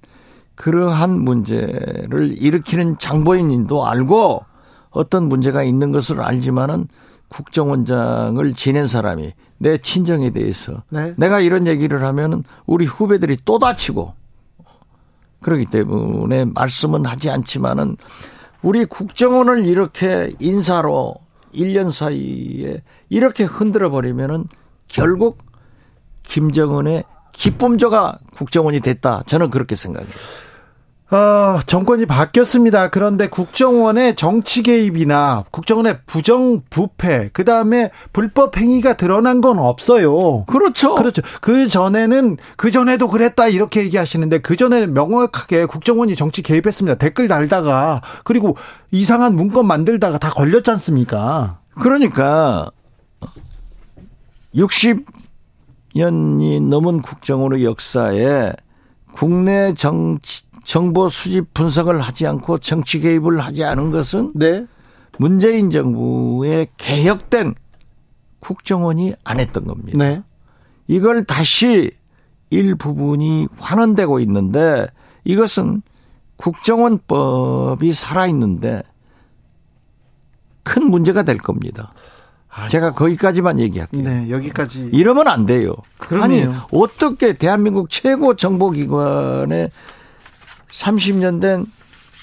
[SPEAKER 6] 그러한 문제를 일으키는 장보인님도 알고 어떤 문제가 있는 것을 알지만은 국정원장을 지낸 사람이 내 친정에 대해서 네. 내가 이런 얘기를 하면은 우리 후배들이 또 다치고 그렇기 때문에 말씀은 하지 않지만은 우리 국정원을 이렇게 인사로 1년 사이에 이렇게 흔들어 버리면은 결국 김정은의 기쁨조가 국정원이 됐다. 저는 그렇게 생각해요.
[SPEAKER 1] 어, 정권이 바뀌었습니다. 그런데 국정원의 정치 개입이나 국정원의 부정 부패, 그 다음에 불법 행위가 드러난 건 없어요.
[SPEAKER 6] 그렇죠.
[SPEAKER 1] 그렇죠. 그 전에는 그 전에도 그랬다 이렇게 얘기하시는데 그 전에는 명확하게 국정원이 정치 개입했습니다. 댓글 달다가 그리고 이상한 문건 만들다가 다 걸렸지 않습니까?
[SPEAKER 6] 그러니까 60년이 넘은 국정원의 역사에 국내 정치 정보 수집 분석을 하지 않고 정치 개입을 하지 않은 것은 네. 문재인 정부의 개혁된 국정원이 안 했던 겁니다. 네. 이걸 다시 일부분이 환원되고 있는데 이것은 국정원법이 살아있는데 큰 문제가 될 겁니다. 아이고. 제가 거기까지만 얘기할게요.
[SPEAKER 1] 네, 여기까지.
[SPEAKER 6] 이러면 안 돼요. 그러네요. 아니, 어떻게 대한민국 최고 정보기관의 30년 된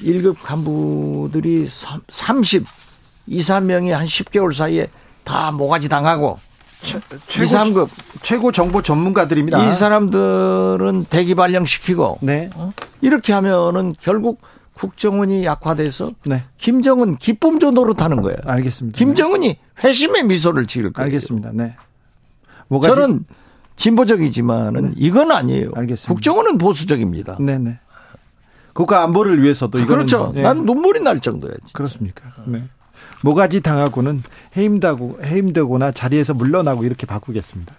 [SPEAKER 6] 1급 간부들이 30, 2, 3명이 한 10개월 사이에 다 모가지 당하고 최, 최고, 2, 3급
[SPEAKER 1] 최고 정보 전문가들입니다.
[SPEAKER 6] 이 사람들은 대기 발령시키고 네. 어? 이렇게 하면은 결국 국정원이 약화돼서 네. 김정은 기쁨조 노릇하는 거예요.
[SPEAKER 1] 알겠습니다.
[SPEAKER 6] 김정은이 회심의 미소를 지을 거예요.
[SPEAKER 1] 알겠습니다. 네.
[SPEAKER 6] 저는 진보적이지만은 네. 이건 아니에요. 알겠습니다. 국정원은 보수적입니다. 네네. 네.
[SPEAKER 1] 국가 안보를 위해서도 이거는
[SPEAKER 6] 그렇죠. 예. 난 눈물이 날 정도야지.
[SPEAKER 1] 그렇습니까? 네. 모가지 당하고는 해임되고 해임되거나 자리에서 물러나고 이렇게 바꾸겠습니다.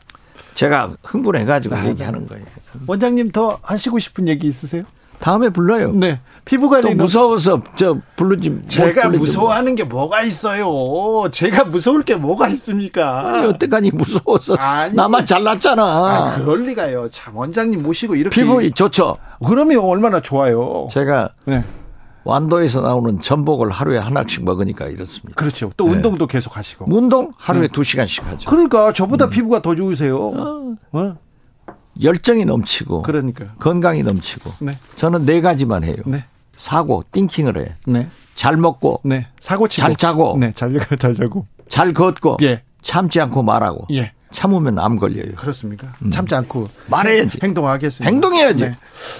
[SPEAKER 6] 제가 흥분해가지고 아, 얘기하는 거예요.
[SPEAKER 1] 원장님 더 하시고 싶은 얘기 있으세요?
[SPEAKER 6] 다음에 불러요.
[SPEAKER 1] 네. 피부 관리
[SPEAKER 6] 무서워서 저 부르지.
[SPEAKER 1] 제가 무서워하는 게 뭐가 있어요? 제가 무서울 게 뭐가 있습니까?
[SPEAKER 6] 아니, 여태까지 무서워서 아니, 나만 잘났잖아. 아,
[SPEAKER 1] 그럴 리가요. 참 원장님 모시고 이렇게
[SPEAKER 6] 피부 좋죠.
[SPEAKER 1] 그러면 얼마나 좋아요.
[SPEAKER 6] 제가 네. 완도에서 나오는 전복을 하루에 하나씩 먹으니까 이렇습니다.
[SPEAKER 1] 그렇죠. 또 네. 운동도 계속 하시고.
[SPEAKER 6] 운동 하루에 네. 2시간씩 하죠.
[SPEAKER 1] 그러니까 저보다 음. 피부가 더 좋으세요. 어.
[SPEAKER 6] 어? 열정이 넘치고
[SPEAKER 1] 그러니까
[SPEAKER 6] 건강이 넘치고 네. 저는 네 가지만 해요. 네. 사고, 띵킹을 해. 네. 잘 먹고,
[SPEAKER 1] 네. 사고 치고,
[SPEAKER 6] 잘 자고,
[SPEAKER 1] 네. 잘, 잘 자고,
[SPEAKER 6] 잘 걷고, 예. 참지 않고 말하고, 예. 참으면 암 걸려요.
[SPEAKER 1] 그렇습니까? 음. 참지 않고
[SPEAKER 6] 말해야지.
[SPEAKER 1] 행동하겠습니다.
[SPEAKER 6] 행동해야지. 네.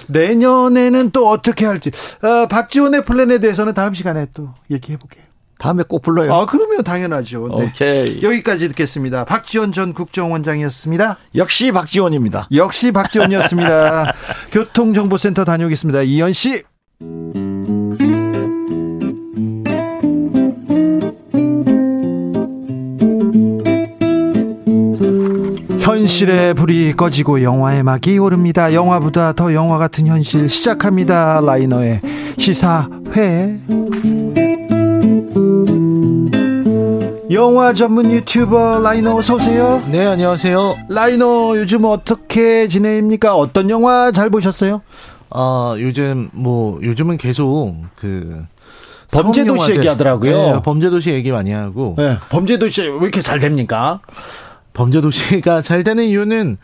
[SPEAKER 1] 내년에는 또 어떻게 할지. 어, 박지원의 플랜에 대해서는 다음 시간에 또 얘기해 볼게요.
[SPEAKER 6] 다음에 꼭 불러요.
[SPEAKER 1] 아, 그러면 당연하죠.
[SPEAKER 6] 네. 오케이.
[SPEAKER 1] 여기까지 듣겠습니다. 박지원 전 국정원장이었습니다.
[SPEAKER 6] 역시 박지원입니다.
[SPEAKER 1] 역시 박지원이었습니다. 교통정보센터 다녀오겠습니다. 이현 씨. 현실의 불이 꺼지고 영화의 막이 오릅니다. 영화보다 더 영화 같은 현실 시작합니다. 라이너의 시사회. 영화 전문 유튜버 라이너 어서 오세요.
[SPEAKER 7] 네, 안녕하세요.
[SPEAKER 1] 라이너 요즘 어떻게 지내입니까? 어떤 영화 잘 보셨어요?
[SPEAKER 7] 아, 요즘 뭐 요즘은 계속 그
[SPEAKER 1] 범죄도시 얘기하더라고요.
[SPEAKER 7] 네, 범죄도시 얘기 많이 하고.
[SPEAKER 1] 네, 범죄도시 왜 이렇게 잘 됩니까?
[SPEAKER 7] 범죄도시가 잘 되는 이유는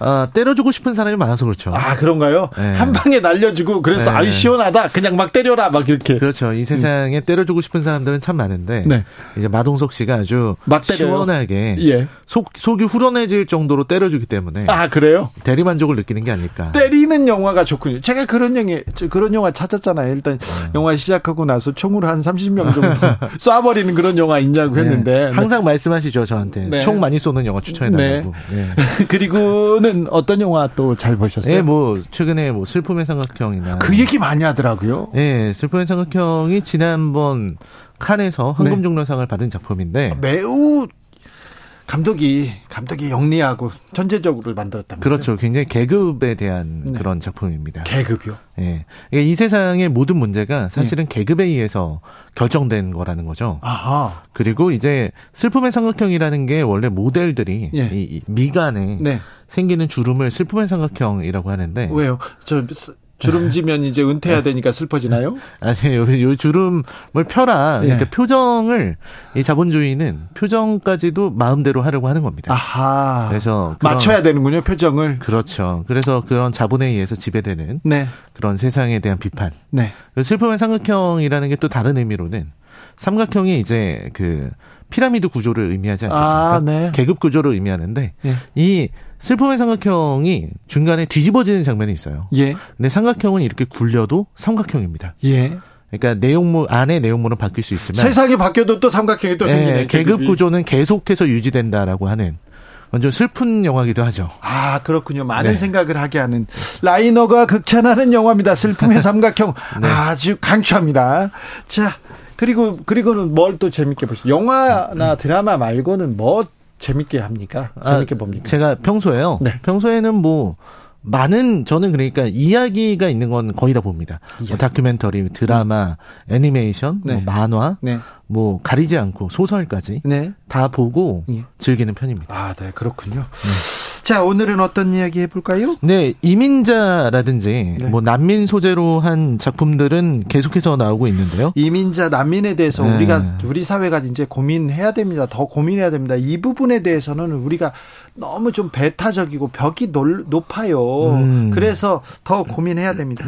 [SPEAKER 7] 어, 때려주고 싶은 사람이 많아서 그렇죠.
[SPEAKER 1] 아, 그런가요? 네. 한 방에 날려주고, 그래서, 네. 아유, 시원하다. 그냥 막 때려라. 막 이렇게.
[SPEAKER 7] 그렇죠. 이 세상에 음. 때려주고 싶은 사람들은 참 많은데, 네. 이제 마동석 씨가 아주 막 시원하게, 예. 속, 속이 후련해질 정도로 때려주기 때문에.
[SPEAKER 1] 아, 그래요?
[SPEAKER 7] 대리 만족을 느끼는 게 아닐까.
[SPEAKER 1] 때리는 영화가 좋군요. 제가 그런 영화, 그런 영화 찾았잖아요. 일단, 네. 영화 시작하고 나서 총으로 한 30명 정도 쏴버리는 그런 영화 있냐고 네. 했는데.
[SPEAKER 7] 항상 말씀하시죠, 저한테. 네. 총 많이 쏘는 영화 추천해달라고.
[SPEAKER 1] 그리고는 최근에는 어떤 영화 또 잘 보셨어요?
[SPEAKER 7] 네, 뭐 최근에 뭐 슬픔의 삼각형이나
[SPEAKER 1] 그 얘기 많이 하더라고요.
[SPEAKER 7] 네, 슬픔의 삼각형이 지난번 칸에서 황금종려상을 네. 받은 작품인데
[SPEAKER 1] 매우 감독이 감독이 영리하고 전체적으로 만들었다.
[SPEAKER 7] 그렇죠. 굉장히 계급에 대한 네. 그런 작품입니다.
[SPEAKER 1] 계급이요?
[SPEAKER 7] 예. 네. 이 세상의 모든 문제가 사실은 네. 계급에 의해서 결정된 거라는 거죠.
[SPEAKER 1] 아하.
[SPEAKER 7] 그리고 이제 슬픔의 삼각형이라는 게 원래 모델들이 네. 이 미간에 네. 생기는 주름을 슬픔의 삼각형이라고 하는데
[SPEAKER 1] 왜요? 저 주름지면 이제 은퇴해야 되니까 슬퍼지나요?
[SPEAKER 7] 아니요, 요 주름을 펴라. 그러니까 예. 표정을 이 자본주의는 표정까지도 마음대로 하려고 하는 겁니다.
[SPEAKER 1] 아하.
[SPEAKER 7] 그래서
[SPEAKER 1] 맞춰야 되는군요, 표정을.
[SPEAKER 7] 그렇죠. 그래서 그런 자본에 의해서 지배되는 네. 그런 세상에 대한 비판.
[SPEAKER 1] 네.
[SPEAKER 7] 슬픔의 삼각형이라는 게 또 다른 의미로는 삼각형이 이제 그 피라미드 구조를 의미하지 않겠습니까?
[SPEAKER 1] 아, 네.
[SPEAKER 7] 계급 구조를 의미하는데 예. 이 슬픔의 삼각형이 중간에 뒤집어지는 장면이 있어요.
[SPEAKER 1] 예.
[SPEAKER 7] 근데 삼각형은 이렇게 굴려도 삼각형입니다.
[SPEAKER 1] 예.
[SPEAKER 7] 그러니까 내용물 안에 내용물은 바뀔 수 있지만
[SPEAKER 1] 세상이 바뀌어도 또 삼각형이 또 예, 생기네.
[SPEAKER 7] 계급 구조는 계속해서 유지된다라고 하는 완전 슬픈 영화기도 하죠.
[SPEAKER 1] 아 그렇군요. 많은 네. 생각을 하게 하는 라이너가 극찬하는 영화입니다. 슬픔의 삼각형 네. 아주 강추합니다. 자 그리고 그리고는 뭘 또 재밌게 보시? 영화나 드라마 말고는 뭐 재밌게 합니까? 아, 재밌게 아, 봅니까?
[SPEAKER 7] 제가 평소에요. 네. 평소에는 뭐 많은 저는 그러니까 이야기가 있는 건 거의 다 봅니다. 뭐 다큐멘터리, 드라마, 음. 애니메이션, 네. 뭐 만화, 네. 뭐 가리지 않고 소설까지 네. 다 보고 예. 즐기는 편입니다.
[SPEAKER 1] 아, 네, 그렇군요. 네. 자, 오늘은 어떤 이야기 해볼까요?
[SPEAKER 7] 네, 이민자라든지 네. 뭐 난민 소재로 한 작품들은 계속해서 나오고 있는데요.
[SPEAKER 1] 이민자, 난민에 대해서 네. 우리가 우리 사회가 이제 고민해야 됩니다. 더 고민해야 됩니다. 이 부분에 대해서는 우리가 너무 좀 배타적이고 벽이 높아요. 음. 그래서 더 고민해야 됩니다.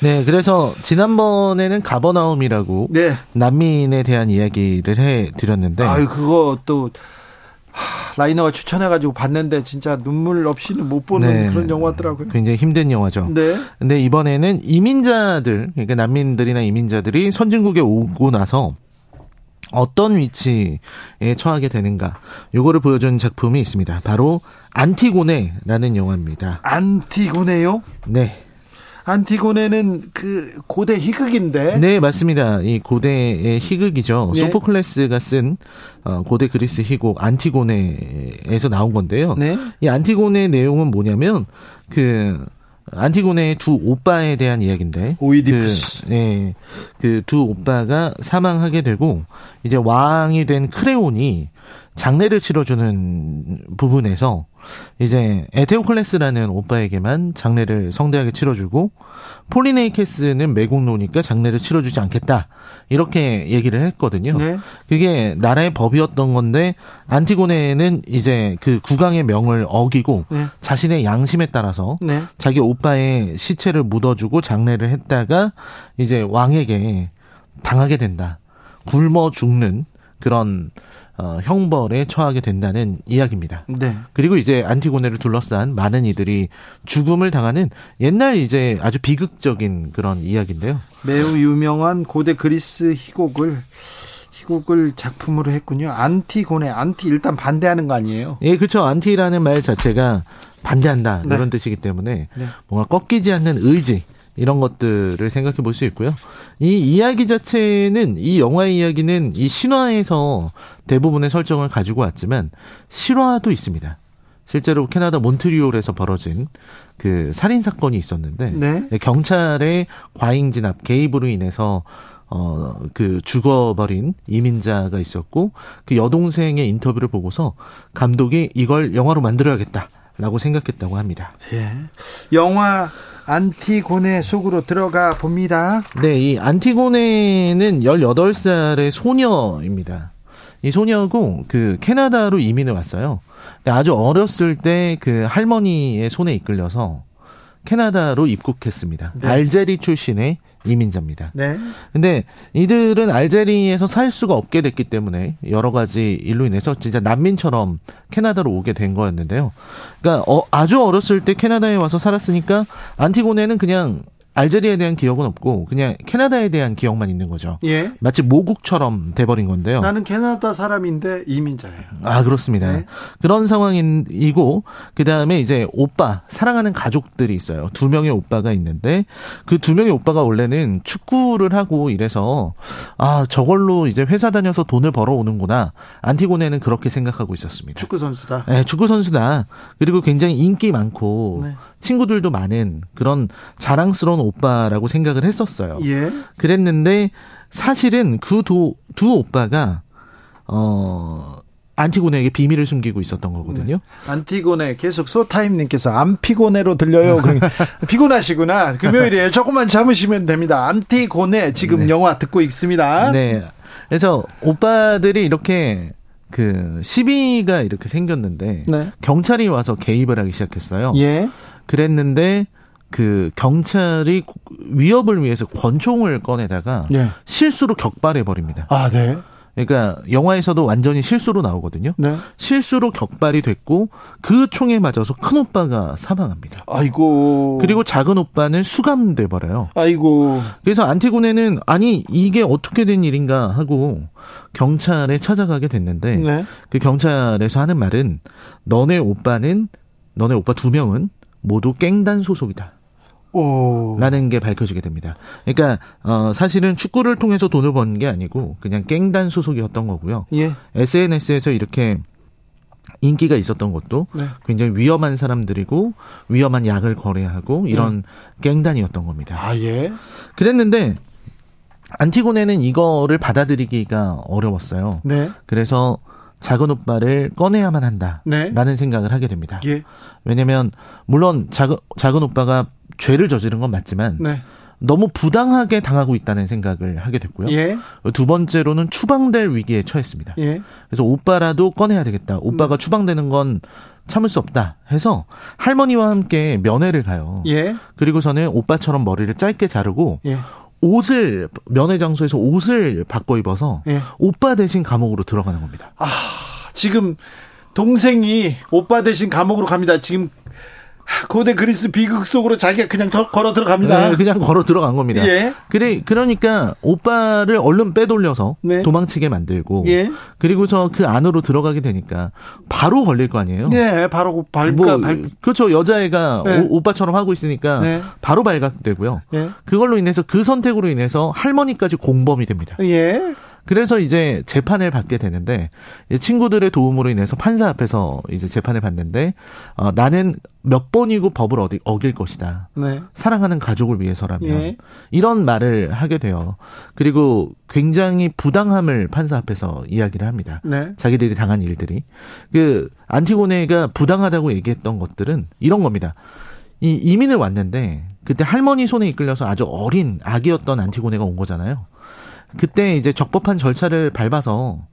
[SPEAKER 7] 네, 그래서 지난번에는 가버나움이라고 네. 난민에 대한 이야기를 해 드렸는데
[SPEAKER 1] 아유, 그거 또 라이너가 추천해가지고 봤는데 진짜 눈물 없이는 못 보는 네. 그런 영화더라고요.
[SPEAKER 7] 굉장히 힘든 영화죠.
[SPEAKER 1] 네.
[SPEAKER 7] 근데 이번에는 이민자들, 그러니까 난민들이나 이민자들이 선진국에 오고 나서 어떤 위치에 처하게 되는가 요거를 보여준 작품이 있습니다. 바로 안티고네라는 영화입니다.
[SPEAKER 1] 안티고네요?
[SPEAKER 7] 네.
[SPEAKER 1] 안티고네는 그 고대 희극인데.
[SPEAKER 7] 네, 맞습니다. 이 고대의 희극이죠. 네. 소포클레스가 쓴 어, 고대 그리스 희곡 안티고네에서 나온 건데요.
[SPEAKER 1] 네.
[SPEAKER 7] 이 안티고네 내용은 뭐냐면 그 안티고네의 두 오빠에 대한 이야기인데.
[SPEAKER 1] 오이디푸스.
[SPEAKER 7] 그, 네. 그두 오빠가 사망하게 되고 이제 왕이 된 크레온이 장례를 치러주는 부분에서 이제 에테오클레스라는 오빠에게만 장례를 성대하게 치러주고 폴리네이케스는 매국노니까 장례를 치러주지 않겠다 이렇게 얘기를 했거든요.
[SPEAKER 1] 네.
[SPEAKER 7] 그게 나라의 법이었던 건데 안티고네는 이제 그 국왕의 명을 어기고 네. 자신의 양심에 따라서
[SPEAKER 1] 네.
[SPEAKER 7] 자기 오빠의 시체를 묻어주고 장례를 했다가 이제 왕에게 당하게 된다. 굶어 죽는 그런 어, 형벌에 처하게 된다는 이야기입니다. 네. 그리고 이제 안티고네를 둘러싼 많은 이들이 죽음을 당하는 옛날 이제 아주 비극적인 그런 이야기인데요.
[SPEAKER 1] 매우 유명한 고대 그리스 희곡을 희곡을 작품으로 했군요. 안티고네, 안티 일단 반대하는 거 아니에요?
[SPEAKER 7] 예, 그렇죠. 안티라는 말 자체가 반대한다 네. 이런 뜻이기 때문에 네. 뭔가 꺾이지 않는 의지 이런 것들을 생각해 볼 수 있고요. 이 이야기 자체는 이 영화의 이야기는 이 신화에서 대부분의 설정을 가지고 왔지만 실화도 있습니다. 실제로 캐나다 몬트리올에서 벌어진 그 살인 사건이 있었는데 네. 경찰의 과잉 진압 개입으로 인해서 어, 그 죽어버린 이민자가 있었고, 그 여동생의 인터뷰를 보고서 감독이 이걸 영화로 만들어야겠다라고 생각했다고 합니다.
[SPEAKER 1] 예. 영화 안티고네 속으로 들어가 봅니다.
[SPEAKER 7] 네, 이 안티고네는 18살의 소녀입니다. 이 소녀고 그 캐나다로 이민을 왔어요. 아주 어렸을 때 그 할머니의 손에 이끌려서 캐나다로 입국했습니다. 네. 알제리 출신의 이민자입니다. 네. 근데 이들은 알제리에서 살 수가 없게 됐기 때문에 여러 가지 일로 인해서 진짜 난민처럼 캐나다로 오게 된 거였는데요. 그러니까 어, 아주 어렸을 때 캐나다에 와서 살았으니까 안티고네는 그냥 알제리에 대한 기억은 없고 그냥 캐나다에 대한 기억만 있는 거죠. 예. 마치 모국처럼 돼버린 건데요.
[SPEAKER 1] 나는 캐나다 사람인데 이민자예요.
[SPEAKER 7] 아 그렇습니다. 네. 그런 상황이고 그 다음에 이제 오빠 사랑하는 가족들이 있어요. 두 명의 오빠가 있는데 그 두 명의 오빠가 원래는 축구를 하고 이래서 아 저걸로 이제 회사 다녀서 돈을 벌어오는구나. 안티고네는 그렇게 생각하고 있었습니다.
[SPEAKER 1] 축구 선수다.
[SPEAKER 7] 네, 축구 선수다. 그리고 굉장히 인기 많고 네. 친구들도 많은 그런 자랑스러운 오빠라고 생각을 했었어요. 예. 그랬는데 사실은 그두 두 오빠가 어 안티고네에게 비밀을 숨기고 있었던 거거든요.
[SPEAKER 1] 네. 안티고네 계속 소타임님께서 안 피고네로 들려요. 피곤하시구나. 금요일이에요. 조금만 참으시면 됩니다. 안티고네 지금 네. 영화 듣고 있습니다.
[SPEAKER 7] 네. 그래서 오빠들이 이렇게 그 시비가 이렇게 생겼는데 네. 경찰이 와서 개입을 하기 시작했어요. 예. 그랬는데 그 경찰이 위협을 위해서 권총을 꺼내다가 예. 실수로 격발해 버립니다.
[SPEAKER 1] 아, 네.
[SPEAKER 7] 그러니까 영화에서도 완전히 실수로 나오거든요. 네. 실수로 격발이 됐고 그 총에 맞아서 큰 오빠가 사망합니다.
[SPEAKER 1] 아이고.
[SPEAKER 7] 그리고 작은 오빠는 수감돼 버려요.
[SPEAKER 1] 아이고.
[SPEAKER 7] 그래서 안티고네는 아니 이게 어떻게 된 일인가 하고 경찰에 찾아가게 됐는데 네. 그 경찰에서 하는 말은 너네 오빠는 너네 오빠 두 명은 모두 깽단 소속이다. 오. 라는 게 밝혀지게 됩니다. 그러니까 어 사실은 축구를 통해서 돈을 번게 아니고 그냥 깽단 소속이었던 거고요. 예. SNS에서 이렇게 인기가 있었던 것도 네. 굉장히 위험한 사람들이고 위험한 약을 거래하고 이런 네. 깽단이었던 겁니다.
[SPEAKER 1] 아 예.
[SPEAKER 7] 그랬는데 안티고네는 이거를 받아들이기가 어려웠어요. 네. 그래서 작은 오빠를 꺼내야만 한다라는 네. 생각을 하게 됩니다. 예. 왜냐면 물론 작은 작은 오빠가 죄를 저지른 건 맞지만 네. 너무 부당하게 당하고 있다는 생각을 하게 됐고요. 예. 두 번째로는 추방될 위기에 처했습니다. 예. 그래서 오빠라도 꺼내야 되겠다. 오빠가 네. 추방되는 건 참을 수 없다 해서 할머니와 함께 면회를 가요. 예. 그리고서는 오빠처럼 머리를 짧게 자르고 예. 옷을 면회 장소에서 옷을 바꿔 입어서 예. 오빠 대신 감옥으로 들어가는 겁니다.
[SPEAKER 1] 아, 지금 동생이 오빠 대신 감옥으로 갑니다. 지금 고대 그리스 비극 속으로 자기가 그냥 걸어 들어갑니다.
[SPEAKER 7] 네, 그냥 걸어 들어간 겁니다. 예. 그래 그러니까 오빠를 얼른 빼돌려서 네. 도망치게 만들고 예. 그리고서 그 안으로 들어가게 되니까 바로 걸릴 거 아니에요.
[SPEAKER 1] 예, 바로 발,
[SPEAKER 7] 뭐, 발... 그렇죠. 여자애가 네. 오, 빠처럼 하고 있으니까 네. 바로 발각되고요. 예. 그걸로 인해서 그 선택으로 인해서 할머니까지 공범이 됩니다.
[SPEAKER 1] 예.
[SPEAKER 7] 그래서 이제 재판을 받게 되는데 친구들의 도움으로 인해서 판사 앞에서 이제 재판을 받는데 어, 나는 몇 번이고 법을 어디, 어길 것이다. 네. 사랑하는 가족을 위해서라면 예. 이런 말을 하게 돼요. 그리고 굉장히 부당함을 판사 앞에서 이야기를 합니다. 네. 자기들이 당한 일들이 그 안티고네가 부당하다고 얘기했던 것들은 이런 겁니다. 이 이민을 왔는데 그때 할머니 손에 이끌려서 아주 어린 아기였던 안티고네가 온 거잖아요. 그때 이제 적법한 절차를 밟아서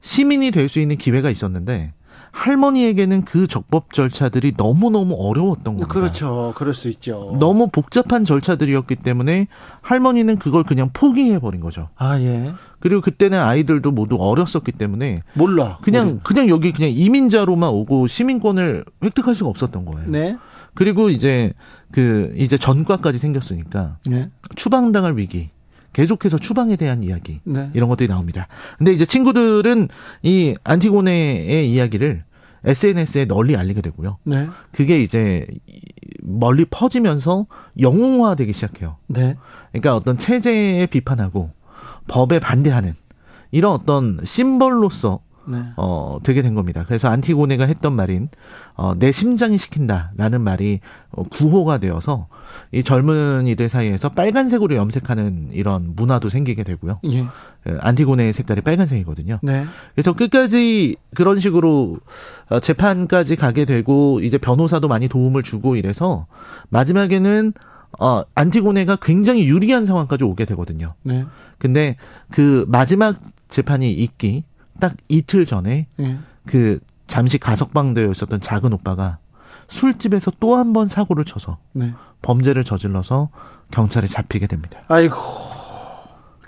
[SPEAKER 7] 시민이 될 수 있는 기회가 있었는데 할머니에게는 그 적법 절차들이 너무너무 어려웠던 겁니다.
[SPEAKER 1] 그렇죠. 그럴 수 있죠.
[SPEAKER 7] 너무 복잡한 절차들이었기 때문에 할머니는 그걸 그냥 포기해 버린 거죠.
[SPEAKER 1] 아, 예.
[SPEAKER 7] 그리고 그때는 아이들도 모두 어렸었기 때문에
[SPEAKER 1] 몰라.
[SPEAKER 7] 그냥 모르. 그냥 여기 그냥 이민자로만 오고 시민권을 획득할 수가 없었던 거예요.
[SPEAKER 1] 네.
[SPEAKER 7] 그리고 이제 그 이제 전과까지 생겼으니까 네. 추방당할 위기. 계속해서 추방에 대한 이야기 네. 이런 것들이 나옵니다. 근데 이제 친구들은 이 안티고네의 이야기를 SNS에 널리 알리게 되고요. 네. 그게 이제 멀리 퍼지면서 영웅화되기 시작해요. 네. 그러니까 어떤 체제에 비판하고 법에 반대하는 이런 어떤 심벌로서 네. 어, 되게 된 겁니다. 그래서 안티고네가 했던 말인 어, 내 심장이 시킨다라는 말이 어, 구호가 되어서 이 젊은이들 사이에서 빨간색으로 염색하는 이런 문화도 생기게 되고요. 예. 예 안티고네의 색깔이 빨간색이거든요. 네. 그래서 끝까지 그런 식으로 어, 재판까지 가게 되고 이제 변호사도 많이 도움을 주고 이래서 마지막에는 어, 안티고네가 굉장히 유리한 상황까지 오게 되거든요. 네. 근데 그 마지막 재판이 있기 딱 이틀 전에 네. 그 잠시 가석방되어 있었던 작은 오빠가 술집에서 또 한 번 사고를 쳐서 네. 범죄를 저질러서 경찰에 잡히게 됩니다.
[SPEAKER 1] 아이고.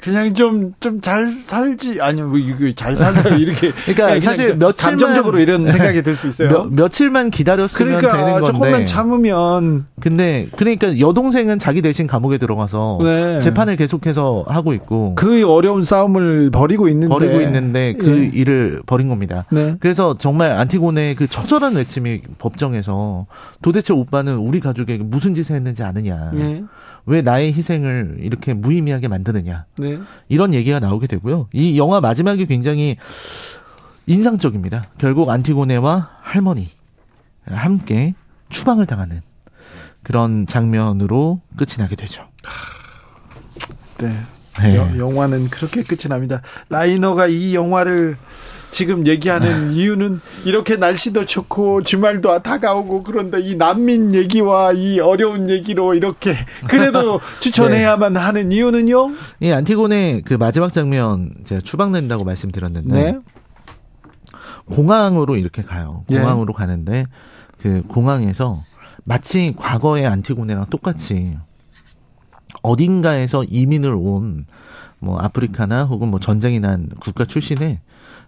[SPEAKER 1] 그냥 좀 좀 잘 살지 아니 뭐 이게 잘 살자 이렇게
[SPEAKER 7] 그러니까 사실 며칠만
[SPEAKER 1] 감정적으로 이런 생각이 들 수 있어요.
[SPEAKER 7] 며, 며칠만 기다렸으면
[SPEAKER 1] 그러니까
[SPEAKER 7] 되는 건데
[SPEAKER 1] 조금만 참으면
[SPEAKER 7] 근데 그러니까 여동생은 자기 대신 감옥에 들어가서 네. 재판을 계속해서 하고 있고
[SPEAKER 1] 그 어려운 싸움을 벌이고 있는데
[SPEAKER 7] 벌이고 있는데 그 네. 일을 벌인 겁니다. 네. 그래서 정말 안티고네의 그 처절한 외침이 법정에서 도대체 오빠는 우리 가족에게 무슨 짓을 했는지 아느냐. 네. 왜 나의 희생을 이렇게 무의미하게 만드느냐. 네. 이런 얘기가 나오게 되고요. 이 영화 마지막이 굉장히 인상적입니다. 결국 안티고네와 할머니 함께 추방을 당하는 그런 장면으로 끝이 나게 되죠.
[SPEAKER 1] 네. 네. 영화는 그렇게 끝이 납니다. 라이너가 이 영화를 지금 얘기하는 이유는 이렇게 날씨도 좋고 주말도 다가오고 그런데 이 난민 얘기와 이 어려운 얘기로 이렇게 그래도 추천해야만 네. 하는 이유는요?
[SPEAKER 7] 이 안티고네 그 마지막 장면 제가 추방된다고 말씀드렸는데 네. 공항으로 이렇게 가요. 예. 공항으로 네. 가는데 그 공항에서 마치 과거의 안티고네랑 똑같이 어딘가에서 이민을 온 뭐 아프리카나 혹은 뭐 전쟁이 난 국가 출신의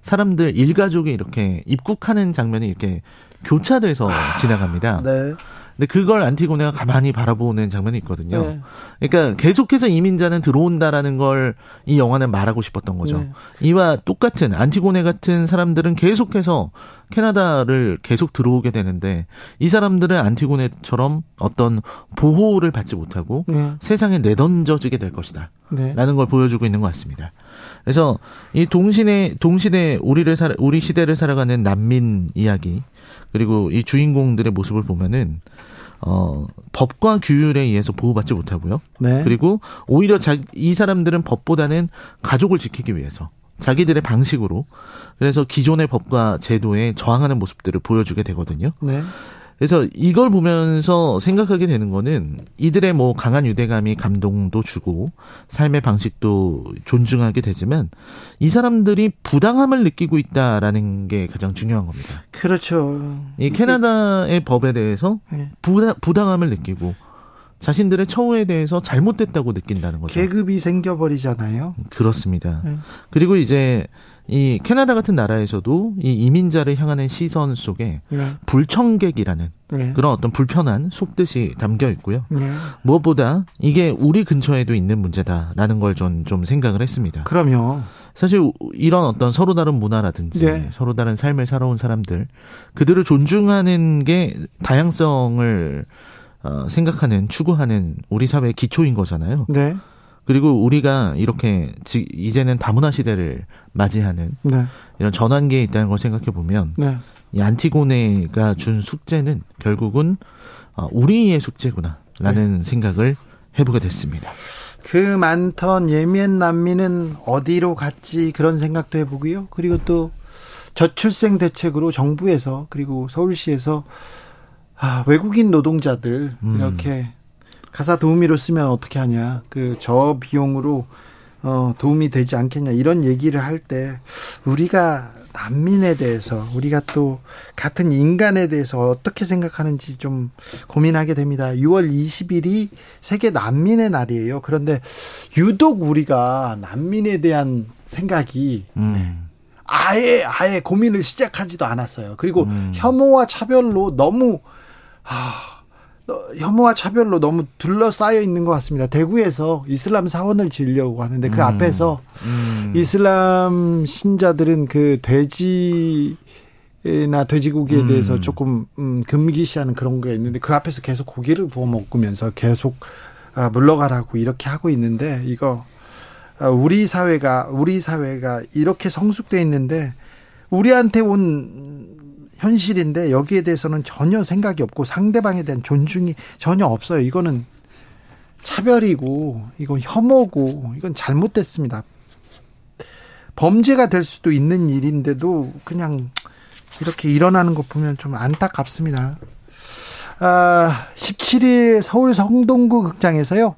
[SPEAKER 7] 사람들 일가족이 이렇게 입국하는 장면이 이렇게 교차돼서 아, 지나갑니다. 네. 근데 그걸 안티고네가 가만히 바라보는 장면이 있거든요. 네. 그러니까 계속해서 이민자는 들어온다라는 걸 이 영화는 말하고 싶었던 거죠. 네. 이와 똑같은 안티고네 같은 사람들은 계속해서 캐나다를 계속 들어오게 되는데 이 사람들은 안티고네처럼 어떤 보호를 받지 못하고 네. 세상에 내던져지게 될 것이다. 네. 라는 걸 보여주고 있는 것 같습니다. 그래서 이 동시대 동시대 우리를 살 우리 시대를 살아가는 난민 이야기 그리고 이 주인공들의 모습을 보면은 어 법과 규율에 의해서 보호받지 못하고요. 네. 그리고 오히려 자, 이 사람들은 법보다는 가족을 지키기 위해서 자기들의 방식으로 그래서 기존의 법과 제도에 저항하는 모습들을 보여주게 되거든요. 네. 그래서 이걸 보면서 생각하게 되는 거는 이들의 뭐 강한 유대감이 감동도 주고 삶의 방식도 존중하게 되지만 이 사람들이 부당함을 느끼고 있다라는 게 가장 중요한 겁니다.
[SPEAKER 1] 그렇죠.
[SPEAKER 7] 이 캐나다의 법에 대해서 네. 부당, 부당함을 느끼고 자신들의 처우에 대해서 잘못됐다고 느낀다는 거죠.
[SPEAKER 1] 계급이 생겨버리잖아요.
[SPEAKER 7] 그렇습니다. 네. 그리고 이제 이 캐나다 같은 나라에서도 이 이민자를 향하는 시선 속에 네. 불청객이라는 네. 그런 어떤 불편한 속뜻이 담겨 있고요. 네. 무엇보다 이게 우리 근처에도 있는 문제다라는 걸좀좀 생각을 했습니다.
[SPEAKER 1] 그럼요.
[SPEAKER 7] 사실 이런 어떤 서로 다른 문화라든지 네. 서로 다른 삶을 살아온 사람들 그들을 존중하는 게 다양성을 어, 생각하는 추구하는 우리 사회의 기초인 거잖아요. 네. 그리고 우리가 이렇게 지, 이제는 다문화 시대를 맞이하는 네. 이런 전환기에 있다는 걸 생각해 보면 네. 이 안티고네가 준 숙제는 결국은 어, 우리의 숙제구나라는 네. 생각을 해보게 됐습니다.
[SPEAKER 1] 그 많던 예멘 난민은 어디로 갔지 그런 생각도 해보고요. 그리고 또 저출생 대책으로 정부에서 그리고 서울시에서 아, 외국인 노동자들 음. 이렇게 가사 도우미로 쓰면 어떻게 하냐. 그 저 비용으로 어, 도움이 되지 않겠냐 이런 얘기를 할 때 우리가 난민에 대해서 우리가 또 같은 인간에 대해서 어떻게 생각하는지 좀 고민하게 됩니다. 6월 20일이 세계 난민의 날이에요. 그런데 유독 우리가 난민에 대한 생각이 음. 아예 아예 고민을 시작하지도 않았어요. 그리고 음. 혐오와 차별로 너무 아 혐오와 차별로 너무 둘러싸여 있는 것 같습니다. 대구에서 이슬람 사원을 지으려고 하는데 그 음. 앞에서 음. 이슬람 신자들은 그 돼지 나 돼지고기에 음. 대해서 조금 음, 금기시하는 그런 게 있는데 그 앞에서 계속 고기를 구워 먹으면서 계속 아, 물러가라고 이렇게 하고 있는데 이거 아, 우리 사회가 우리 사회가 이렇게 성숙돼 있는데 우리한테 온 현실인데 여기에 대해서는 전혀 생각이 없고 상대방에 대한 존중이 전혀 없어요. 이거는 차별이고 이건 혐오고 이건 잘못됐습니다. 범죄가 될 수도 있는 일인데도 그냥 이렇게 일어나는 거 보면 좀 안타깝습니다. 아, 17일 서울 성동구 극장에서요.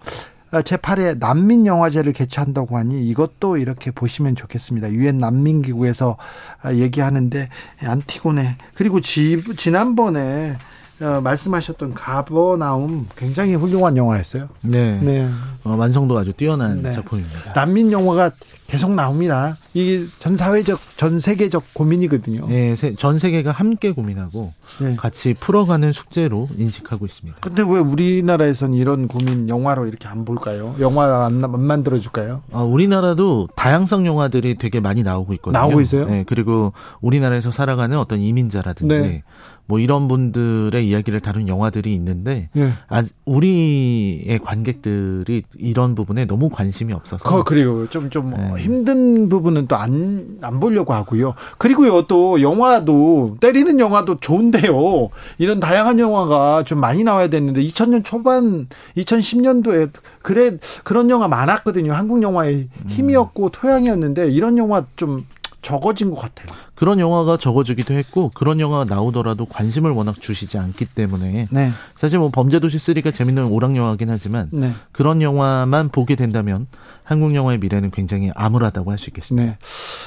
[SPEAKER 1] 아, 제8회 난민 영화제를 개최한다고 하니 이것도 이렇게 보시면 좋겠습니다. 유엔 난민 기구에서 아, 얘기하는데 안티고네 그리고 지, 지난번에 어, 말씀하셨던 가버나움 굉장히 훌륭한 영화였어요.
[SPEAKER 7] 네. 네. 어, 완성도 아주 뛰어난 네. 작품입니다.
[SPEAKER 1] 난민 영화가 계속 나옵니다. 이게 전 사회적, 전 세계적 고민이거든요.
[SPEAKER 7] 네, 전 세계가 함께 고민하고 네. 같이 풀어가는 숙제로 인식하고 있습니다.
[SPEAKER 1] 근데 왜 우리나라에선 이런 고민 영화로 이렇게 안 볼까요? 영화를 안, 안 만들어줄까요?
[SPEAKER 7] 어, 우리나라도 다양성 영화들이 되게 많이 나오고 있거든요.
[SPEAKER 1] 나오고 있어요?
[SPEAKER 7] 네, 그리고 우리나라에서 살아가는 어떤 이민자라든지 네. 뭐 이런 분들의 이야기를 다룬 영화들이 있는데 예. 아, 우리의 관객들이 이런 부분에 너무 관심이 없어서
[SPEAKER 1] 그, 그리고 좀좀 좀 네. 힘든 부분은 또 안 안 보려고 하고요. 그리고요 또 영화도 때리는 영화도 좋은데요. 이런 다양한 영화가 좀 많이 나와야 되는데 2000년 초반 2010년도에 그래 그런 영화 많았거든요. 한국 영화의 힘이었고 토양이었는데 이런 영화 좀 적어진 것 같아요.
[SPEAKER 7] 그런 영화가 적어지기도 했고 그런 영화가 나오더라도 관심을 워낙 주시지 않기 때문에 네. 사실 뭐 범죄도시 3가 재밌는 오락 영화긴 하지만 네. 그런 영화만 보게 된다면 한국 영화의 미래는 굉장히 암울하다고 할 수 있겠습니다. 네.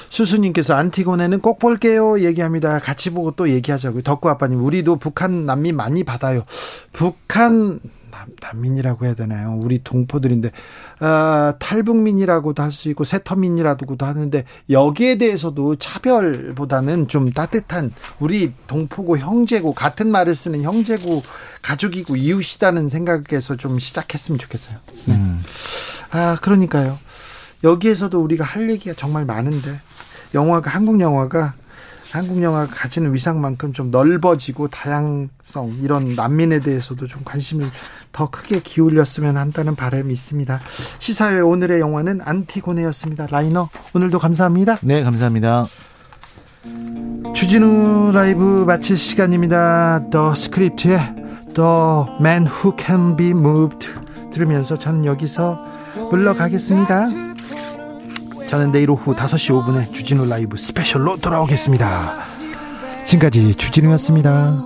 [SPEAKER 1] 수수님께서 안티고네는 꼭 볼게요 얘기합니다. 같이 보고 또 얘기하자고요. 덕구 아빠님 우리도 북한 난민 많이 받아요. 북한 난민이라고 해야 되나요? 우리 동포들인데 어, 탈북민이라고도 할 수 있고 세터민이라고도 하는데 여기에 대해서도 차별보다는 좀 따뜻한 우리 동포고 형제고 같은 말을 쓰는 형제고 가족이고 이웃이다는 생각에서 좀 시작했으면 좋겠어요. 네. 음. 아 그러니까요. 여기에서도 우리가 할 얘기가 정말 많은데 영화가 한국 영화가 한국 영화가 가지는 위상만큼 좀 넓어지고 다양성 이런 난민에 대해서도 좀 관심을 더 크게 기울였으면 한다는 바람이 있습니다. 시사회 오늘의 영화는 안티고네였습니다. 라이너 오늘도 감사합니다.
[SPEAKER 7] 네, 감사합니다.
[SPEAKER 1] 주진우 라이브 마칠 시간입니다. 더 스크립트의 The Man Who Can Be Moved 들으면서 저는 여기서 물러가겠습니다. 저는 내일 오후 5시 5분에 주진우 라이브 스페셜로 돌아오겠습니다. 지금까지 주진우였습니다.